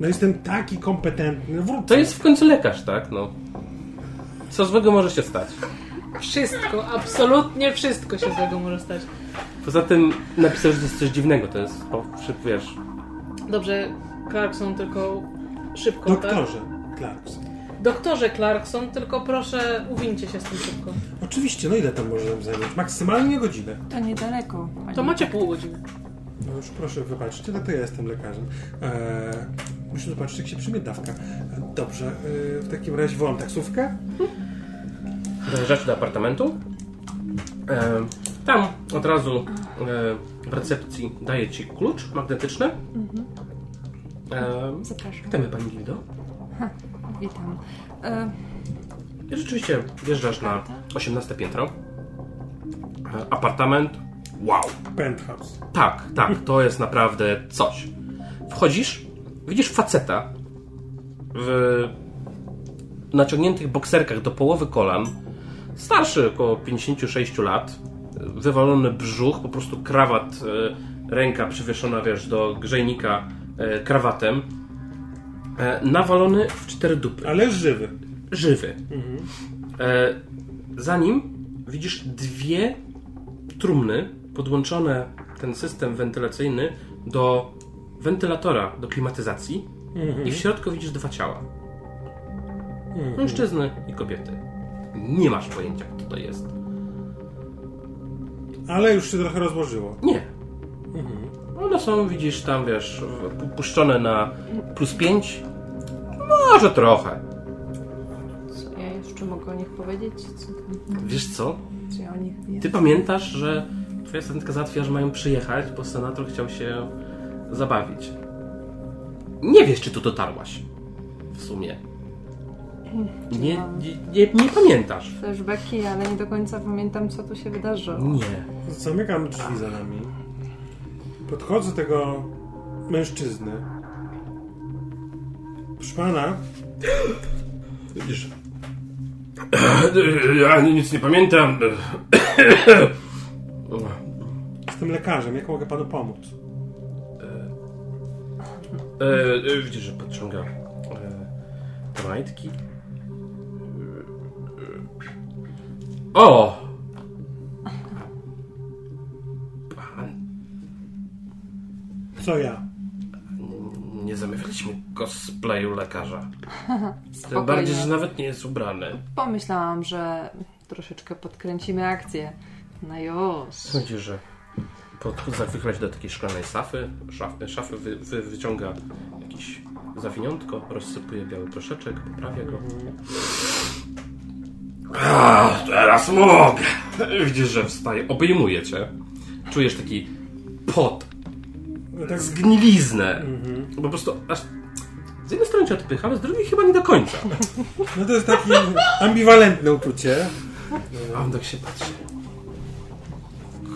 No jestem taki kompetentny, wrócę. to jest w końcu lekarz, tak? No. Co złego może się stać? Wszystko, absolutnie wszystko się złego może stać. Poza tym napisał, że to jest coś dziwnego, to jest, po, przy- wiesz, Dobrze, Clarkson, tylko szybko, tak? Doktorze Clarkson. Doktorze Clarkson, tylko proszę uwincie się z tym szybko. Oczywiście, no ile tam może nam zająć? Maksymalnie godzinę. To niedaleko. pani To macie pół godziny. No już proszę wybaczcie, no to ja jestem lekarzem. Eee, muszę zobaczyć, jak się przyjmie dawka. E, Dobrze, e, w takim razie wołam taksówkę. dojeżdżacie do apartamentu. E, tam od razu e, w recepcji daje ci klucz magnetyczny. E, Zapraszam. witamy pani Gildo. Witam. E, rzeczywiście wjeżdżasz na 18 piętro. E, apartament. Wow. Penthouse. Tak, tak, to jest naprawdę coś. Wchodzisz, widzisz faceta w naciągniętych bokserkach do połowy kolan, starszy około 56 lat, wywalony brzuch, po prostu krawat, e, ręka przywieszona, wiesz, do grzejnika e, krawatem, e, nawalony w cztery dupy Ale żywy. żywy. E, za nim widzisz dwie trumny podłączone ten system wentylacyjny do wentylatora do klimatyzacji i w środku widzisz dwa ciała. Mężczyzny i kobiety. Nie masz pojęcia, kto to jest. Ale już się trochę rozłożyło. Nie. One są, widzisz, tam, wiesz, puszczone na plus 5. Może trochę. co ja jeszcze mogę o nich powiedzieć? Co, tam, Wiesz co? co ja o nich wiem? Ty pamiętasz, że twoja asystentka załatwiła, że mają przyjechać, bo senator chciał się zabawić. Nie wiesz, czy tu dotarłaś. W sumie. Nie, nie, nie, nie pamiętasz. Flashbacki, ale nie do końca pamiętam, co tu się wydarzyło. Nie. Zamykam drzwi za nami. Podchodzę do tego mężczyzny. Proszę pana, Widzisz, Ja nic nie pamiętam. Jestem lekarzem, jak mogę panu pomóc? E, e, widzisz, że podciąga e, te majtki. O! Co ja? nie zamawialiśmy cosplayu lekarza. Tym bardziej, że nawet nie jest ubrany. Pomyślałam, że troszeczkę podkręcimy akcję. No już. Widzisz, że się do takiej szklanej szafy, szafy, szafy wy, wy, wyciąga jakieś zawiniątko, rozsypuje biały proszeczek, poprawia go. A, teraz mogę! Widzisz, że wstaje, obejmuje cię. Czujesz taki pot, No tak zgniliznę. Po prostu aż... Z jednej strony cię odpycha, ale z drugiej chyba nie do końca. No to jest takie ambiwalentne uczucie. A on tak się patrzy.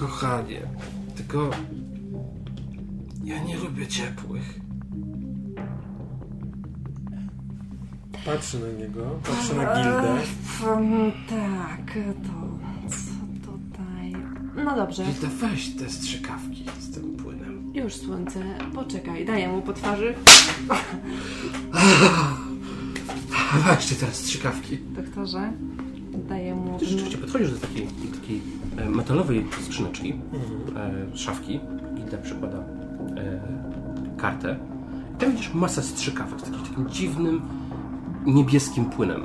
Kochanie, tylko ja nie lubię ciepłych. Patrzy na niego, patrzy na gildę. Mm, Tak, to co tutaj? No dobrze, Gilda, weź te strzykawki z tym. Już słońce, poczekaj, daję mu po twarzy. Weźcie teraz strzykawki. Doktorze, daję mu... Ty rzeczywiście podchodzisz do takiej, takiej e, metalowej skrzyneczki, e, szafki. Gilda przykłada e, kartę. I tam widzisz masę strzykawek z takim, takim dziwnym, niebieskim płynem.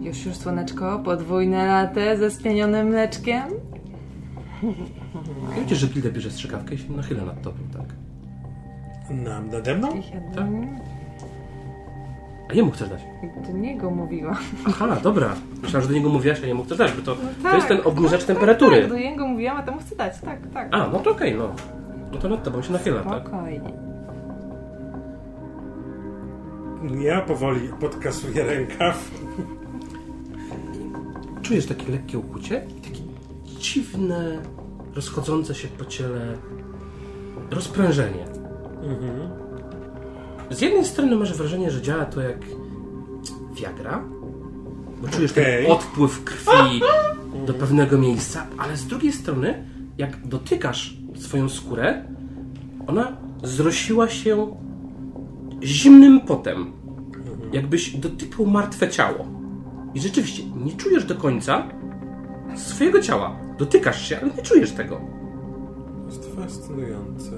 Już, już słoneczko, podwójne latte ze spienionym mleczkiem. I widzisz, że Gilda bierze strzykawkę i się nachyla nad tobą, tak? Nam nade mną? Ich jeden. A jemu chcesz dać? Do niego mówiłam. Aha, dobra. Myślałem, że do niego mówiłaś, a jemu chcesz dać, bo to, to tak. jest ten obniżacz Tak, temperatury. Tak, do niego mówiłam, a temu chcę dać, tak, tak. A, no to okej, no. No to nad tobą się nachyla, tak? Spokojnie. Ja powoli podkasuję rękaw. Czujesz takie lekkie ukłucie i takie dziwne, rozchodzące się po ciele rozprężenie. Z jednej strony masz wrażenie, że działa to jak Viagra, bo czujesz Okej. ten odpływ krwi do pewnego miejsca, ale z drugiej strony, jak dotykasz swoją skórę, ona zrosiła się zimnym potem, jakbyś dotykał martwe ciało. I rzeczywiście nie czujesz do końca swojego ciała. Dotykasz się, ale nie czujesz tego. To jest fascynujące.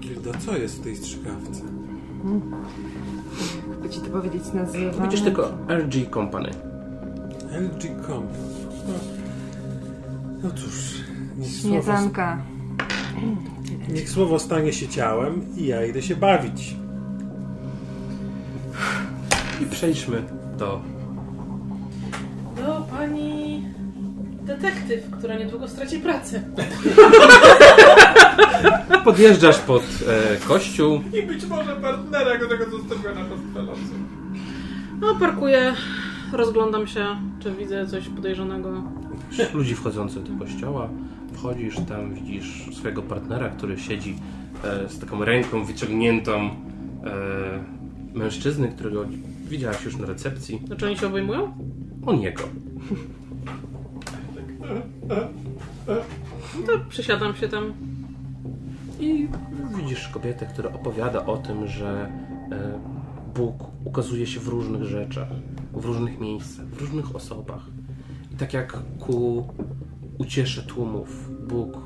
Gilda, co jest w tej strzykawce? Jakby ci to powiedzieć nazywa. Widzisz tylko LG Company. LG Comp. No, no cóż, niech słowo, Śmietanka. niech słowo stanie się ciałem i ja idę się bawić. I przejdźmy do Do pani detektyw, która niedługo straci pracę. Podjeżdżasz pod e, kościół. I być może partnera, którego zostawiła na kostelacu. No, parkuję, rozglądam się, czy widzę coś podejrzanego. Ludzi wchodzących do kościoła. Wchodzisz tam, widzisz swojego partnera, który siedzi e, z taką ręką wyciągniętą e, mężczyzny, którego widziałaś już na recepcji. Znaczy oni się obejmują? On jego. No to przysiadam się tam. I widzisz kobietę, która opowiada o tym, że e, Bóg ukazuje się w różnych rzeczach, w różnych miejscach, w różnych osobach. I tak jak ku uciesze tłumów, Bóg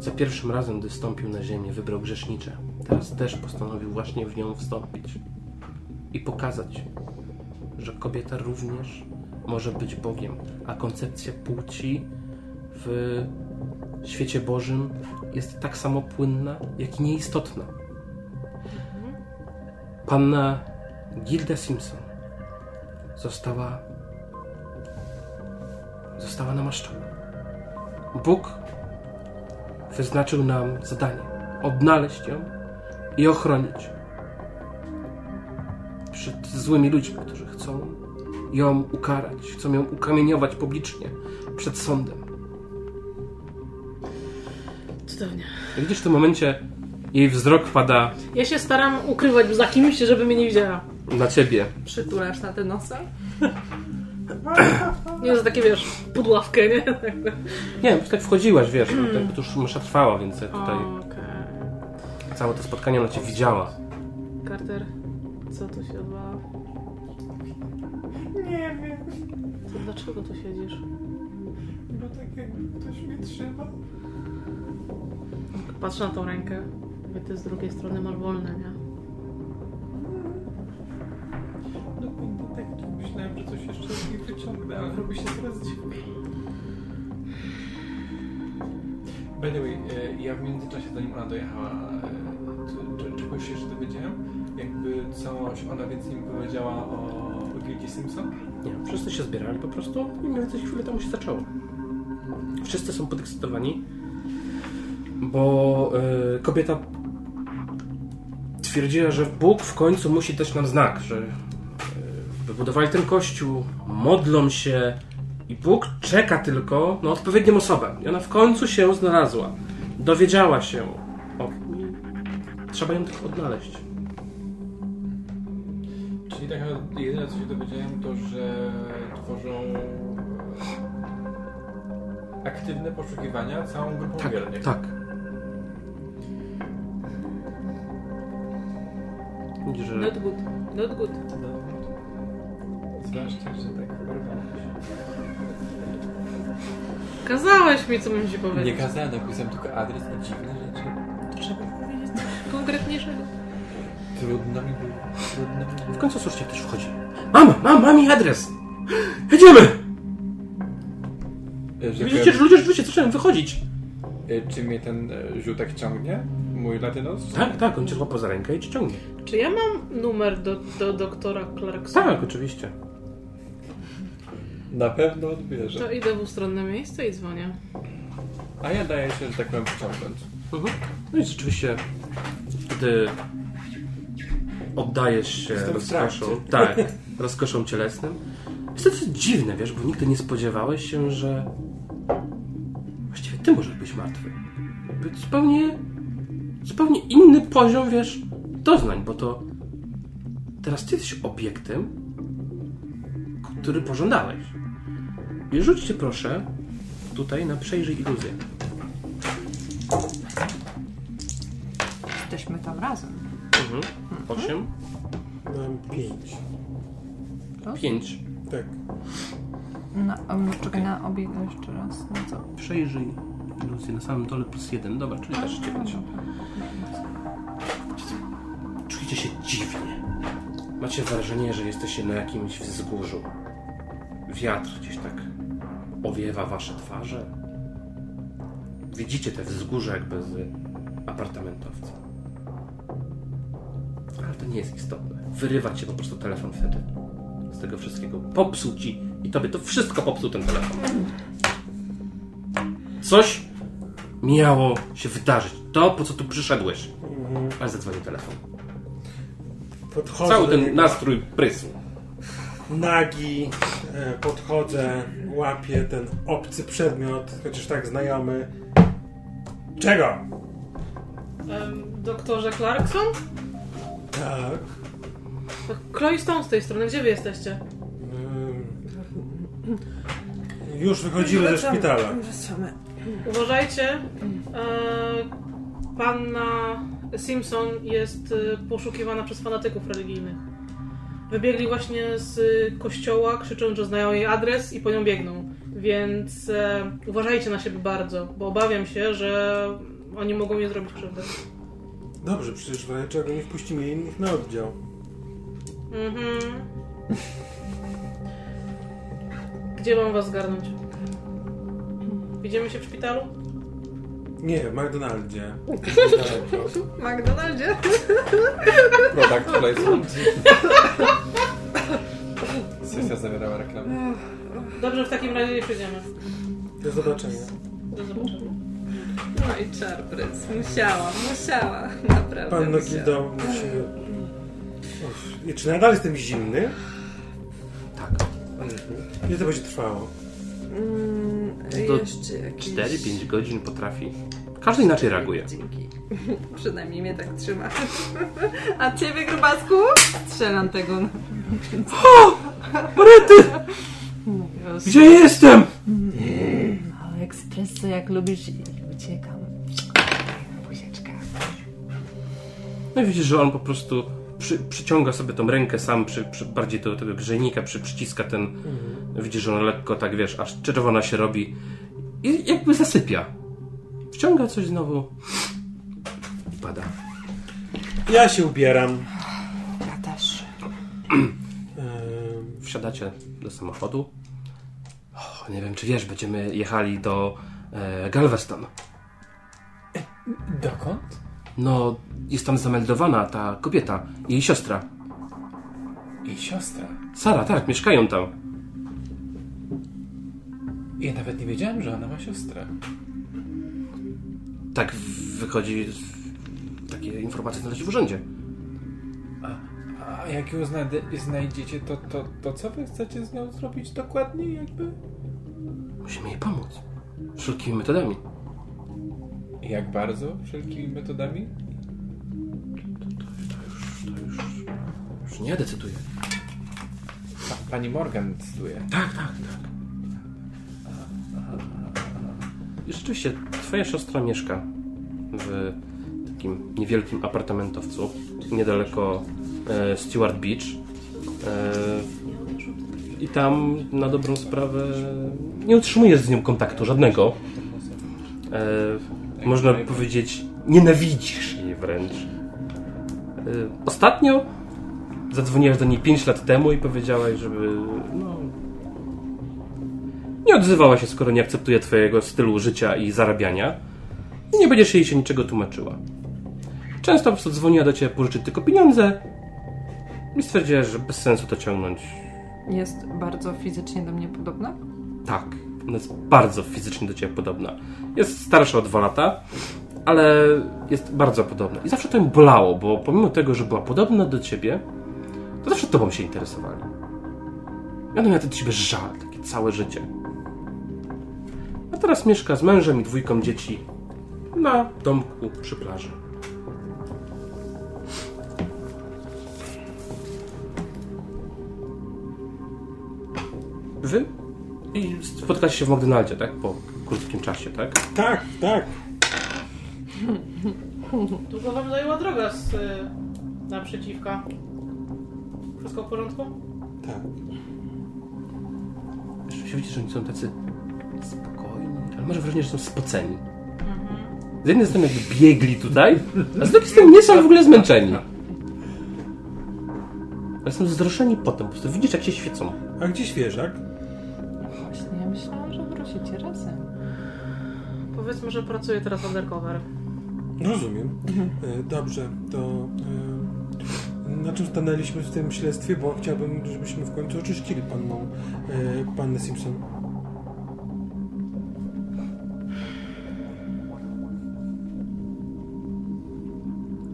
za pierwszym razem, gdy stąpił na ziemię, wybrał grzesznicze. Teraz też postanowił właśnie w nią wstąpić i pokazać, że kobieta również może być Bogiem, a koncepcja płci w świecie Bożym jest tak samo płynna, jak i nieistotna. Panna Gilda Simpson została została namaszczona. Bóg wyznaczył nam zadanie odnaleźć ją i ochronić przed złymi ludźmi, którzy chcą ją ukarać, chcą ją ukamieniować publicznie przed sądem. Cudownie. Widzisz w tym momencie jej wzrok pada Ja się staram ukrywać za kimś, żeby mnie nie widziała. na ciebie. Przytulasz na ten nosem? Nie, za takie wiesz, pudławkę, nie? Nie, tak wchodziłaś, wiesz, no, jakby to już msza trwała, więc ja tutaj Okej. całe to spotkanie ona cię widziała. Carter, co tu się odwala? Nie wiem, To dlaczego tu siedzisz? bo tak jakby ktoś mnie trzymał. Patrz na tą rękę. Mówię, ty z drugiej strony masz wolne, nie? No będę tak tu myślałem, że coś jeszcze z niej wyciągnę, ale robi się coraz dziwniej. By the way, e, ja w międzyczasie, zanim ona dojechała, e, czy- czy- czegoś się jeszcze dowiedziałem? Jakby coś ona więcej mi powiedziała o Simpson? Nie, wszyscy się zbierali po prostu i mniej więcej chwilę temu się zaczęło. Wszyscy są podekscytowani, bo y, kobieta twierdziła, że Bóg w końcu musi dać nam znak, że y, wybudowali ten kościół, modlą się i Bóg czeka tylko na odpowiednią osobę. I ona w końcu się znalazła. Dowiedziała się o trzeba ją tylko odnaleźć. Czyli tak naprawdę jedyne co się dowiedziałem to, że tworzą e, aktywne poszukiwania całą grupą Tak, wiernych. tak. Widzisz, że Not good. Not good. No. Zwłaszcza, że tak Kazałeś mi, co mam ci się. powiedzieć. Nie kazałem, napisałem tylko adres i dziwne rzeczy. Trzeba powiedzieć coś konkretniejszego. Trudno mi było. Trudno mi W było. końcu słyszycie, jak ktoś wchodzi. Mama, mam, mam jej adres! Jedziemy! E, że Widzicie, że ludzie rzeczywiście zaczynają wychodzić. e, Czy mnie ten e, żółtek ciągnie? Mój latynos? Tak, tak, on cię złapał za rękę i cię ciągnie. Czy ja mam numer do, do doktora Clarksona? Tak, oczywiście. Na pewno odbierze. To idę w ustronne miejsce i dzwonię. A ja daję się, że tak powiem, wciągnąć. Mhm. No i rzeczywiście, gdy oddajesz się Jestem rozkoszą, tak, rozkoszą cielesnym, jest to coś dziwne, wiesz, bo nigdy nie spodziewałeś się, że właściwie ty możesz być martwy. Jakby zupełnie, zupełnie inny poziom, wiesz, doznań, bo to teraz ty jesteś obiektem, który pożądałeś. I rzućcie proszę tutaj na przejrzyj iluzję. Jesteśmy tam razem. Mhm. Osiem. Mam pięć. Pięć. Tak. Na, um, czekaj, na obie jeszcze raz. No co? Przejrzyj iluzję na samym dole plus jeden. Dobra, czyli też dziewięć. Czujecie się dziwnie. Macie wrażenie, że jesteście na jakimś wzgórzu. Wiatr gdzieś tak owiewa wasze twarze. Widzicie te wzgórze jakby z apartamentowca. Ale to nie jest istotne. Wyrywa cię po prostu telefon wtedy. Z tego wszystkiego. Popsuł ci i tobie to wszystko popsuł ten telefon. Coś miało się wydarzyć. To, po co tu przyszedłeś. Ale zadzwonił telefon. Podchodzę Cały ten nastrój prysł. nagi, e, podchodzę, łapię ten obcy przedmiot, chociaż tak znajomy. Czego? Doktorze Clarkson? Tak. Chloe Stone z tej strony. Gdzie wy jesteście? Ym, Już wychodzimy ze szpitala. Wracamy. Uważajcie. E, panna Simpson jest e, poszukiwana przez fanatyków religijnych. Wybiegli właśnie z kościoła, krzycząc, że znają jej adres i po nią biegną. Więc e, uważajcie na siebie bardzo, bo obawiam się, że oni mogą jej zrobić krzywdę. Dobrze, przecież w razie czego nie wpuścimy innych na oddział. Mhm. Gdzie mam was zgarnąć? Widzimy się w szpitalu? Nie, w McDonaldzie. W McDonaldzie? Product placement. Sesja zawierała reklamę. Dobrze, w takim razie nie przyjdziemy. Do zobaczenia. Do zobaczenia. No i czarprys. Musiała, musiała. Naprawdę Panno musiała. Gildo, musimy... Uff, i Czy nadal jestem zimny? Tak. Ile to będzie trwało? Mm, Do jeszcze jakieś... 4-5 godzin potrafi. Każdy inaczej reaguje. Dzięki. Przynajmniej mnie tak trzyma. A ciebie, grubasku? Strzelam tego. Marety! No. Gdzie jestem? Mały ekspreso, jak lubisz uciekam. Buzieczka. No i widzisz, że on po prostu przy, przyciąga sobie tą rękę sam, przy, przy, bardziej do tego grzejnika, przy, przyciska ten. Widzisz, że on lekko tak wiesz, aż czerwona się robi i jakby zasypia. Wciąga coś znowu i pada. Ja się ubieram. Ja też. Wsiadacie do samochodu. O, nie wiem, czy wiesz, będziemy jechali do e, Galveston. Dokąd? No, jest tam zameldowana ta kobieta, jej siostra. I siostra. Sara, tak, mieszkają tam. Ja nawet nie wiedziałem, że ona ma siostrę. Tak wychodzi, takie informacje znaleźć w urzędzie. A jak ją znajdziecie, to, to, to co wy chcecie z nią zrobić dokładnie jakby? Musimy jej pomóc. Wszelkimi metodami. Jak bardzo? Wszelkimi metodami? To już, już nie ja decyduję. Pa, pani Morgan decyduje. Tak, tak, tak. I rzeczywiście, twoja siostra mieszka w takim niewielkim apartamentowcu niedaleko e, Stewart Beach. E, I tam na dobrą sprawę nie utrzymujesz z nią kontaktu żadnego. E, można powiedzieć, nienawidzisz jej wręcz. E, ostatnio zadzwoniłaś do niej 5 lat temu i powiedziałaś, żeby no, nie odzywała się, skoro nie akceptuje twojego stylu życia i zarabiania i nie będziesz jej się niczego tłumaczyła. Często po prostu dzwoniła do ciebie pożyczyć tylko pieniądze i stwierdziłaś, że bez sensu to ciągnąć. Jest bardzo fizycznie do mnie podobna? Tak, ona jest bardzo fizycznie do ciebie podobna. Jest starsza o dwa lata, ale jest bardzo podobna. I zawsze to ją bolało, bo pomimo tego, że była podobna do ciebie, to zawsze tobą się interesowali. I ona miała do ciebie żal, takie całe życie. A teraz mieszka z mężem i dwójką dzieci na domku przy plaży. Wy? I spotkacie się w McDonaldzie, tak? Po krótkim czasie, tak? tak, tak. Długo wam zajęła droga z y, naprzeciwka? Wszystko w porządku? Tak. Rzeczywiście widzisz, że oni są tacy spokojni, ale może wrażenie, że są spoceni. Z jednej strony jakby biegli tutaj, a z drugiej strony nie są w ogóle zmęczeni. Ale są wzruszeni potem, po prostu widzisz jak się świecą. A gdzie świeżak? Ja myślałam, że wrócicie razem. Powiedzmy, że pracuję teraz undercover. Rozumiem. E, Dobrze, to e, na czym stanęliśmy w tym śledztwie, bo chciałbym, żebyśmy w końcu oczyścili panną, e, pannę Simpson.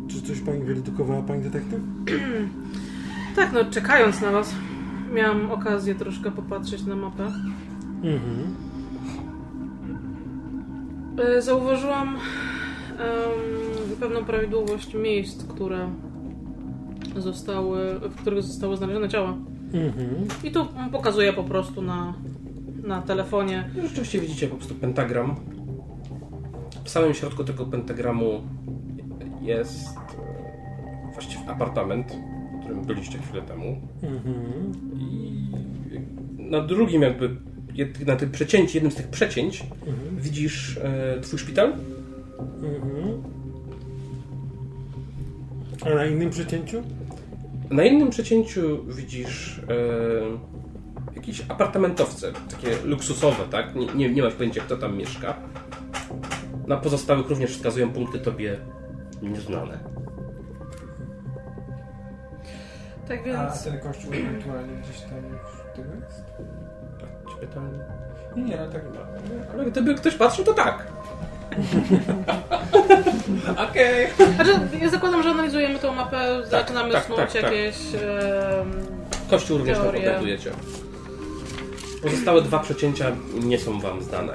Czy coś pani wydedukowała, pani detektyw? Tak, no czekając na was, miałam okazję troszkę popatrzeć na mapę. Mhm. E, Zauważyłam em, pewną prawidłowość miejsc, które zostały, w których zostały znalezione ciała. Mhm. I tu pokazuję po prostu na, na telefonie. I rzeczywiście widzicie po prostu pentagram. W samym środku tego pentagramu jest e, właściwie apartament, w którym byliście chwilę temu. Mhm. I na drugim jakby, na tym przecięciu, jednym z tych przecięć Mhm. widzisz e, twój szpital. Mhm. A na innym przecięciu? Na innym przecięciu widzisz e, jakieś apartamentowce, takie luksusowe, tak? Nie, nie, nie masz pojęcia, kto tam mieszka. Na pozostałych również wskazują punkty tobie nieznane. Tak A więc. ten kościół ewentualnie gdzieś tam już tego jest? Nie, nie, ale tak... Ale gdyby ktoś patrzył, to tak. Okej. Znaczy, ja zakładam, że analizujemy tą mapę, zaczynamy tak, snuć tak, tak. jakieś. em, Kościół również tam odnajdujecie. Pozostałe dwa przecięcia nie są wam znane.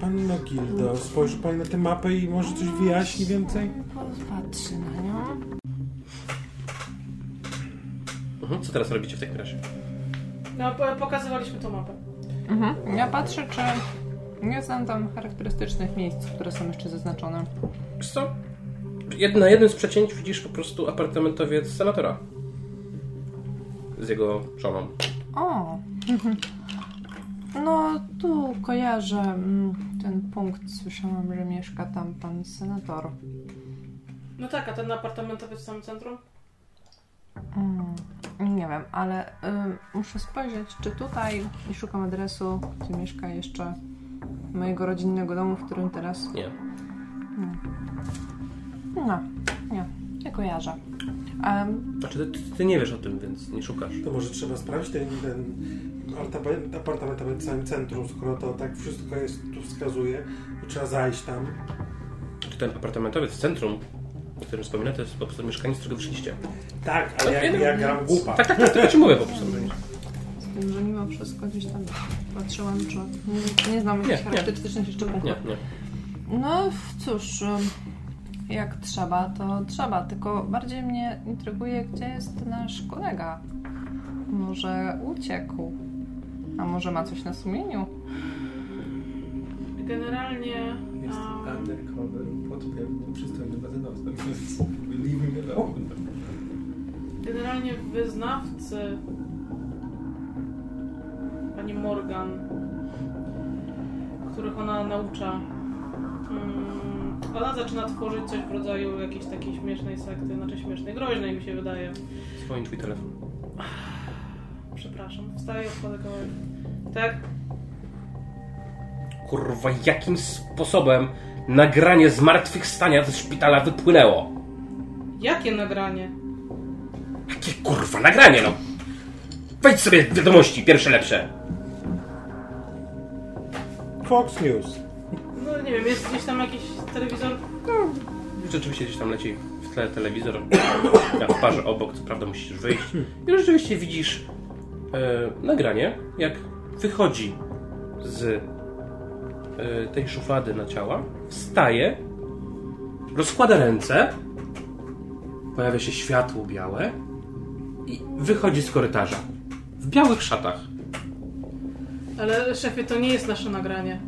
Panno Gildo, spojrzy Pani na tę mapę i może coś wyjaśni więcej? Patrzy na nią. Mhm. Co teraz robicie w takim razie? No, po- pokazywaliśmy tą mapę. Mhm. Ja patrzę, czy nie znam tam charakterystycznych miejsc, które są jeszcze zaznaczone. Wiesz co? Jed- Na jednym z przecięć widzisz po prostu apartamentowiec senatora. Z jego żoną. O! mhm. No, tu kojarzę mm, ten punkt. Słyszałam, że mieszka tam pan senator. No tak, a ten apartamentowy w samym centrum? Mm, nie wiem, ale y, muszę spojrzeć, czy tutaj i szukam adresu, gdzie mieszka jeszcze mojego rodzinnego domu, w którym teraz. Nie. No, nie, nie kojarzę. Em, Znaczy, ty, ty, ty nie wiesz o tym, więc nie szukasz. To może trzeba sprawdzić ten, ten apartament, apartament w samym centrum, skoro to tak wszystko jest, tu wskazuje, to trzeba zajść tam. Czy ten apartamentowiec w centrum, o którym wspominę, to jest po prostu mieszkanie, z którego wyszliście. Tak, ale ja, ja gram głupa. Tak, tak, tak, tak, ja ci mówię po prostu. z tym, że mimo wszystko gdzieś tam patrzyłam, czy nie, nie znam jakichś nie. charakterystycznych jeszcze. Nie, nie. No cóż, em, jak trzeba, to trzeba. Tylko bardziej mnie intryguje, gdzie jest nasz kolega. Może uciekł, a może ma coś na sumieniu? Generalnie... Jest a, undercover pod pewnym przystojnym bazynowcem, więc leave me alone. Generalnie wyznawcy pani Morgan, których ona naucza, mm, ona zaczyna tworzyć coś w rodzaju jakiejś takiej śmiesznej sekty, znaczy śmiesznej, groźnej mi się wydaje. Dzwoni twój telefon. Przepraszam, wstaję, odkładę kawałek. Tak? Kurwa, jakim sposobem nagranie zmartwychwstania ze szpitala wypłynęło? Jakie nagranie? Jakie kurwa nagranie, no? Wejdź sobie wiadomości, pierwsze lepsze. Fox News. No nie wiem, jest gdzieś tam jakiś telewizor? Rzeczywiście gdzieś tam leci w tle telewizor. Ja w parze obok, co prawda musisz wyjść. I rzeczywiście widzisz e, nagranie, jak wychodzi z e, tej szuflady na ciała, wstaje, rozkłada ręce, pojawia się światło białe i wychodzi z korytarza. W białych szatach. Ale szefie, to nie jest nasze nagranie.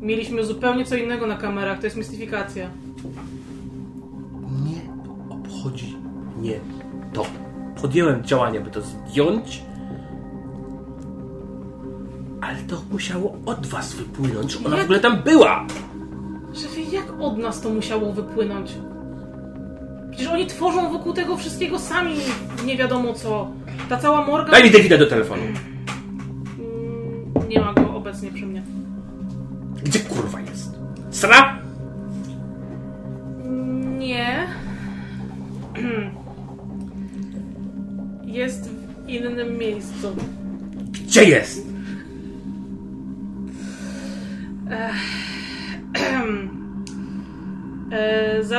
Mieliśmy zupełnie co innego na kamerach, to jest mistyfikacja. Nie obchodzi mnie to. Podjąłem działania, by to zdjąć, ale to musiało od was wypłynąć, że ona w ogóle tam była. Szefie, jak od nas to musiało wypłynąć? Przecież oni tworzą wokół tego wszystkiego sami nie wiadomo co. Ta cała Morgan... Daj mi Davida do telefonu. Mm, Nie ma go obecnie przy mnie. Gdzie kurwa jest? Sra? Nie. Jest w innym miejscu. Gdzie jest?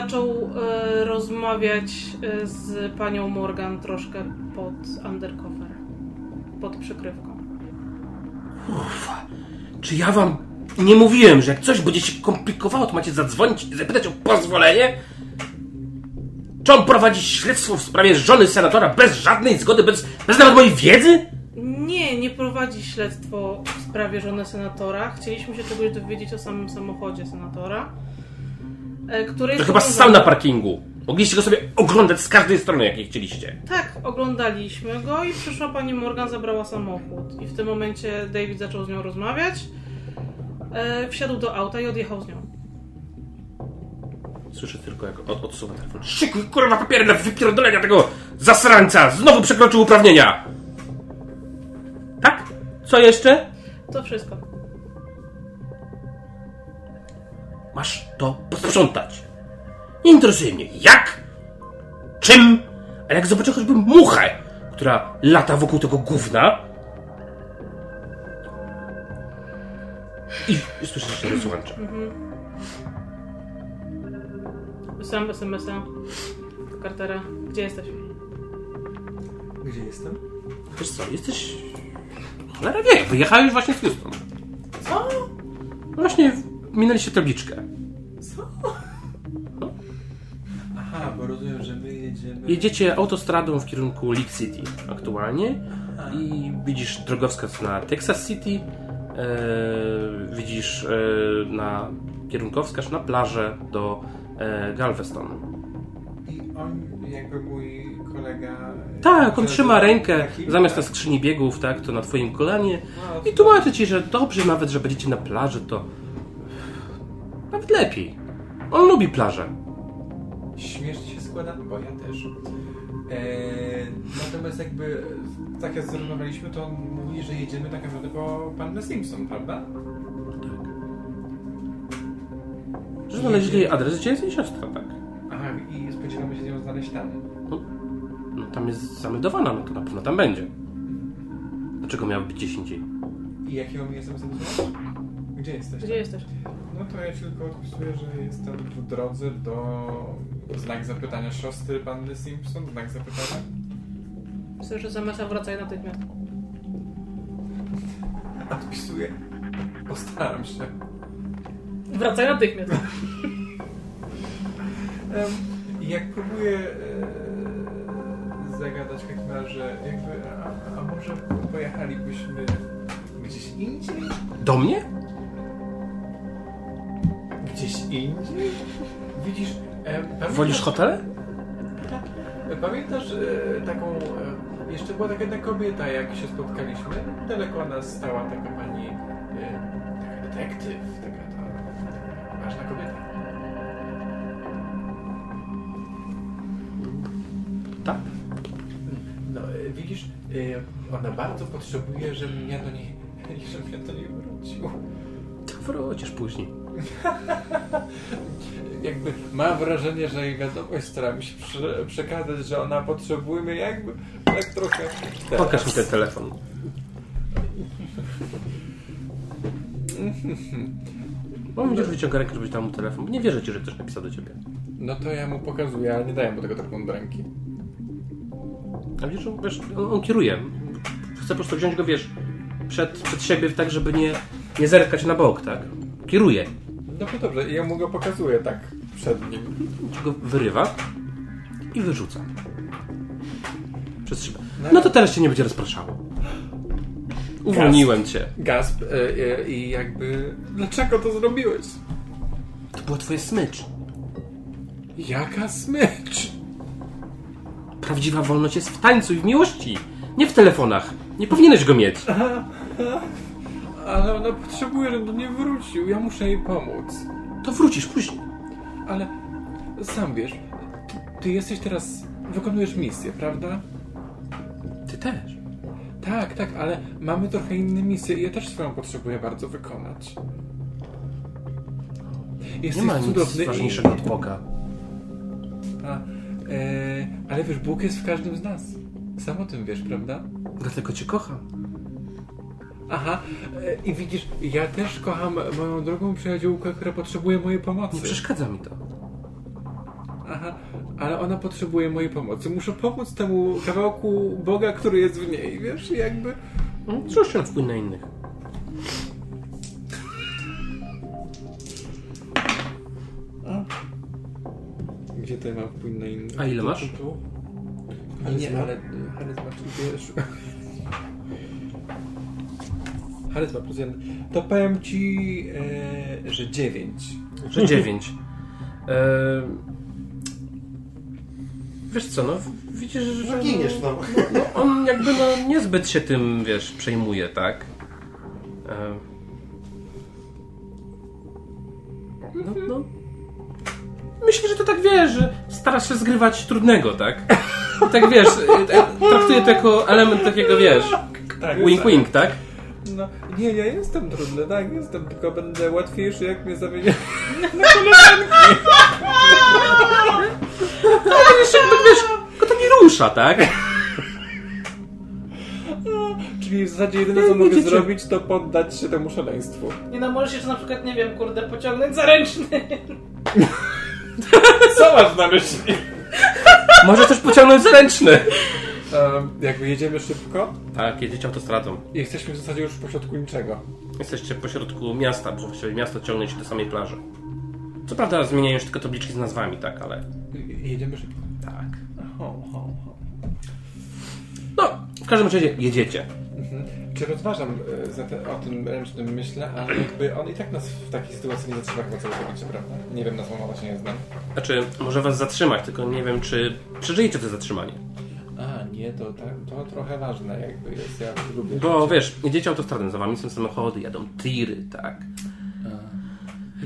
Zaczął e, rozmawiać e, z panią Morgan troszkę pod undercover. Pod przykrywką. Czy ja wam nie mówiłem, że jak coś będzie się komplikowało, to macie zadzwonić i zapytać o pozwolenie? Czy on prowadzi śledztwo w sprawie żony senatora bez żadnej zgody, bez, bez nawet mojej wiedzy? Nie, nie prowadzi śledztwo w sprawie żony senatora. Chcieliśmy się czegoś dowiedzieć o samym samochodzie senatora. E, Który To chyba powiązany- stał na parkingu. Mogliście go sobie oglądać z każdej strony, jak nie chcieliście. Tak, oglądaliśmy go i przyszła pani Morgan, zabrała samochód. I w tym momencie David zaczął z nią rozmawiać. E, wsiadł do auta i odjechał z nią. Słyszę tylko, jak od, odsuwa telefon. Szykuj, kurwa, papiery na wypierdolenia tego zasrańca! Znowu przekroczył uprawnienia! Tak? Co jeszcze? To wszystko. Masz to posprzątać. Nie interesuje mnie jak, czym, ale jak zobaczę choćby muchę, która lata wokół tego gówna i słyszę, że się rozłącza. Wysłałem SMS-a do Cartera. Gdzie jesteś? Gdzie jestem? Wiesz co, jesteś... Cholera wie, wyjechałeś właśnie z Houston. Co? Właśnie minęliście tabliczkę. Aha, bo rozumiem, że my jedziemy... Jedziecie autostradą w kierunku League City aktualnie i widzisz drogowskaz na Texas City, e, widzisz e, na kierunkowskaz na plażę do e, Galveston. I on, jakby mój kolega... Tak, on trzyma rękę zamiast na tak. skrzyni biegów, tak, to na twoim kolanie No, i tłumaczy ci, że dobrze nawet, że będziecie na plaży, to nawet lepiej. On lubi plażę. Śmiesznie się składa, bo ja też. Eee, natomiast jakby tak jak zarozmawialiśmy, to on mówi, że jedziemy tak naprawdę po Pannę Simpson, prawda? Że znaleźli jej adres, gdzie jest jej siostra, tak. Aha, i spodziewamy się ją znaleźć tam. No tam jest zameldowana, no to na pewno tam będzie. Dlaczego miałaby być gdzieś indziej? I jakie mam jestem wysłać? Gdzie jesteś? Gdzie jesteś? No to ja ci tylko odpisuję, że jestem w drodze do znak zapytania siostry Panny Simpson, znak zapytania. Że zamasa wracaj natychmiast. Odpisuję. Postaram się. Wracaj natychmiast. I jak próbuję e, zagadać w takim razie, jakby, a, a może pojechalibyśmy gdzieś indziej? Do mnie? Gdzieś indziej? Widzisz, e, pamiętasz, Wolisz hotele? Pamiętasz e, taką, e, jeszcze była taka jedna kobieta, jak się spotkaliśmy? Daleko od nas stała taka pani, e, taka detektyw, taka ta, ważna kobieta. Tak. No, e, widzisz, ona bardzo potrzebuje, żebym ja do niej, żebym ja do niej wrócił. To wrócisz później. Jakby mam wrażenie, że jej wiadomość staram się prze, przekazać, że ona potrzebuje mnie jakby tak trochę teraz. Pokaż mi ten telefon. Bo będziesz wyciągał rękę, żebyś dał mu telefon. Nie wierzę ci, że ktoś napisał do ciebie. No to ja mu pokazuję, ale nie daję mu tego telefonu do ręki. A wiesz, on- wiesz on, on kieruje. Chcę po prostu wziąć go, wiesz, przed, przed siebie tak, żeby nie, nie zerkać na bok, tak? Kieruje. No to dobrze, ja mu go pokazuję tak przed nim. Go wyrywa i wyrzuca. Przez szybę. No to teraz cię nie będzie rozpraszało. Uwolniłem cię. Gasp e, e, i jakby... Dlaczego to zrobiłeś? To była twoja smycz. Jaka smycz! Prawdziwa wolność jest w tańcu i w miłości. Nie w telefonach. Nie powinieneś go mieć. Ale ona potrzebuje, żebym do niej wrócił. Ja muszę jej pomóc. To wrócisz później. Ale sam wiesz, ty, ty jesteś teraz... Wykonujesz misję, prawda? Ty też. Tak, tak, ale mamy trochę inne misje i ja też swoją potrzebuję bardzo wykonać. Nie Jesteś ma nic cudowny ważniejszego i... od Boga. A, e, ale wiesz, Bóg jest w każdym z nas. Sam o tym wiesz, prawda? Dlatego cię kocham. Aha, e, i widzisz, ja też kocham moją drugą przyjaciółkę, która potrzebuje mojej pomocy. Nie przeszkadza mi to. Aha, ale ona potrzebuje mojej pomocy. Muszę pomóc temu kawałku Boga, który jest w niej, wiesz, jakby... Zrób się na wpływ na innych. Gdzie tutaj mam wpływ na inny? A ile masz? Tu, tu. Nie, Charyzma? ale charyzma czy wiesz... Charyzma plus jeden. To powiem ci, e, że dziewięć. Że dziewięć. E... Wiesz co, no widzisz, że... No giniesz, no. no, on jakby no niezbyt się tym, wiesz, przejmuje, tak? E... No, no. Myślę, że to tak wiesz, że starasz się zgrywać trudnego, tak? Tak wiesz, e, traktuję to jako element takiego, wiesz, Tak, wink-wink, tak? No, nie, ja jestem trudny, tak, jestem, tylko będę łatwiejszy, jak mnie zamienię. Wiesz, jakby, wiesz, go to nie rusza, tak? Czyli w zasadzie jedyne, co mogę zrobić, to poddać się temu szaleństwu. Nie no, możesz jeszcze na przykład, nie wiem, kurde, pociągnąć za ręczny. Co masz na myśli? Może też pociągnąć zaręczny. Um, jakby jedziemy szybko Tak, jedziecie autostradą. i jesteśmy w zasadzie już pośrodku niczego. Jesteście pośrodku miasta, bo właściwie miasto ciągnie się do samej plaży. Co prawda zmieniają się tylko tabliczki z nazwami, tak, ale I- Jedziemy szybko. tak. Ho, ho, ho. No, W każdym razie jedziecie. Czy rozważam e, za te, o tym ręcznym myślę, ale jakby on i tak nas w takiej sytuacji nie zatrzyma chyba całkowicie, prawda? Nie wiem, na słowa się nie znam. Znaczy, może was zatrzymać, tylko nie wiem, czy przeżyjecie to zatrzymanie. Nie, to, tak, to trochę ważne jakby jest, ja lubię Bo wiesz, jedziecie autostradą, za wami są samochody, jadą tiry, tak.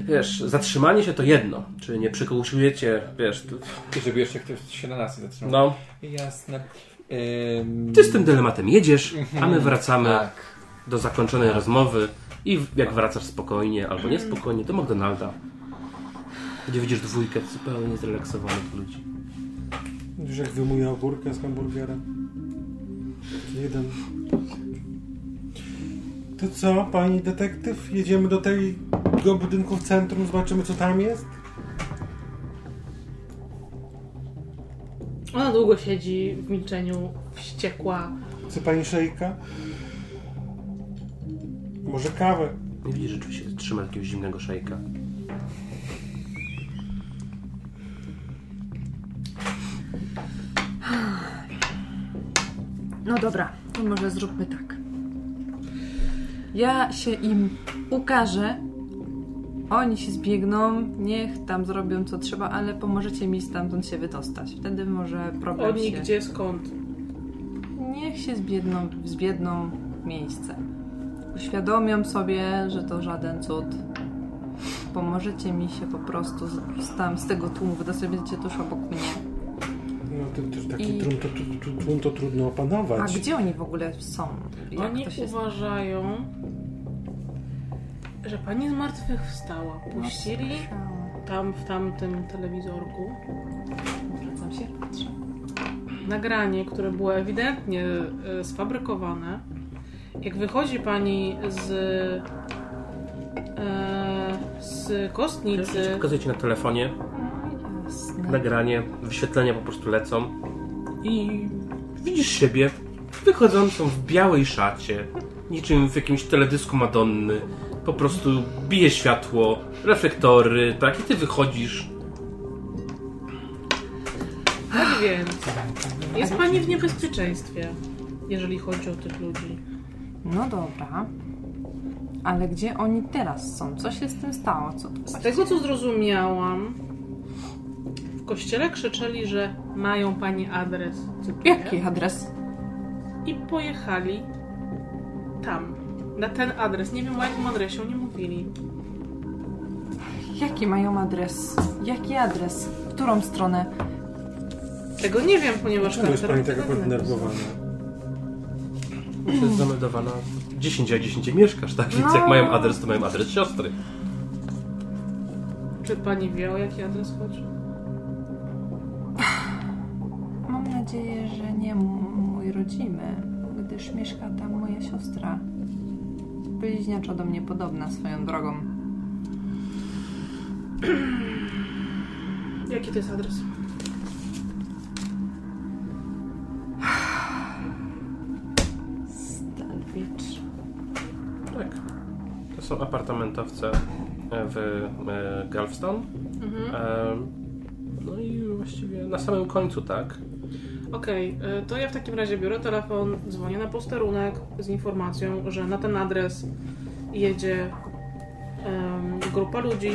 Wiesz, zatrzymanie się to jedno. Czy nie przykołusujecie, wiesz, I żeby jeszcze ktoś się na nas nie zatrzymał. no. Jasne. Ym... Ty z tym dylematem jedziesz, a my wracamy Tak. do zakończonej rozmowy i jak wracasz spokojnie albo niespokojnie do McDonalda, gdzie widzisz dwójkę zupełnie zrelaksowanych ludzi. Wiesz, jak wyjmuje ogórkę z hamburgera? Jeden. To co, pani detektyw? Jedziemy do tego budynku w centrum, zobaczymy co tam jest? Ona długo siedzi w milczeniu, wściekła. Chce pani szejka? Może kawę? Nie widzisz, że się trzyma jakiegoś zimnego szejka. No dobra, to może zróbmy tak. Ja się im ukażę. Oni się zbiegną, niech tam zrobią co trzeba, ale pomożecie mi stamtąd się wydostać. Wtedy może problem Oni się... gdzie, skąd? Niech się zbiedną, zbiedną miejsce. Uświadomią sobie, że to żaden cud. Pomożecie mi się po prostu z, z tam, z tego tłumu wydostać, będziecie tuż obok mnie. No to, to, taki I- trum, to, to, tłum to trudno A opanować. gdzie oni w ogóle są? Jak Oni uważają, że pani zmartwychwstała. Puścili tam w tamtym telewizorku Wracam się, patrzę. nagranie, które było ewidentnie e, sfabrykowane. Jak wychodzi pani z, e, z kostnicy, Pokazuję ci na telefonie No. Nagranie, wyświetlenia po prostu lecą i widzisz siebie wychodzącą w białej szacie, niczym w jakimś teledysku Madonny. Po prostu bije światło, reflektory, tak, i ty wychodzisz. tak więc jest pani w niebezpieczeństwie, jeżeli chodzi o tych ludzi. No dobra. Ale gdzie oni teraz są? Co się z tym stało? Co to Z tego co zrozumiałam, kościele krzyczeli, że mają pani adres. Cytuję. Jaki adres? I pojechali tam, na ten adres. Nie wiem o jakim adresie oni mówili. Jaki mają adres? Jaki adres? W którą stronę? Tego nie wiem, ponieważ Czemu jest pani taka? To jest zameldowana 10, a 10 mieszkasz, tak? Więc No. jak mają adres, to mają adres siostry. Czy pani wie o jaki adres chodzi? Nadzieję, że nie mój rodzimy, gdyż mieszka tam moja siostra. Bliźniaczo do mnie podobna swoją drogą. Jaki to jest adres? Stelwicz. Tak. To są apartamentowce w e, Galveston. Mhm. E, No i właściwie na samym końcu, tak? Okej, y, to ja w takim razie biorę telefon, dzwonię na posterunek z informacją, że na ten adres jedzie em, grupa ludzi,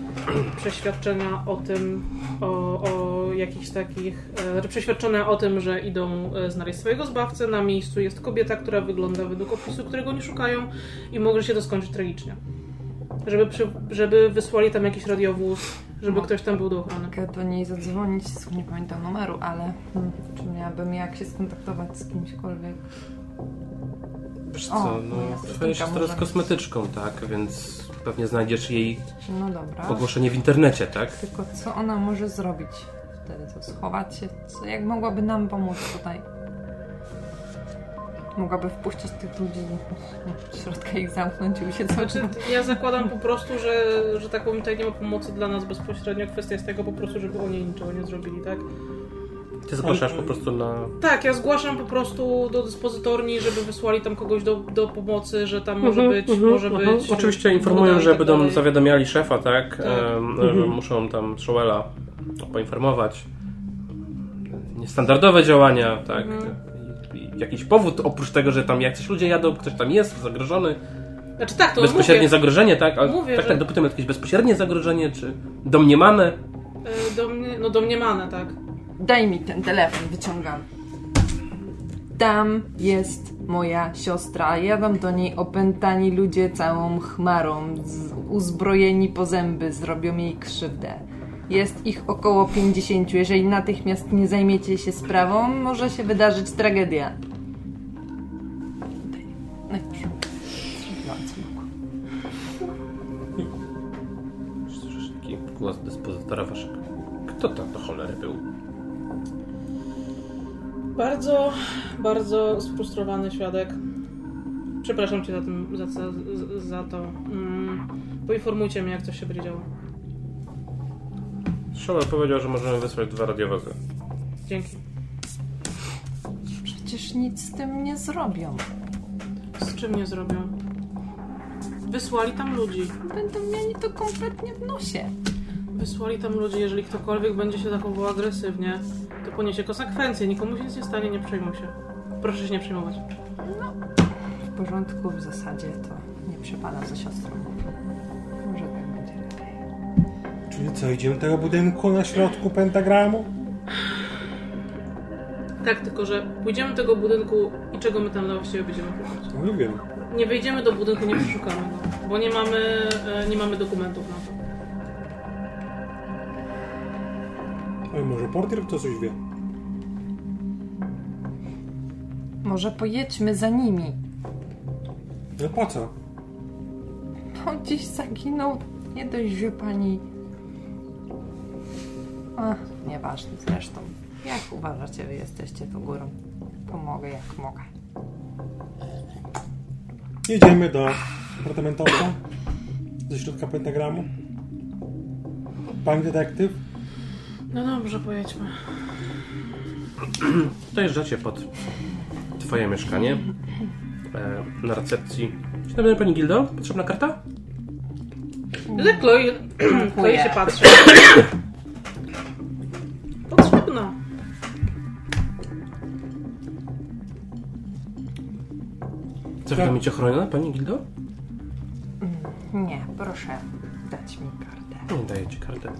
przeświadczenia o tym, o, o jakichś takich, e, znaczy przeświadczone o tym, że idą e, znaleźć swojego zbawcę. Na miejscu jest kobieta, która wygląda według opisu, którego oni szukają i może się to skończyć tragicznie. Żeby, przy, żeby wysłali tam jakiś radiowóz, żeby No. ktoś tam był do ochrony. Mogę do niej zadzwonić, nie pamiętam numeru, ale hmm, czy miałabym jak się skontaktować z kimśkolwiek? Wiesz O, co, no, systenka siostra może jest mieć. kosmetyczką, tak? Więc pewnie znajdziesz jej No dobra. ogłoszenie w internecie, tak? Tylko co ona może zrobić wtedy? To schować się? Co, jak mogłaby nam pomóc tutaj? Mogłaby wpuścić tych ludzi do środka ich zamknąć i Znaczy, ja zakładam po prostu, że, że tak powiem, tutaj nie ma pomocy dla nas bezpośrednio. Kwestia jest tego po prostu, żeby oni niczego nie zrobili, tak? Ty zgłaszasz po prostu na... Tak, ja zgłaszam po prostu do dyspozytorni, żeby wysłali tam kogoś do, do pomocy, że tam może być, może być. Oczywiście informują, że tak będą dalej. zawiadamiali szefa, tak? Tak. Em, że muszą tam Shoela poinformować. Niestandardowe działania, tak? Jakiś powód, oprócz tego, że tam jacyś ludzie jadą, ktoś tam jest zagrożony. Znaczy tak, to bezpośrednie mówię, zagrożenie, tak? Ale Mówię, tak, że- tak, dopytam jakieś bezpośrednie zagrożenie, czy domniemane? y, do mnie, no domniemane, tak. Daj mi ten telefon, wyciągam. Tam jest moja siostra. Jadą do niej opętani ludzie całą chmarą, z, uzbrojeni po zęby, zrobią jej krzywdę. Jest ich około 50. Jeżeli natychmiast nie zajmiecie się sprawą, może się wydarzyć tragedia. No taki głos dyspozytora waszego. Kto to do cholery był? Bardzo, bardzo sfrustrowany świadek. Przepraszam cię za, tym, za, za, za to. Mm, poinformujcie mnie, jak coś się będzie działo. Szower powiedział, że możemy wysłać dwa radiowozy. Dzięki. Przecież nic z tym nie zrobią. Z czym nie zrobią? Wysłali tam ludzi. Będą mieli to kompletnie w nosie. Wysłali tam ludzi. Jeżeli ktokolwiek będzie się zachowywał agresywnie, to poniesie konsekwencje. Nikomu się nic nie stanie, nie przejmuj się. Proszę się nie przejmować. W porządku, w zasadzie to nie przepadam za siostrą. Czyli co, idziemy do tego budynku na środku pentagramu? Tak, tylko że pójdziemy do tego budynku i czego my tam właściwie będziemy szukać? No nie wiem. Nie wejdziemy do budynku, nie przeszukamy go, bo nie mamy, e, nie mamy dokumentów na to. Ale może portier to coś wie. Może pojedźmy za nimi. No po co? On gdzieś zaginął. Nie dość, że pani... Ach, nieważne zresztą. Jak uważacie, wy jesteście tu górą? Pomogę jak mogę. Jedziemy do apartamentowca ze środka pentagramu. Pani detektyw? No dobrze, pojedźmy. Dojeżdżacie pod twoje mieszkanie. E, na recepcji. Dzień dobry, pani Gildo. Potrzebna karta? Ale Chloe, Chloe się patrzy. Wy tam mieć ochronione, pani Gildo? Nie, proszę dać mi kartę. Nie daję ci kartę.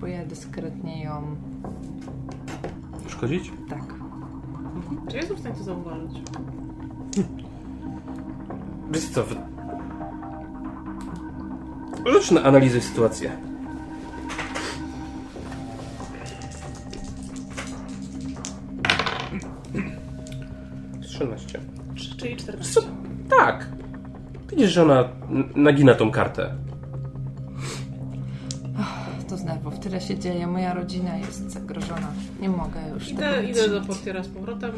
Bo ja dyskretnie ją... Szkodzić? Tak. Czy jestem w stanie to zauważyć? Wiesz co. Rzuć na analizę sytuację. Trzynaście. Czy- Czyli 14. Co? Tak. Widzisz, że ona nagina tą kartę. To z nerwów tyle się dzieje. Moja rodzina jest zagrożona. Nie mogę już Idę, tego idę do portiera z powrotem.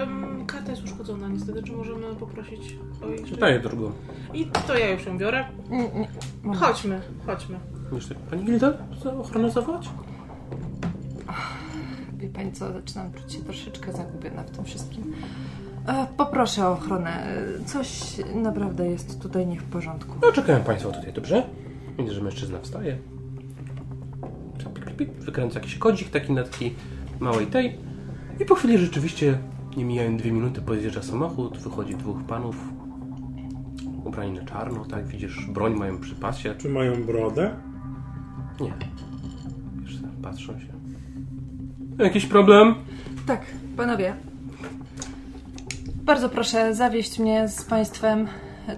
Um, karta jest uszkodzona niestety. Czy możemy poprosić o jeszcze? Daję drugą. I to ja już ją biorę. Nie, nie. Chodźmy, chodźmy. Tak, pani Gilda, co ochronę zawołać? Wie pani co, zaczynam czuć się troszeczkę zagubiona w tym wszystkim. E, poproszę o ochronę. Coś naprawdę jest tutaj nie w porządku. No, czekają państwo tutaj, dobrze? Widzę, że mężczyzna wstaje. Wykręca jakiś kodzik taki na takiej małej tej. I po chwili rzeczywiście, nie mijają dwie minuty, podjeżdża samochód, wychodzi dwóch panów. Ubrani na czarno, tak? Widzisz, broń mają przy pasie. Czy mają brodę? Nie. Wiesz, patrzą się. Jakiś problem? Tak, panowie. Bardzo proszę zawieźć mnie z państwem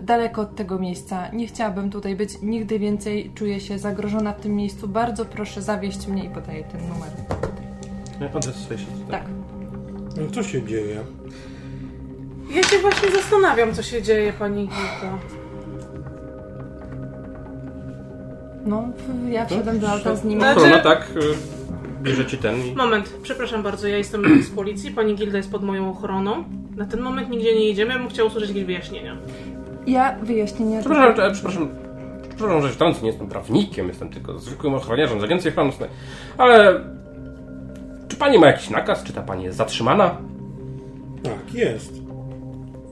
daleko od tego miejsca. Nie chciałabym tutaj być nigdy więcej. Czuję się zagrożona w tym miejscu. Bardzo proszę zawieźć mnie i podaję ten numer. Nie, Adres swojej sieci. Tak. No co się dzieje? Ja się właśnie zastanawiam, co się dzieje, pani. No, ja wsiadam do auta z nimi. Znaczy- Ochrona, tak. y, Bierzecie ten i... Moment, przepraszam bardzo, ja jestem z policji, pani Gilda jest pod moją ochroną. Na ten moment nigdzie nie jedziemy, ja bym chciała usłyszeć jakieś wyjaśnienia. Ja wyjaśnienia... Przepraszam, e, przepraszam, przepraszam, że wtrącę, nie jestem prawnikiem, jestem tylko zwykłym ochroniarzem z Agencji Ochrony. Ale czy pani ma jakiś nakaz? Czy ta pani jest zatrzymana? Tak, jest.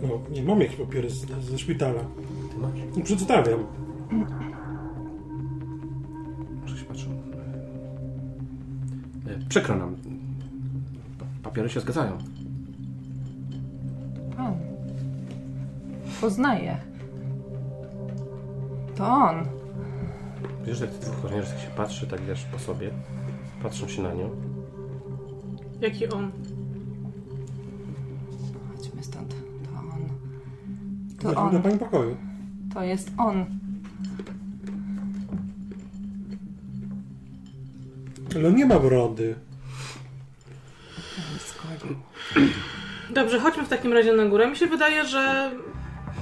No, nie mam jakieś papiery z, ze szpitala. Ty masz? Przedstawiam. E, przykro nam. Papiery się zgadzają. O. Poznaję. To on. Wiesz, jak tych dwóch kochaniarzy się patrzy, tak wiesz, po sobie. Patrzą się na nią. Jaki on? Chodźmy stąd. To on. To Chodźmy on. do pani pokoju. To jest on. Ale on nie ma brody. Dobrze, chodźmy w takim razie na górę. Mi się wydaje, że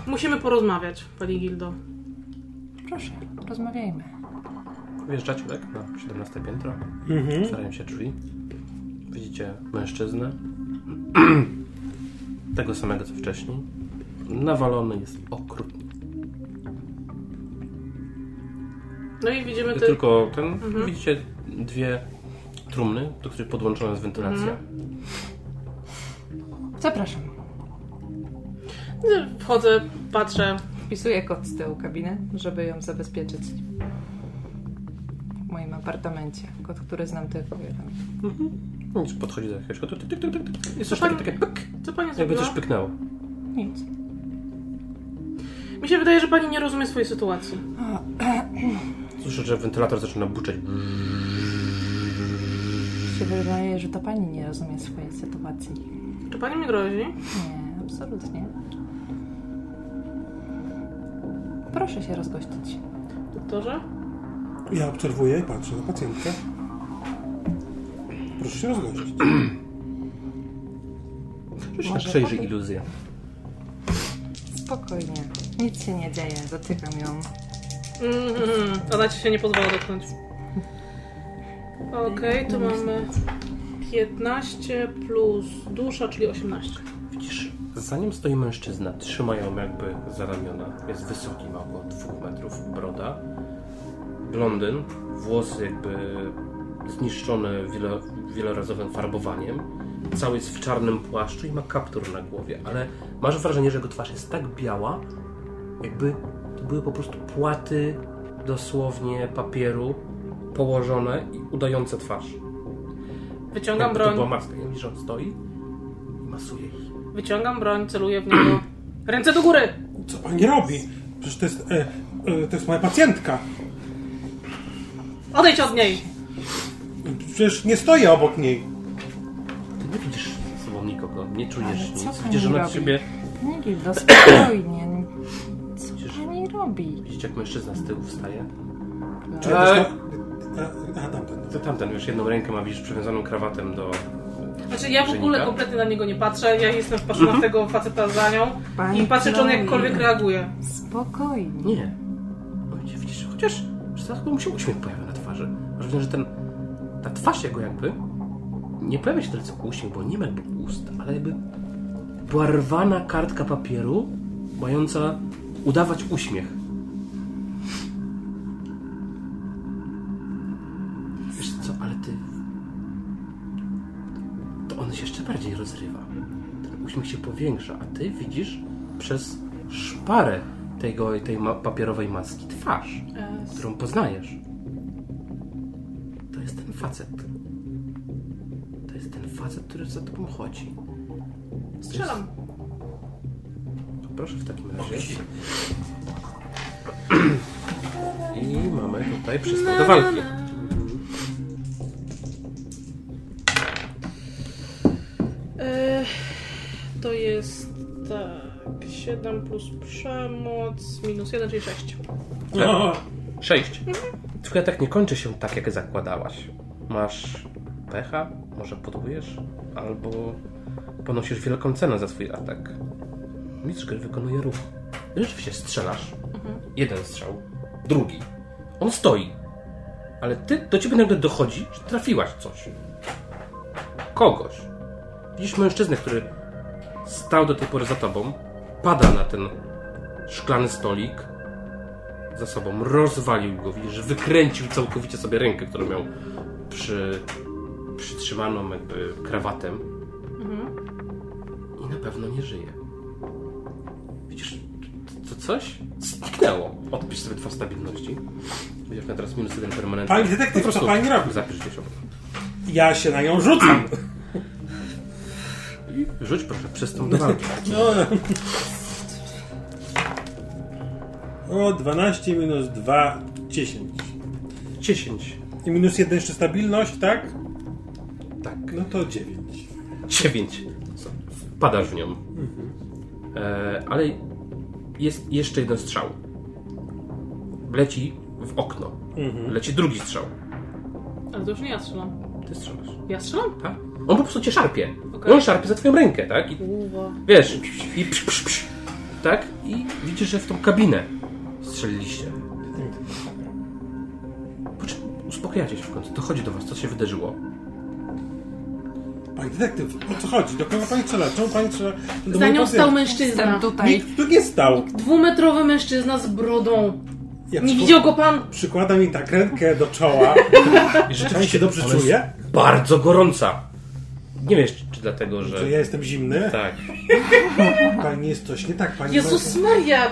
musimy porozmawiać, pani Gildo. Proszę, rozmawiajmy. Wjeżdżacie, tak? Na 17 piętro. Mhm. Otwierają się drzwi. Widzicie mężczyznę. Tego samego co wcześniej. Nawalony jest okrutnie. No i widzimy ty... Tylko ten. Widzicie dwie trumny, do których podłączona jest wentylacja. Zapraszam. Wchodzę, patrzę. Wpisuję kod z tyłu kabiny, żeby ją zabezpieczyć. W moim apartamencie. Kod, który znam tylko jeden. Nic, podchodzi do jakiegoś kodu. Jest Co coś takie, pan- takie pyk, Co pani jakby zrobiła? coś pyknęło. Nic. Mi się wydaje, że pani nie rozumie swojej sytuacji. Słyszę, że wentylator zaczyna buczeć. Się wydaje, że to pani nie rozumie swojej sytuacji. Czy pani mi grozi? Nie, absolutnie. Proszę się rozgościć. Doktorze? Ja obserwuję i patrzę na pacjentkę. Proszę się rozgościć. Na Może przejrzyj potem- iluzję. Spokojnie. Nic się nie dzieje. Dotykam ją. Mhm, ona ci się nie pozwala dotknąć. Okej, to mamy 15 plus dusza, czyli 18. Widzisz, za nim stoi mężczyzna. Trzyma ją jakby za ramiona. Jest wysoki, ma około 2 metrów broda. Blondyn, włosy jakby zniszczone wielo, wielorazowym farbowaniem. Cały jest w czarnym płaszczu i ma kaptur na głowie, ale masz wrażenie, że jego twarz jest tak biała, jakby to były po prostu płaty dosłownie papieru położone i udające twarz. Wyciągam Jakby to była broń, maska. Widzisz, że on stoi i masuje ich. wyciągam broń, celuję w niego. Ręce do góry! Co pani robi? Przecież to jest, e, e, to jest moja pacjentka. Odejdź od niej! Przecież nie stoję obok niej. Ty nie widzisz za sobą nikogo, nie czujesz Ale co nic. pani Widzisz, że na robi? ciebie. Nie, Gildo, spokojnie. Co pani robi? Widzicie, jak mężczyzna z tyłu wstaje? Czy ja Eee. też ma... a, a, tamten. To tamten, wiesz, jedną rękę ma, widzisz, przywiązaną krawatem do. Znaczy ja w ogóle kompletnie na niego nie patrzę, ja jestem wpatrzona w tego faceta za nią Pani i patrzę, czy on Chloe. jakkolwiek reaguje. Spokojnie. Nie. No widzisz, widzisz, chociaż. Zaraz mu się uśmiech pojawia na twarzy. Masz wrażenie, że ten. Ta twarz jego jakby. Nie pojawia się tylko uśmiech, bo nie ma jakby ust, ale jakby. Była rwana kartka papieru, mająca udawać uśmiech. Bardziej rozrywa. Ten uśmiech się powiększa, a ty widzisz przez szparę tego, tej ma- papierowej maski twarz, którą poznajesz. To jest ten facet. To jest ten facet, który za tobą chodzi. Strzelam. Proszę w takim razie. I mamy tutaj przystęp do walki. E, to jest tak, 7 plus przemoc minus 1, czyli 6. No, Sześć. Twoja tak nie kończy się tak, jak zakładałaś. Masz pecha, może podłujesz, albo ponosisz wielką cenę za swój atak. Mistrz gry wykonuje ruch. Rzeczywiście strzelasz. Jeden strzał, drugi. On stoi. Ale ty, do ciebie nagle dochodzi, że trafiłaś coś. Kogoś. Widzisz mężczyznę, który stał do tej pory za tobą, pada na ten szklany stolik, za sobą, rozwalił go, widzisz, że wykręcił całkowicie sobie rękę, którą miał przy, przytrzymaną jakby krawatem i na pewno nie żyje. Widzisz, to, coś zniknęło. Odpisz sobie dwa stabilności. Będziesz miał teraz minus jeden permanentny. Pani detektyw, co pani robi? Zapisz obok. ja się na nią rzucam. I rzuć proszę, przystąp do walki. No, O, 12 minus 2, 10. 10. I minus 1 jeszcze stabilność, tak? Tak. No to 9. 9. Wpadasz w nią. E, ale jest jeszcze jeden strzał. Leci w okno. Leci drugi strzał. Ale to już nie ja strzelam. Ty strzelasz. Ja strzelam? Tak? On po prostu cię szarpie. I on szarpie za twoją rękę, tak? I Uwa. wiesz, i psz, psz, psz, tak? I widzisz, że w tą kabinę strzeliliście. Po czym uspokajacie się w końcu. Dochodzi do was, co się wydarzyło. Pani detektyw, o co chodzi? Do kogo pani strzela? Czemu pani strzela? Do Za nią stał mężczyzna. Jestem tutaj. Nikt tu nie stał. Dwumetrowy mężczyzna z brodą. Ja Nie widział go pan? Przykłada mi tak rękę do czoła. I Pani się dobrze czuje? Bardzo gorąca. Nie wiesz, czy dlatego, że... Że ja jestem zimny? Tak. Pani jest coś nie tak, pani Jezus Maria!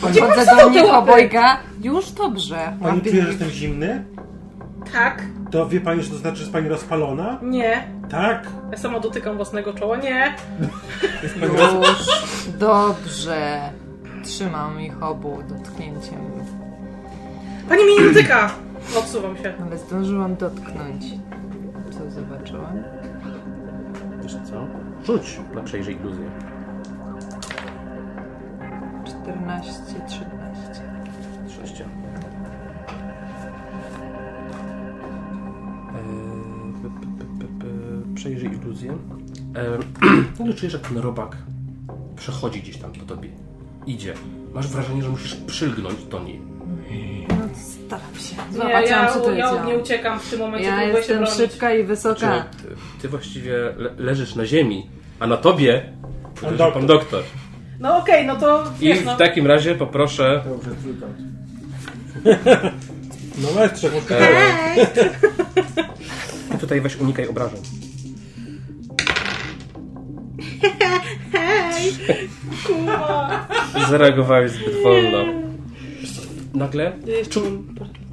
Do to nich łapy? obojga. Już dobrze. Pani czuje, że jestem zimny? Tak? To wie pani, że to znaczy, że jest pani rozpalona? Nie. Tak. Ja sama dotykam własnego czoła. Nie. Już dobrze. Trzymam ich obu dotknięciem. Pani mnie nie dotyka! Odsuwam się. Ale zdążyłam dotknąć. Co zobaczyłam? Wiesz co? Rzuć na przejrzyj iluzję. 14, 13. Sześcia. Przejrzyj iluzję. E, no czujesz, jak ten robak przechodzi gdzieś tam po tobie. Idzie. Masz wrażenie, że musisz przylgnąć do niej. No staram się. Nie, Zobaczyłam, ja, co to ja nie uciekam w tym momencie, Ja jestem bronić. szybka i wysoka. ty, ty właściwie le leżysz na ziemi, a na tobie leży doktor. pan doktor. No okej, no to I wiesz, no. w takim razie poproszę Dobrze, trójkąt. No weź trzeba. I tutaj weź unikaj obrażeń. Kurwa. Zareagowałeś zbyt wolno. Nagle Ja jeszcze mam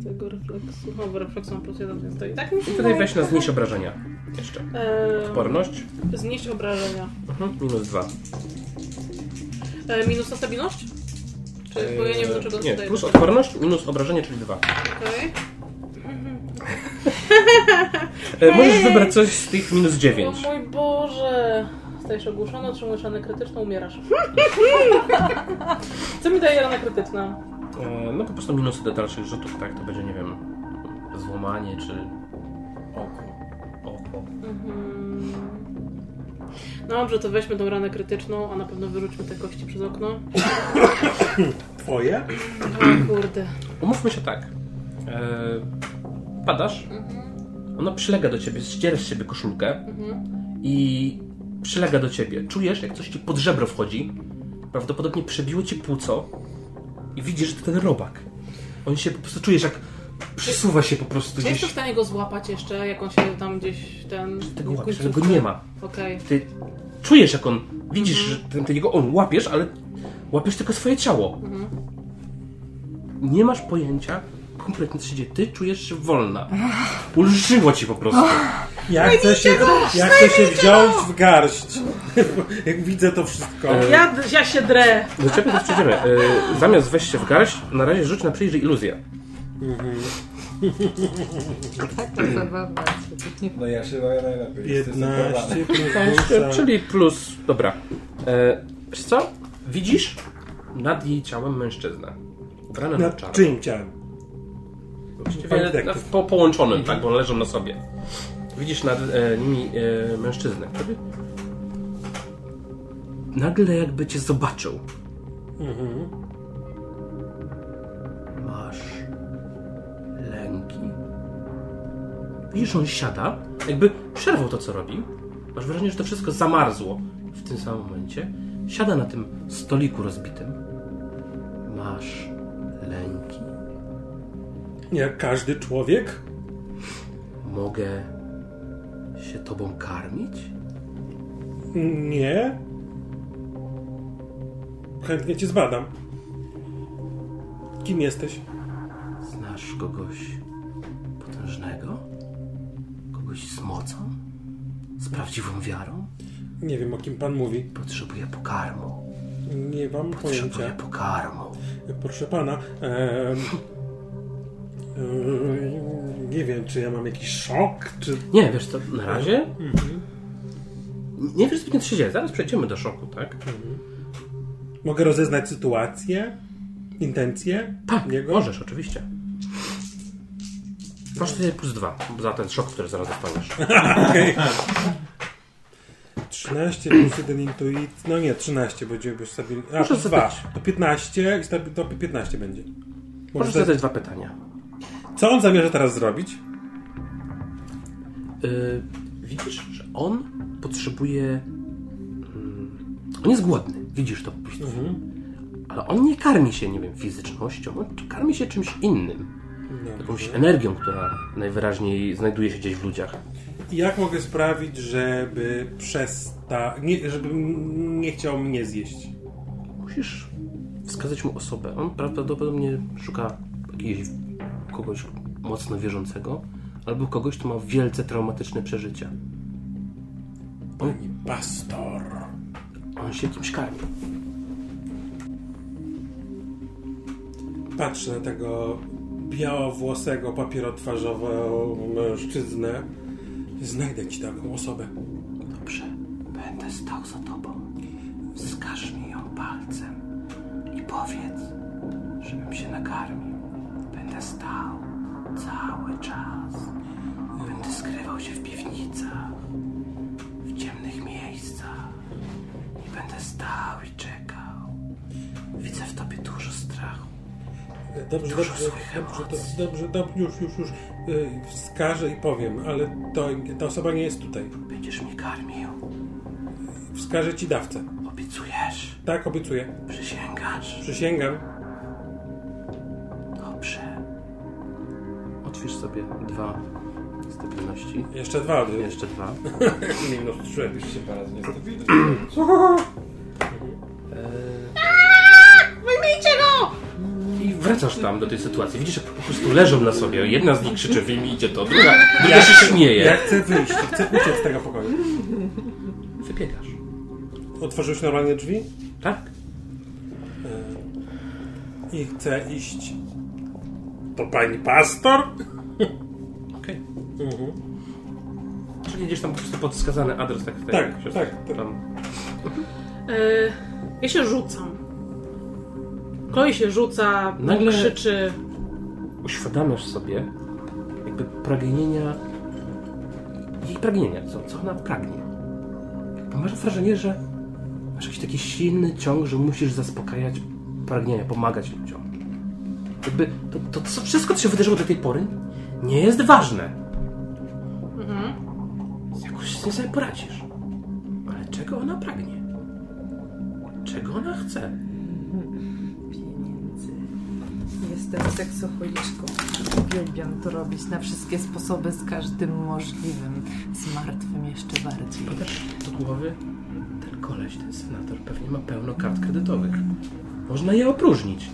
tego refleksu. No, refleksu mam plus jeden, więc to i tak mi się tutaj weź na znieść obrażenia. Jeszcze. Eee, Odporność. Znieść obrażenia. Mhm. Minus dwa. E, minus na stabilność? Czy, bo ja nie wiem do czego Nie, plus odporność, minus obrażenie, czyli dwa. Okej. E, możesz wybrać coś z tych minus O dziewięć. mój Boże. Stajesz ogłuszony, otrzymujesz ranę krytyczną, umierasz. Co mi daje rana krytyczna? E, no po prostu minusy do dalszych rzutów, tak? To będzie, nie wiem, złamanie czy oko. oko. Mhm. No dobrze, to weźmy tą ranę krytyczną, a na pewno wyrzućmy te kości przez okno. Twoje? O kurde. Umówmy się tak. E, padasz, ona przylega do ciebie, ścierasz z siebie koszulkę i przylega do ciebie. Czujesz, jak coś ci pod żebro wchodzi. Prawdopodobnie przebiło ci płuco i widzisz, że to ten robak. On się po prostu czujesz, jak przesuwa się po prostu Czy gdzieś. jestem w stanie go złapać jeszcze, jak on się tam gdzieś ten... Tego łapiesz, ale końcówce- go nie ma. Okej. Ty czujesz, jak on. Widzisz, że ten, ten jego on łapiesz, ale łapiesz tylko swoje ciało. Nie masz pojęcia kompletnie, co się dzieje. Ty czujesz się wolna. Ulżyło ci po prostu. Ja chcę się, ja chcę się wziąć w garść. Jak widzę to wszystko. Ja, ja się drę. Do ciebie też przejdziemy. E, zamiast wejść się w garść, na razie rzuć na przyjrzyj iluzję. Taka zabawna. No ja się boję najlepiej. Jestem 15 porwany. plus dusza. Czyli plus. Dobra. E, wiesz co? Widzisz nad jej ciałem mężczyznę. Ubrany na Nad czarno. czyim ciałem? Właściwie detektyw. po, połączonym, tak, bo leżą na sobie. Widzisz nad e, nimi e, mężczyznę, który nagle jakby cię zobaczył. Mhm. Masz lęki. Widzisz, on siada, jakby przerwał to, co robi. Masz wrażenie, że to wszystko zamarzło w tym samym momencie. Siada na tym stoliku rozbitym. Masz lęki. Jak każdy człowiek? Mogę się tobą karmić? Nie. Chętnie cię zbadam. Kim jesteś? Znasz kogoś potężnego? Kogoś z mocą? Z prawdziwą wiarą? Nie wiem, o kim pan mówi. Potrzebuję pokarmu. Nie mam Potrzebuję pojęcia. pokarmu. Proszę pana, e, nie wiem, czy ja mam jakiś szok, czy... Nie, wiesz co, na razie... Mhm. Nie wiesz zbytnio, co się dzieje. Zaraz przejdziemy do szoku, tak? Mhm. Mogę rozeznać sytuację, intencje? Tak, niego? możesz, oczywiście. Masz tutaj plus dwa za ten szok, który zaraz dostaniesz. Okej. 13 plus 1 intuit. No nie, 13, bo byś sobie. A, plus 2. To 15 i to 15 będzie. Możesz zadać dwa pytania. Co on zamierza teraz zrobić? Yy, widzisz, że on potrzebuje. Yy, on jest głodny. Widzisz to po prostu. Mhm. Ale on nie karmi się, nie wiem, fizycznością, on karmi się czymś innym. Dobrze. Jakąś energią, która najwyraźniej znajduje się gdzieś w ludziach. Jak mogę sprawić, żeby przestał, nie, żeby nie chciał mnie zjeść? Musisz wskazać mu osobę. On prawdopodobnie szuka jakiegoś kogoś mocno wierzącego, albo kogoś, kto ma wielce traumatyczne przeżycia. On, Pani pastor. On się kimś karmi. Patrzę na tego białowłosego, papierotwarzowego mężczyznę. Znajdę ci taką osobę. Dobrze, będę stał za tobą. Wskaż mi ją palcem i powiedz, żebym się nakarmił. Będę stał cały czas. Będę skrywał się w piwnicach, w ciemnych miejscach. I będę stał i czekał. Widzę w tobie dużo strachu. Dobrze, dobrze, dobrze, dobrze, dobrze, już, już, już yy, wskażę i powiem, ale to, ta osoba nie jest tutaj. Będziesz mi karmił. Wskażę ci dawcę. Obiecujesz? Tak, obiecuję. Przysięgasz? Przysięgam. Dobrze. Otwórz sobie dwa stabilności. Jeszcze dwa. Jeszcze dwa. Minus trzy. Byś się parę nie stabilny. Wyjmijcie go! I wracasz tam do tej sytuacji. Widzisz, że po prostu leżą na sobie. Jedna z nich krzyczy, wyjmijcie to, druga, druga ja się śmieje. Ja chcę wyjść, chcę uciec z tego pokoju. Wybiegasz. Otworzyłeś normalnie drzwi? Tak. I chcę iść to pani pastor? Okej. Okay. Mhm. Czyli gdzieś tam po prostu podskazany adres, tak? Tak, tak. tak. Tam. Yy, ja się rzucam. Koi się rzuca, Nagle krzyczy. Uświadamiasz sobie jakby pragnienia jej pragnienia, co, co ona pragnie. Masz wrażenie, że masz jakiś taki silny ciąg, że musisz zaspokajać pragnienia, pomagać ludziom. Jakby to, to, to wszystko, co się wydarzyło do tej pory, nie jest ważne. Mhm. Jakoś z tym sobie poradzisz. Ale czego ona pragnie? Czego ona chce? Pieniędzy. Jestem seksocholiczką. Uwielbiam to robić na wszystkie sposoby, z każdym możliwym. Z martwym jeszcze bardziej. Podasz do głowy? Ten koleś, ten senator pewnie ma pełno kart kredytowych. Można je opróżnić.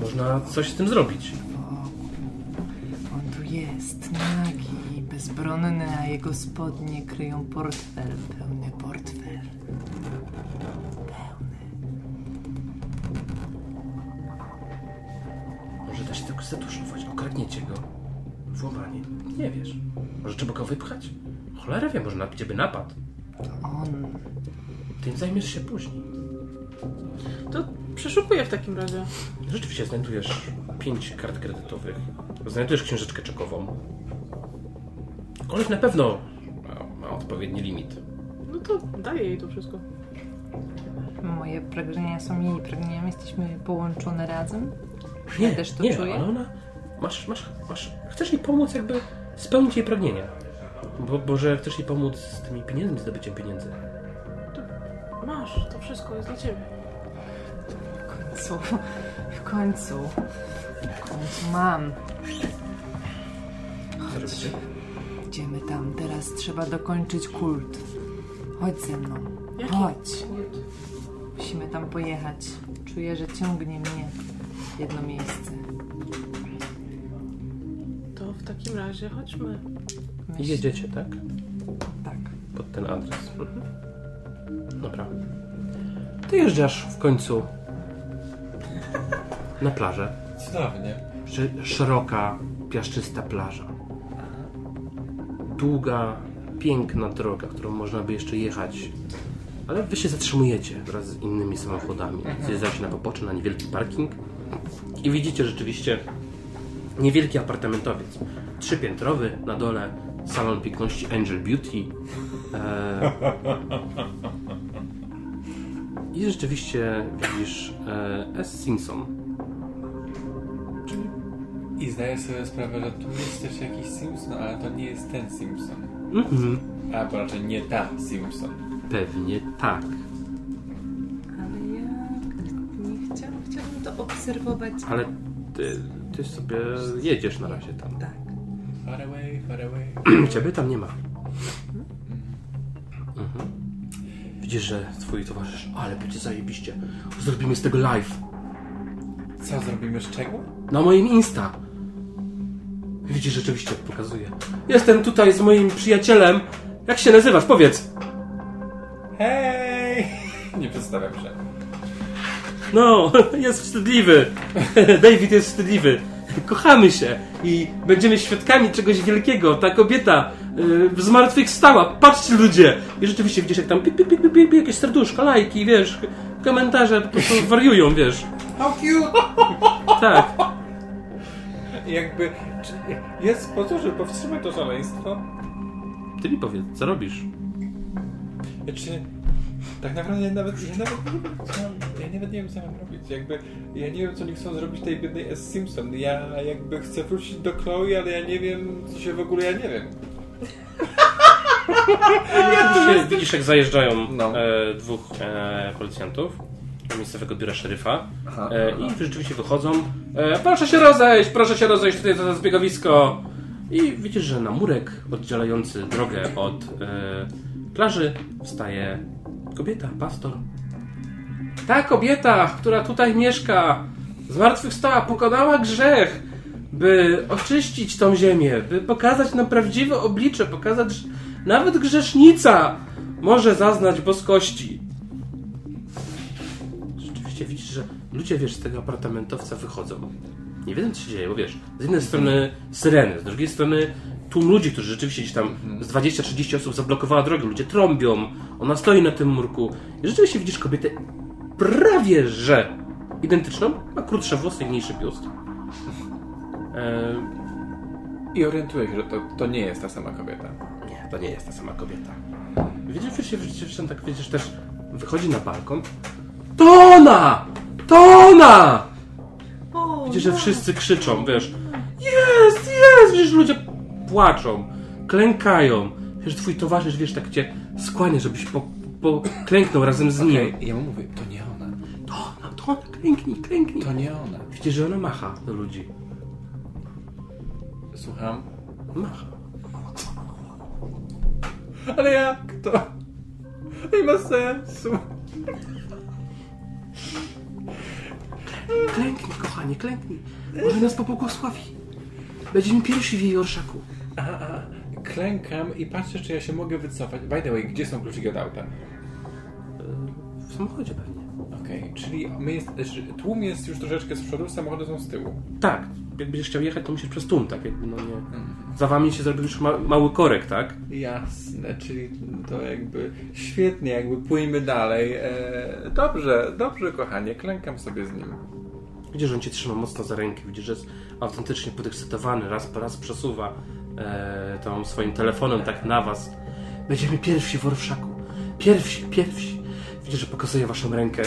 Można coś z tym zrobić. On tu jest, nagi, bezbronny, a jego spodnie kryją portfel, pełny portfel. Pełny. Może da się tylko zatuszować, okradniecie go. Włamanie. Nie wiesz. Może trzeba go wypchać? Cholera wie, może na ciebie napadł. To on. Tym zajmiesz się później. To przeszukuję w takim razie. Rzeczywiście znajdujesz pięć kart kredytowych. Znajdujesz książeczkę czekową. Koleś na pewno ma, ma odpowiedni limit. No to daję jej to wszystko. Moje pragnienia są jej pragnieniami. Jesteśmy połączone razem. Nie, ja też to nie, czuję. ale ona... Masz, masz, masz... Chcesz jej pomóc jakby spełnić jej pragnienia. Bo, bo że chcesz jej pomóc z tymi pieniędzmi, zdobyciem pieniędzy. To masz, to wszystko jest dla ciebie końcu, w końcu, w końcu mam. Chodź. Idziemy tam. Teraz trzeba dokończyć kult. Chodź ze mną. Chodź. Musimy tam pojechać. Czuję, że ciągnie mnie w jedno miejsce. To w takim razie chodźmy. I jedziecie, tak? Tak. Pod ten adres. Mhm. Dobra. Ty jeżdżasz w końcu na plażę. Cudownie. Sz- Szeroka, piaszczysta plaża. Długa, piękna droga, którą można by jeszcze jechać. Ale wy się zatrzymujecie wraz z innymi samochodami. Zjeżdżacie na pobocze, na niewielki parking i widzicie rzeczywiście niewielki apartamentowiec. Trzypiętrowy, na dole salon piękności Angel Beauty. E... I rzeczywiście widzisz e, S. Simpson. Zdaję sobie sprawę, że tu jest też jakiś Simpson, ale to nie jest ten Simpson. Mhm. A, bo raczej nie ta Simpson. Pewnie tak. Ale ja nie chciałam, chciałabym to obserwować. Ale ty, ty sobie jedziesz na razie tam. Tak. Far away, far away. Ciebie tam nie ma. Mhm. Widzisz, że twój towarzysz, ale będzie zajebiście. Zrobimy z tego live. Co, zrobimy z czego? Na moim Insta. Widzisz, rzeczywiście pokazuje. Jestem tutaj z moim przyjacielem. Jak się nazywasz? Powiedz. Hej! Nie przedstawiam się. No, jest wstydliwy. David jest wstydliwy. Kochamy się i będziemy świadkami czegoś wielkiego. Ta kobieta y, zmartwychwstała. Patrzcie ludzie. I rzeczywiście widzisz, jak tam pip, pip, pip, pip, pip, jakieś serduszka, lajki, wiesz, komentarze po prostu wariują, wiesz. How cute! Tak. Jakby, czy jest sposób, żeby powstrzymać to szaleństwo? Ty mi powiedz, co robisz? Czy tak naprawdę ja nawet, ja nawet nie wiem, co mam, ja nawet nie wiem, co mam robić. Jakby, ja nie wiem, co oni chcą zrobić tej biednej S. Simpson. Ja jakby chcę wrócić do Chloe, ale ja nie wiem, co się w ogóle, ja nie wiem. Widzisz, widzisz jak zajeżdżają No. e, dwóch e, policjantów do miejscowego biura szeryfa Aha, e, i rzeczywiście wychodzą. E, proszę się rozejść, proszę się rozejść, tutaj to jest zbiegowisko. I widzisz, że na murek oddzielający drogę od e, plaży wstaje kobieta, pastor. Ta kobieta, która tutaj mieszka, zmartwychwstała, pokonała grzech, by oczyścić tą ziemię, by pokazać nam prawdziwe oblicze, pokazać, że nawet grzesznica może zaznać boskości. Rzeczywiście widzisz, że ludzie, wiesz, z tego apartamentowca wychodzą. Nie wiedzą, co się dzieje, bo wiesz, z jednej strony syreny, z drugiej strony tłum ludzi, którzy rzeczywiście gdzieś tam z 20-30 osób zablokowała drogę, ludzie trąbią, ona stoi na tym murku i rzeczywiście widzisz kobietę prawie że identyczną, ma krótsze włosy i mniejszy biust. Eee, I orientuję się, że to, to nie jest ta sama kobieta. nie, to nie jest ta sama kobieta. Widzisz, widzisz, widzisz, tak widzisz też, wychodzi na balkon. To ona! To ona! O, Widzisz, że no. wszyscy krzyczą, wiesz, jest, jest! Widzisz, ludzie płaczą, klękają. Wiesz, twój towarzysz, wiesz, tak cię skłania, żebyś po, po klęknął razem z nim. Okej, ja mu mówię, to nie ona. To ona, to ona, klęknij, klęknij. To nie ona. Widzisz, że ona macha do ludzi. Słucham? Macha. Ale jak to? Nie ma sensu. Klęknij, kochanie, klęknij. Może nas pobłogosławi. Będziemy pierwsi w jej orszaku. A, a, klękam i patrzę, czy ja się mogę wycofać. By the way, gdzie są kluczyki od auta? W samochodzie pewnie. Okej, czyli my jest, znaczy, tłum jest już troszeczkę z przodu, samochody są z tyłu. Tak, jak będziesz chciał jechać, to musisz przez tłum, tak jakby, no nie. Za wami się zrobił już ma, mały korek, tak? Jasne, czyli to jakby świetnie, jakby pójmy dalej. E, dobrze, dobrze, kochanie, klękam sobie z nim. Widzisz, że on cię trzyma mocno za rękę, widzisz, że jest autentycznie podekscytowany, raz po raz przesuwa e, tą swoim telefonem tak na was. Będziemy pierwsi w orszaku. Pierwsi, pierwsi. Widzisz, że pokazuje waszą rękę.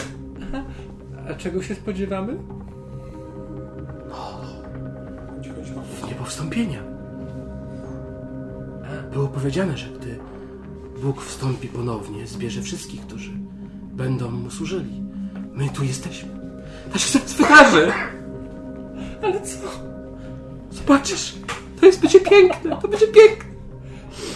A czego się spodziewamy? Niebo wstąpienia. Było powiedziane, że gdy Bóg wstąpi ponownie, zbierze wszystkich, którzy będą mu służyli. My tu jesteśmy. To się zaraz wydarzy. Ale co? Zobaczysz. To jest, będzie piękne. To będzie piękne.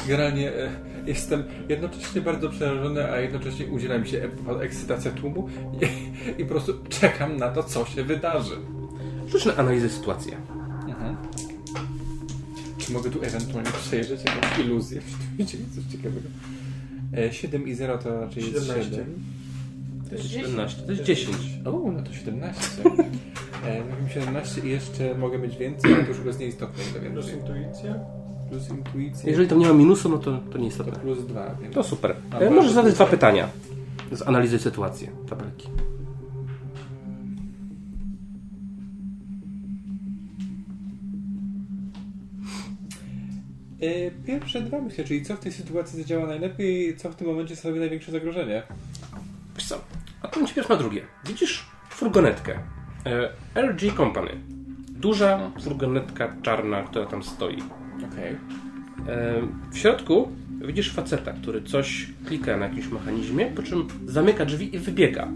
Generalnie e, jestem jednocześnie bardzo przerażony, a jednocześnie udziela mi się e- ekscytacja tłumu i, i po prostu czekam na to, co się wydarzy. Rzuć na analizę sytuacji. Czy mogę tu ewentualnie przejrzeć jakąś iluzję? Widzieli coś ciekawego? E, 7 i 0 to raczej jest 17. 7. To jest 17, to jest 10. O, no to 17. E, Mówimy 17 i jeszcze mogę mieć więcej, ale to już chyba jest nieistotne ile Plus więcej. intuicja? Plus intuicja. Jeżeli tam nie ma minusu, no to, to nie to istotne. plus 2, więc... To super. E, Możesz zadać dwa pytania. Zanalizuj sytuację tabelki. Pierwsze dwa myślę, czyli co w tej sytuacji zadziała najlepiej, co w tym momencie stanowi największe zagrożenie. Wiesz co, a to ci na drugie. Widzisz furgonetkę e, LG Company. Duża furgonetka czarna, która tam stoi. Okej. E, W środku widzisz faceta, który coś klika na jakimś mechanizmie, po czym zamyka drzwi i wybiega.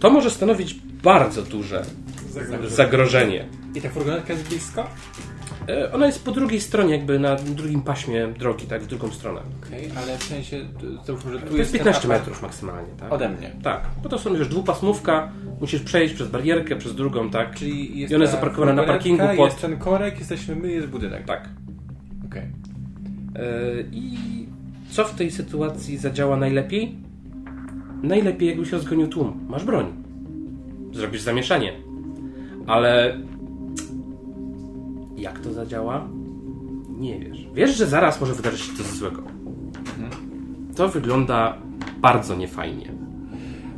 To może stanowić bardzo duże Zagrożenie. zagrożenie. I ta furgonetka jest blisko? E, Ona jest po drugiej stronie, jakby na drugim paśmie drogi, tak, w drugą stronę. Okej, ale w sensie, to, że tu To jest ten 15 apart- metrów maksymalnie, tak? Ode mnie. Tak, bo to są już dwupasmówka, musisz przejść przez barierkę, przez drugą, tak? Czyli jest I ona jest zaparkowana na parkingu pod- Jest ten korek, jesteśmy my, jest budynek. Tak. Okej. E, I co w tej sytuacji zadziała najlepiej? Najlepiej jakbyś rozgonił tłum. Masz broń. Zrobisz zamieszanie. Ale jak to zadziała? Nie wiesz. Wiesz, że zaraz może wydarzyć się coś złego. To wygląda bardzo niefajnie.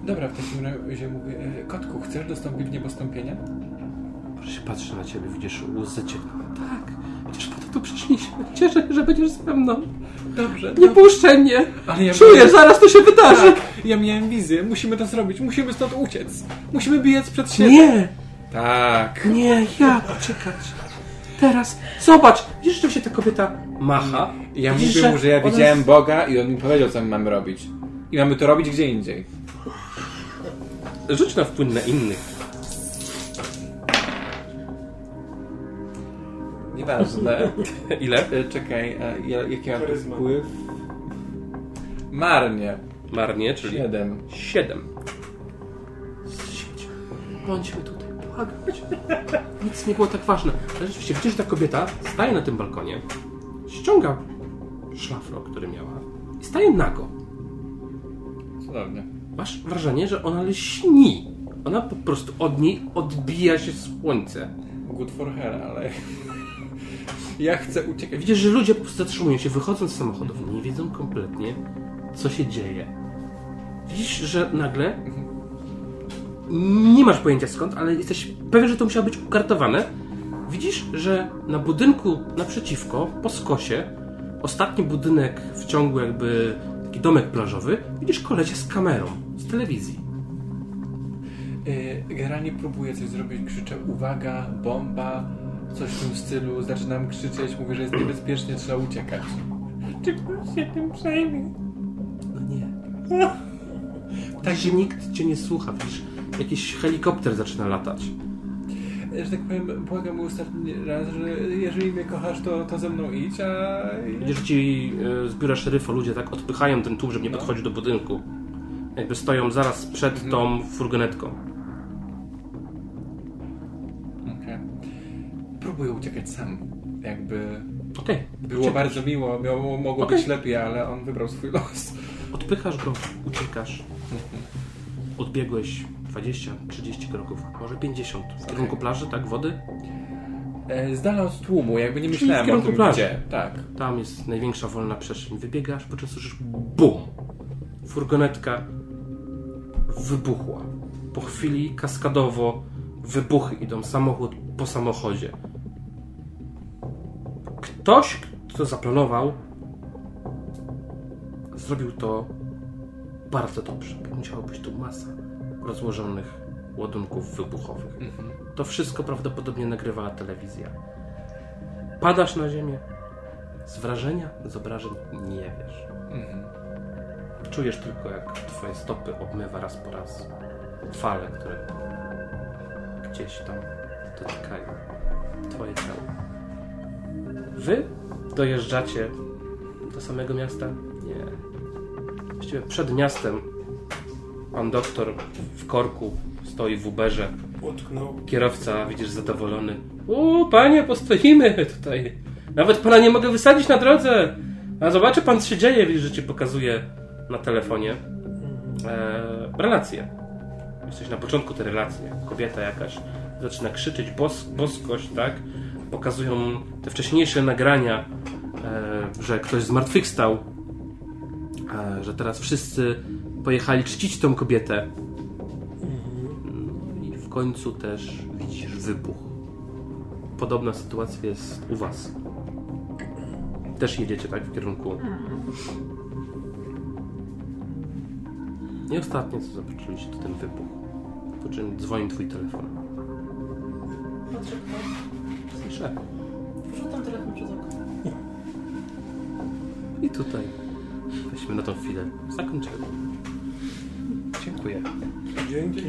Dobra, w takim razie mówię, e, kotku, chcesz dostąpić niebostąpienia? Proszę się patrzy na ciebie, widzisz łzy cię. Tak, przecież po to tu przyszliśmy. Cieszę się, że będziesz ze mną. Dobrze. Nie puszczaj mnie! Ale ja Czuję, zaraz to się wydarzy! Tak, ja miałem wizję, musimy to zrobić, musimy stąd uciec. Musimy biec przed siebie. Nie! Tak. Nie, jak czekać? Teraz, zobacz! Widzisz, że się ta kobieta macha? Ja Widzisz, mówię mu, że ja ona widziałem Boga i on mi powiedział, co my mamy robić. I mamy to robić gdzie indziej. Rzuć na wpływ na innych. Nieważne. Ile? E, Czekaj, ja, jaki mam tu Charyzma. wpływ? Marnie. Marnie, czyli Siedem. 7. Siedź. Bądźmy tutaj, cię. Nic nie było tak ważne. Ale rzeczywiście, widzisz, że ta kobieta staje na tym balkonie, ściąga szlafrok, który miała i staje nago. Cudownie. Masz wrażenie, że ona lśni. Ona po prostu od niej odbija się słońce. Good for her, ale... ja chcę uciekać. Widzisz, że ludzie po prostu zatrzymują się, wychodzą z samochodów, nie wiedzą kompletnie, co się dzieje. Widzisz, że nagle nie masz pojęcia skąd, ale jesteś pewien, że to musiało być ukartowane. Widzisz, że na budynku naprzeciwko, po skosie, ostatni budynek w ciągu jakby taki domek plażowy, widzisz kolesia z kamerą, z telewizji. E, Generalnie próbuję coś zrobić, krzyczę uwaga, bomba, coś w tym stylu, zaczynam krzyczeć, mówię, że jest niebezpiecznie, trzeba uciekać. Czy ktoś się tym przejmie? No nie. Tak, że nikt cię nie słucha, widzisz, jakiś helikopter zaczyna latać. Że tak powiem, błagam ostatni raz, że jeżeli mnie kochasz, to, to ze mną idź, a... Widzisz, ci e, z biura szeryfa ludzie tak odpychają ten tłum, żeby nie No. podchodzić do budynku. Jakby stoją zaraz przed tą furgonetką. Okej. Próbuję uciekać sam. Jakby Okej. było Uciekasz. bardzo miło, miało, mogło Okej. być lepiej, ale on wybrał swój los. Odpychasz go, uciekasz. Odbiegłeś 20-30 kroków, może 50. W kierunku plaży, tak, wody? E, Z dala od tłumu, jakby nie Czyli w myślałem o kierunku tym plaży. gdzie. Tak. Tam jest największa wolna przestrzeń. Wybiegasz, po czym słyszysz BUM! Furgonetka wybuchła. Po chwili kaskadowo wybuchy idą samochód po samochodzie. Ktoś, kto zaplanował, zrobił to bardzo dobrze. Musiało być tu masa rozłożonych ładunków wybuchowych. Mhm. To wszystko prawdopodobnie nagrywała telewizja. Padasz na ziemię. Z wrażenia, z obrażeń nie wiesz. Mhm. Czujesz tylko, jak twoje stopy obmywa raz po raz fale, które gdzieś tam dotykają twoje ciało. Wy dojeżdżacie do samego miasta? Nie. Właściwie przed miastem pan doktor w korku stoi w Uberze. Utknął. Kierowca, widzisz, zadowolony. U, panie, postoimy tutaj. Nawet pana nie mogę wysadzić na drodze. A zobaczy pan, co się dzieje. Widzisz, że ci pokazuje na telefonie e, relację. Jesteś na początku tej relacji. Kobieta jakaś zaczyna krzyczeć bos, boskość, tak? Pokazują te wcześniejsze nagrania, e, że ktoś zmartwychwstał, e, że teraz wszyscy pojechali czcić tą kobietę. No I w końcu też widzisz wybuch. Podobna sytuacja jest u was. Też jedziecie tak w kierunku. I ostatnie co zobaczyliście to ten wybuch. Po czym dzwoni twój telefon. Kto. Słyszę. Wrzucam telefon przez okno. I tutaj weźmy na tą chwilę. Zakończymy. Dziękuję. Dzięki.